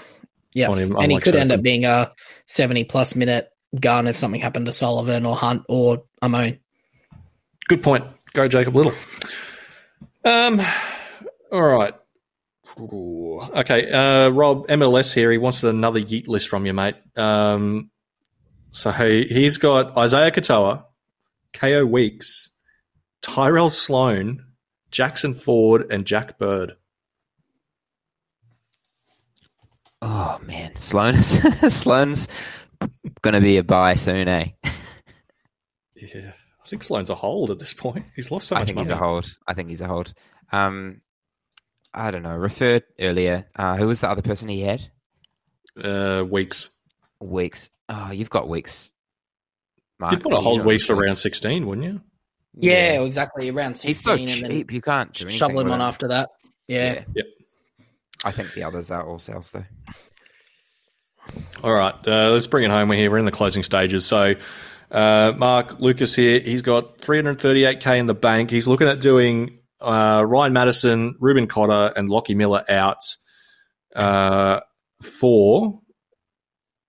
yeah, him, and he could end up being a seventy plus minute gun if something happened to Sullivan or Hunt or Amon. Good point. Go Jacob Little. Um, all right. Okay, uh, Rob MLS here. He wants another Yeet list from you, mate. Um, so he, he's got Isaiya Katoa, Kaeo Weekes, Tyrell Sloan, Jackson Ford, and Jack Bird. Oh man, Sloan's Sloan's gonna be a buy soon, eh? yeah, I think Sloan's a hold at this point. He's lost so much. I think money. he's a hold. I think he's a hold. Um, I don't know, referred earlier. Uh, who was the other person he had? Uh, Weeks. Weekes. Oh, you've got weeks. Mark, You'd want to hold Weekes for round 16, wouldn't you? Yeah, yeah, exactly. Around 16. He's so cheap. You can't shovel him on him. after that. Yeah. yeah. Yep. I think the others are all sales, though. All right. Uh, let's bring it home. We're here. We're in the closing stages. So, uh, Mark Lucas here, he's got 338k in the bank. He's looking at doing uh, Ryan Matterson, Reuben Cotter, and Lockie Miller out uh, for.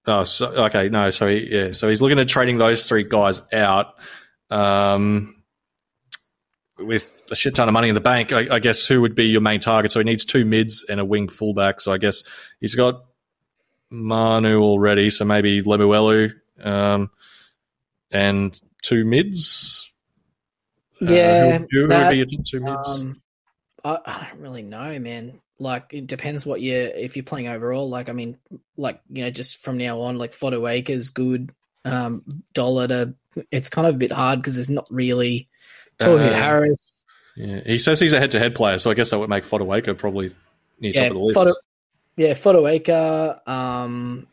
Oh, so, okay, no, so he, yeah, so he's looking at trading those three guys out. Um, with a shit ton of money in the bank, I, I, guess who would be your main target? So he needs two mids and a wing fullback. So I guess he's got Manu already, so maybe Lemuelu um, and two mids. Yeah, uh, who, who that, would be your two mids? Um, I, I don't really know, man. Like it depends what you're if you're playing overall. Like I mean, like you know, just from now on, like is good. Um, Dollar to it's kind of a bit hard because there's not really Tohu uh, Harris. Yeah, he says he's a head-to-head player, so I guess that would make Fotuaika probably near yeah, top of the list. Foto, yeah, Fotuaika. Um,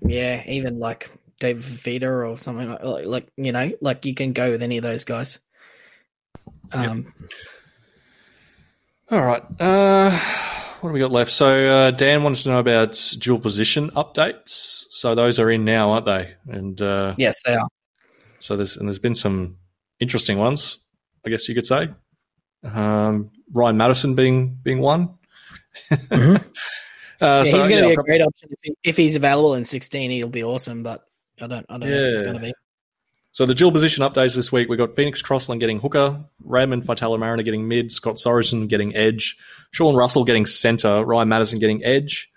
yeah, even like Dave Fifita or something like, like, like you know, like you can go with any of those guys. Um. Yep. All right. Uh, what do we got left? So uh, Dan wants to know about dual position updates. So those are in now, aren't they? And uh, yes, they are. So there's and there's been some interesting ones, I guess you could say. Um, Ryan Matterson being being one. Mm-hmm. uh, yeah, so, he's going to yeah, be a great option if, he, if, he's available in 16. He'll be awesome, but I don't I don't yeah. know if he's going to be. So the dual position updates this week, we've got Phoenix Crossland getting hooker, Raymond Faitala-Mariner getting mid, Scott Sorensen getting edge, Sean Russell getting centre, Ryan Matterson getting edge,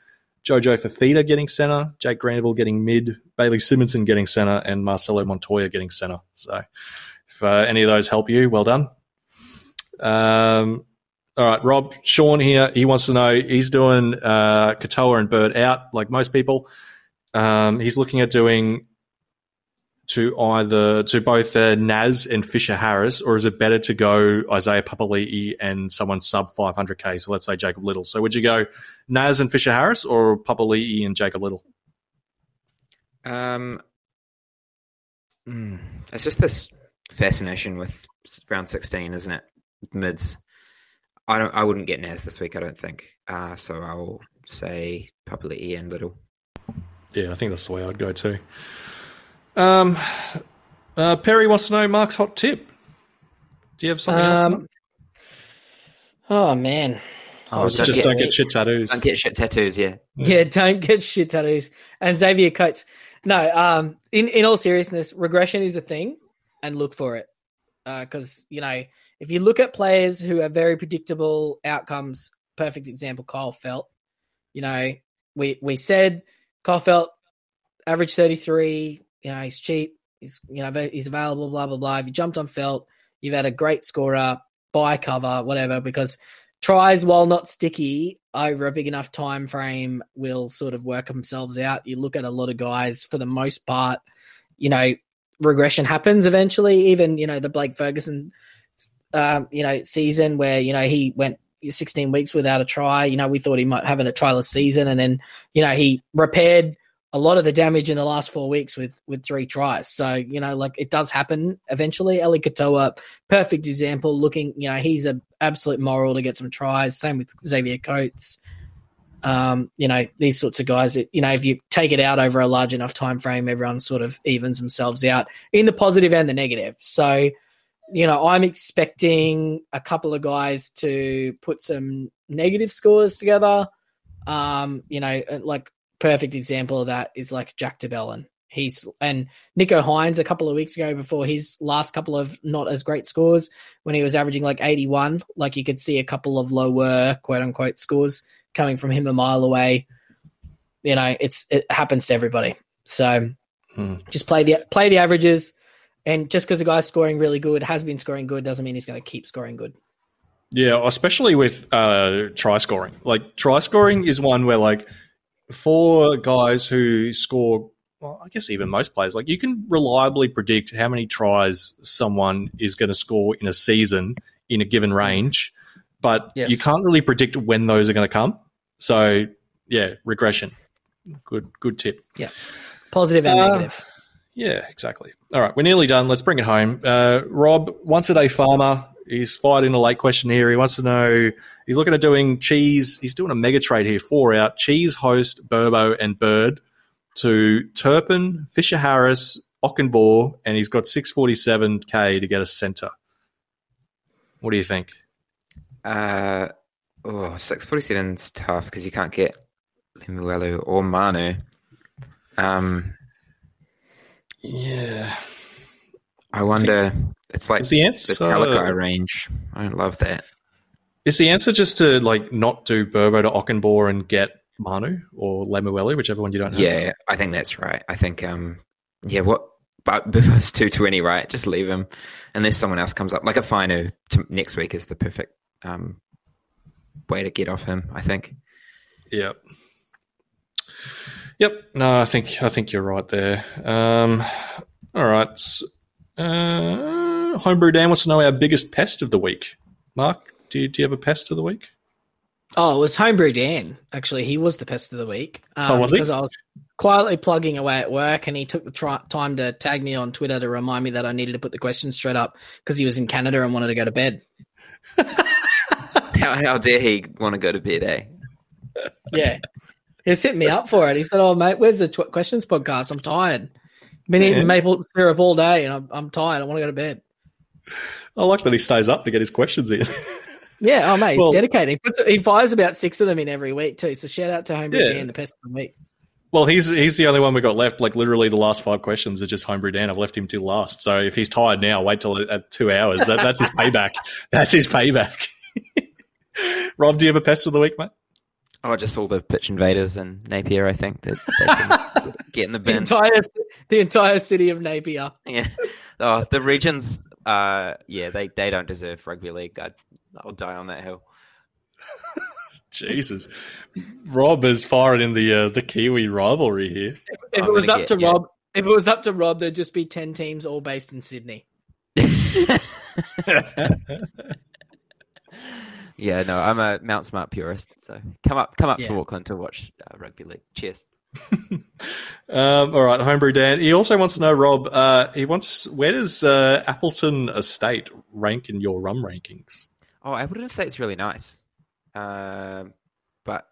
Jojo Fifita getting centre, Jake Granville getting mid, Bailey Simonsson getting centre, and Marcelo Montoya getting centre. So if uh, any of those help you, well done. Um, all right, Rob, Sean here. He wants to know he's doing uh, Katoa and Bird out like most people. Um, he's looking at doing to either to both uh, Naz and Fisher Harris, or is it better to go Isaiah Papali'i and someone sub 500k? So let's say Jacob Little. So would you go Naz and Fisher Harris, or Papali'i and Jacob Little? Um, mm, it's just this fascination with round 16, isn't it? Mids. I don't. I wouldn't get Naz this week. I don't think. Uh, so I'll say Papali'i and Little. Yeah, I think that's the way I'd go too. Um, uh, Perry wants to know Mark's hot tip. Do you have something um, else? Oh man. Oh, just don't get, don't get shit tattoos. Don't get shit tattoos, yeah. Yeah, don't get shit tattoos. And Xavier Coates. No, um, in, in all seriousness, regression is a thing and look for it. Because, uh, you know, if you look at players who have very predictable outcomes, perfect example, Kyle Feldt. You know, we we said Kyle Feldt average 33, you know, he's cheap. He's you know he's available. Blah blah blah. If you jumped on Feldt, you've had a great scorer, buy cover, whatever. Because tries, while not sticky, over a big enough time frame, will sort of work themselves out. You look at a lot of guys for the most part, you know, regression happens eventually. Even you know the Blake Ferguson, um, you know, season where you know he went 16 weeks without a try. You know, we thought he might have a tryless season, and then you know he repaired a lot of the damage in the last four weeks with with three tries. So you know, like it does happen eventually. Eli Katoa, perfect example. Looking, you know, he's an absolute moral to get some tries. Same with Xavier Coates. Um, you know, these sorts of guys. You know, if you take it out over a large enough time frame, everyone sort of evens themselves out in the positive and the negative. So, you know, I'm expecting a couple of guys to put some negative scores together. Um, you know, like perfect example of that is like Jack de Belin. He's and Nicho Hynes a couple of weeks ago before his last couple of not as great scores when he was averaging like 81. Like you could see a couple of lower quote unquote scores coming from him a mile away. You know, it's it happens to everybody. So hmm. just play the play the averages, and just because a guy's scoring really good, has been scoring good, doesn't mean he's going to keep scoring good. Yeah, especially with uh, try scoring. Like try scoring is one where like for guys who score, well, I guess even most players, like you can reliably predict how many tries someone is going to score in a season in a given range, but yes. you can't really predict when those are going to come. So, yeah, regression. Good, good tip. Yeah, positive and uh, negative. Yeah, exactly. All right, we're nearly done. Let's bring it home. Uh, Rob, once a day farmer, he's fired in a late question here. He wants to know he's looking at doing cheese. He's doing a mega trade here, four out cheese, host, Burbo, and Bird to Turpin, Fisher Harris, Okunbor, and he's got six forty seven k to get a center. What do you think? Uh, oh, 647 is tough because you can't get Lemuelu or Manu. Um, yeah. I wonder It's like Is the answer, the answer Talakai range. I don't love that. is the answer just to like not do Burbo to Okunbor and get Manu or Lemuelu, whichever one you don't have? Yeah, I think that's right. I think, um, yeah, what, but Burbo's 220, right? Just leave him unless someone else comes up. Like a Finu to next week is the perfect um, way to get off him, I think. Yep. Yep. No, I think I think you're right there. Um, all right. Uh, Homebrew Dan wants to know our biggest pest of the week. Mark, do you, do you have a pest of the week? Oh, it was Homebrew Dan. Actually, he was the pest of the week. Um, Oh, was he? Because I was quietly plugging away at work, and he took the tri- time to tag me on Twitter to remind me that I needed to put the question straight up because he was in Canada and wanted to go to bed. How, how dare he want to go to bed, eh? Yeah, he was hitting me up for it. He said, "Oh, mate, where's the tw- questions podcast? I'm tired. Been eating Yeah. maple syrup all day, and I'm, I'm tired. I want to go to bed." I like that he stays up to get his questions in. Yeah, oh mate, he's Well- dedicated. He, puts, he fires about six of them in every week too. So shout out to Homebrew Yeah. Dan, the pest of the week. well, he's he's the only one we got left. Like literally, the last five questions are just Homebrew Dan. I've left him till last. So if he's tired now, wait till at two hours. That, that's his payback. That's his payback. Rob, do you have a pest of the week, mate? Oh, just all the pitch invaders and Napier, I think, that they can get in the The bin. entire the entire city of Napier. Yeah. Oh, the regions, uh, yeah, they, they don't deserve rugby league. I, I'll die on that hill. Jesus, Rob is firing in the uh, the Kiwi rivalry here. If I'm it was up get- to yeah. Rob, if it was up to Rob, there'd just be ten teams all based in Sydney. yeah, no, I'm a Mount Smart purist. So come up, come up Yeah. to Auckland to watch uh, rugby league. Cheers. Um, all right, homebrew Dan. He also wants to know, Rob. Uh, he wants where does uh, Appleton Estate rank in your rum rankings? Oh, Appleton Estate's really nice. Um, but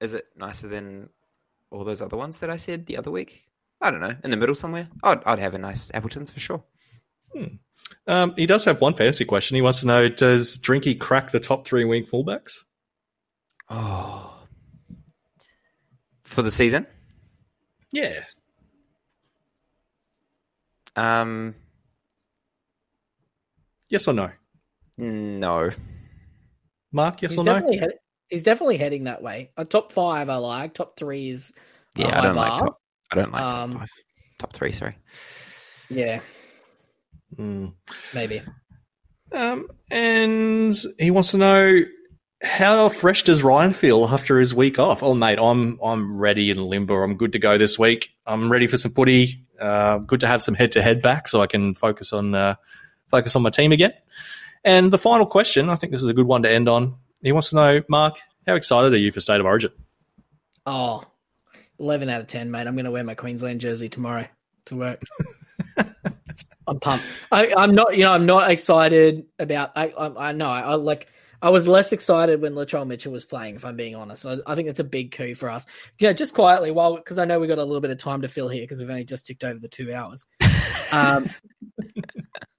is it nicer than all those other ones that I said the other week? I don't know. In the middle somewhere. I'd, I'd have a nice Appleton's for sure. Um, he does have one fantasy question. He wants to know: Does Drinky crack the top three wing fullbacks? Oh. For the season? Yeah. Um, Yes or no? no. Mark, yes he's or no? definitely head, he's definitely heading that way. A top five I like. Top three is Yeah, I don't bar. like top. I don't like Um, top five. Top three, sorry. Yeah, Hmm. maybe. Um, and he wants to know how fresh does Ryan feel after his week off? Oh, mate, I'm I'm ready and limber. I'm good to go this week. I'm ready for some footy. Uh, good to have some head to head back so I can focus on uh, focus on my team again. And the final question, I think this is a good one to end on. He wants to know, Mark, how excited are you for State of Origin? Oh, 11 out of 10, mate. I'm going to wear my Queensland jersey tomorrow to work. I'm pumped. I, I'm not, you know, I'm not excited about, I, I, I know, I, I like, I was less excited when Latrell Mitchell was playing, if I'm being honest. I, I think it's a big coup for us. You know, just quietly, while, because I know we've got a little bit of time to fill here because we've only just ticked over the two hours. Um,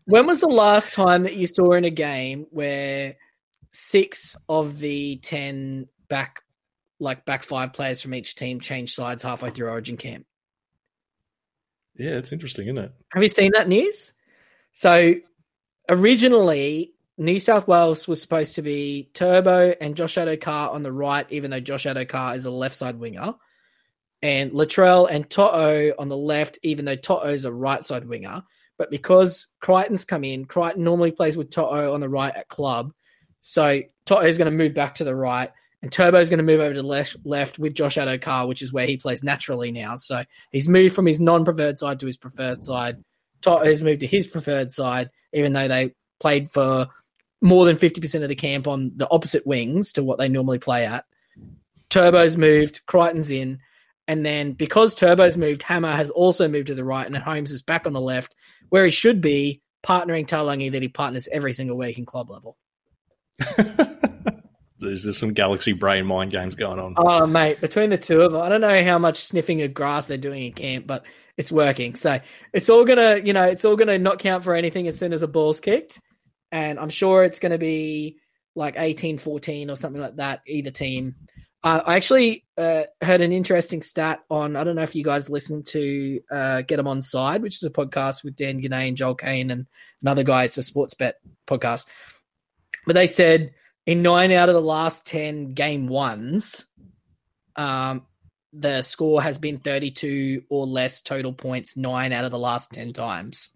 when was the last time that you saw in a game where six of the 10 back like back five players from each team change sides halfway through Origin camp. Yeah, it's interesting, isn't it? Have you seen that news? So originally, New South Wales was supposed to be Turbo and Josh Addo-Carr on the right, even though Josh Addo-Carr is a left side winger, and Latrell and Toto on the left, even though Toto's a right side winger. But because Crichton's come in, Crichton normally plays with Toto on the right at club. So Toto's going to move back to the right, and Turbo is going to move over to the left, left with Josh Addo-Carr, which is where he plays naturally now. So he's moved from his non-preferred side to his preferred side. Toto's moved to his preferred side, even though they played for more than 50% of the camp on the opposite wings to what they normally play at. Turbo's moved, Crichton's in. And then because Turbo's moved, Hammer has also moved to the right, and Holmes is back on the left, where he should be partnering Taulagi that he partners every single week in club level. There's just some galaxy brain mind games going on. Oh, mate, between the two of them, I don't know how much sniffing of grass they're doing in camp, but it's working. So it's all gonna, you know, it's all gonna not count for anything as soon as a ball's kicked, and I'm sure it's gonna be like 18-14 or something like that, either team. Uh, I actually uh, heard an interesting stat on. I don't know if you guys listened to uh, Get Them On Side, which is a podcast with Dan Gannay and Joel Kane and another guy. It's a sports bet podcast. But they said in nine out of the last 10 game ones, um, the score has been 32 or less total points nine out of the last 10 times.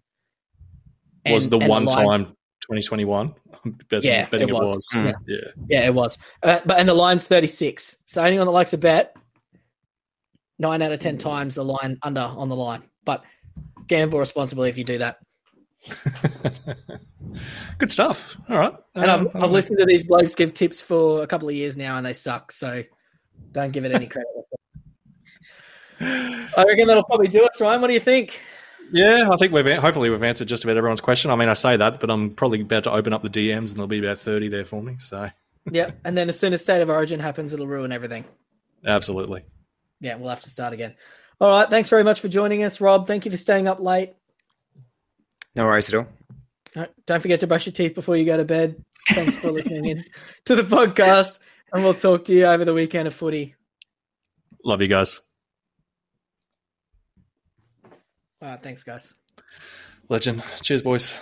was the and one line- time 2021? I'm betting, Yeah, betting it it was. was. Mm. Yeah. Yeah, it was. Uh, but and the line's 36. So anyone that likes a bet, nine out of 10 times the line under on the line. But gamble responsibly if you do that. Good stuff. All right. And Um, I've, I've listened to these blokes give tips for a couple of years now and they suck. So don't give it any credit. I reckon that'll probably do us, Ryan. What do you think? Yeah, I think we've hopefully we've answered just about everyone's question. I mean, I say that, but I'm probably about to open up the DMs, and there'll be about thirty there for me. So, Yeah. And then as soon as State of Origin happens, it'll ruin everything. absolutely. Yeah, we'll have to start again. All right. Thanks very much for joining us, Rob. Thank you for staying up late. No worries at all. Uh, Don't forget to brush your teeth before you go to bed. Thanks for listening in to the podcast, and we'll talk to you over the weekend of footy. Love you guys. Right, thanks, guys. Legend. Cheers, boys.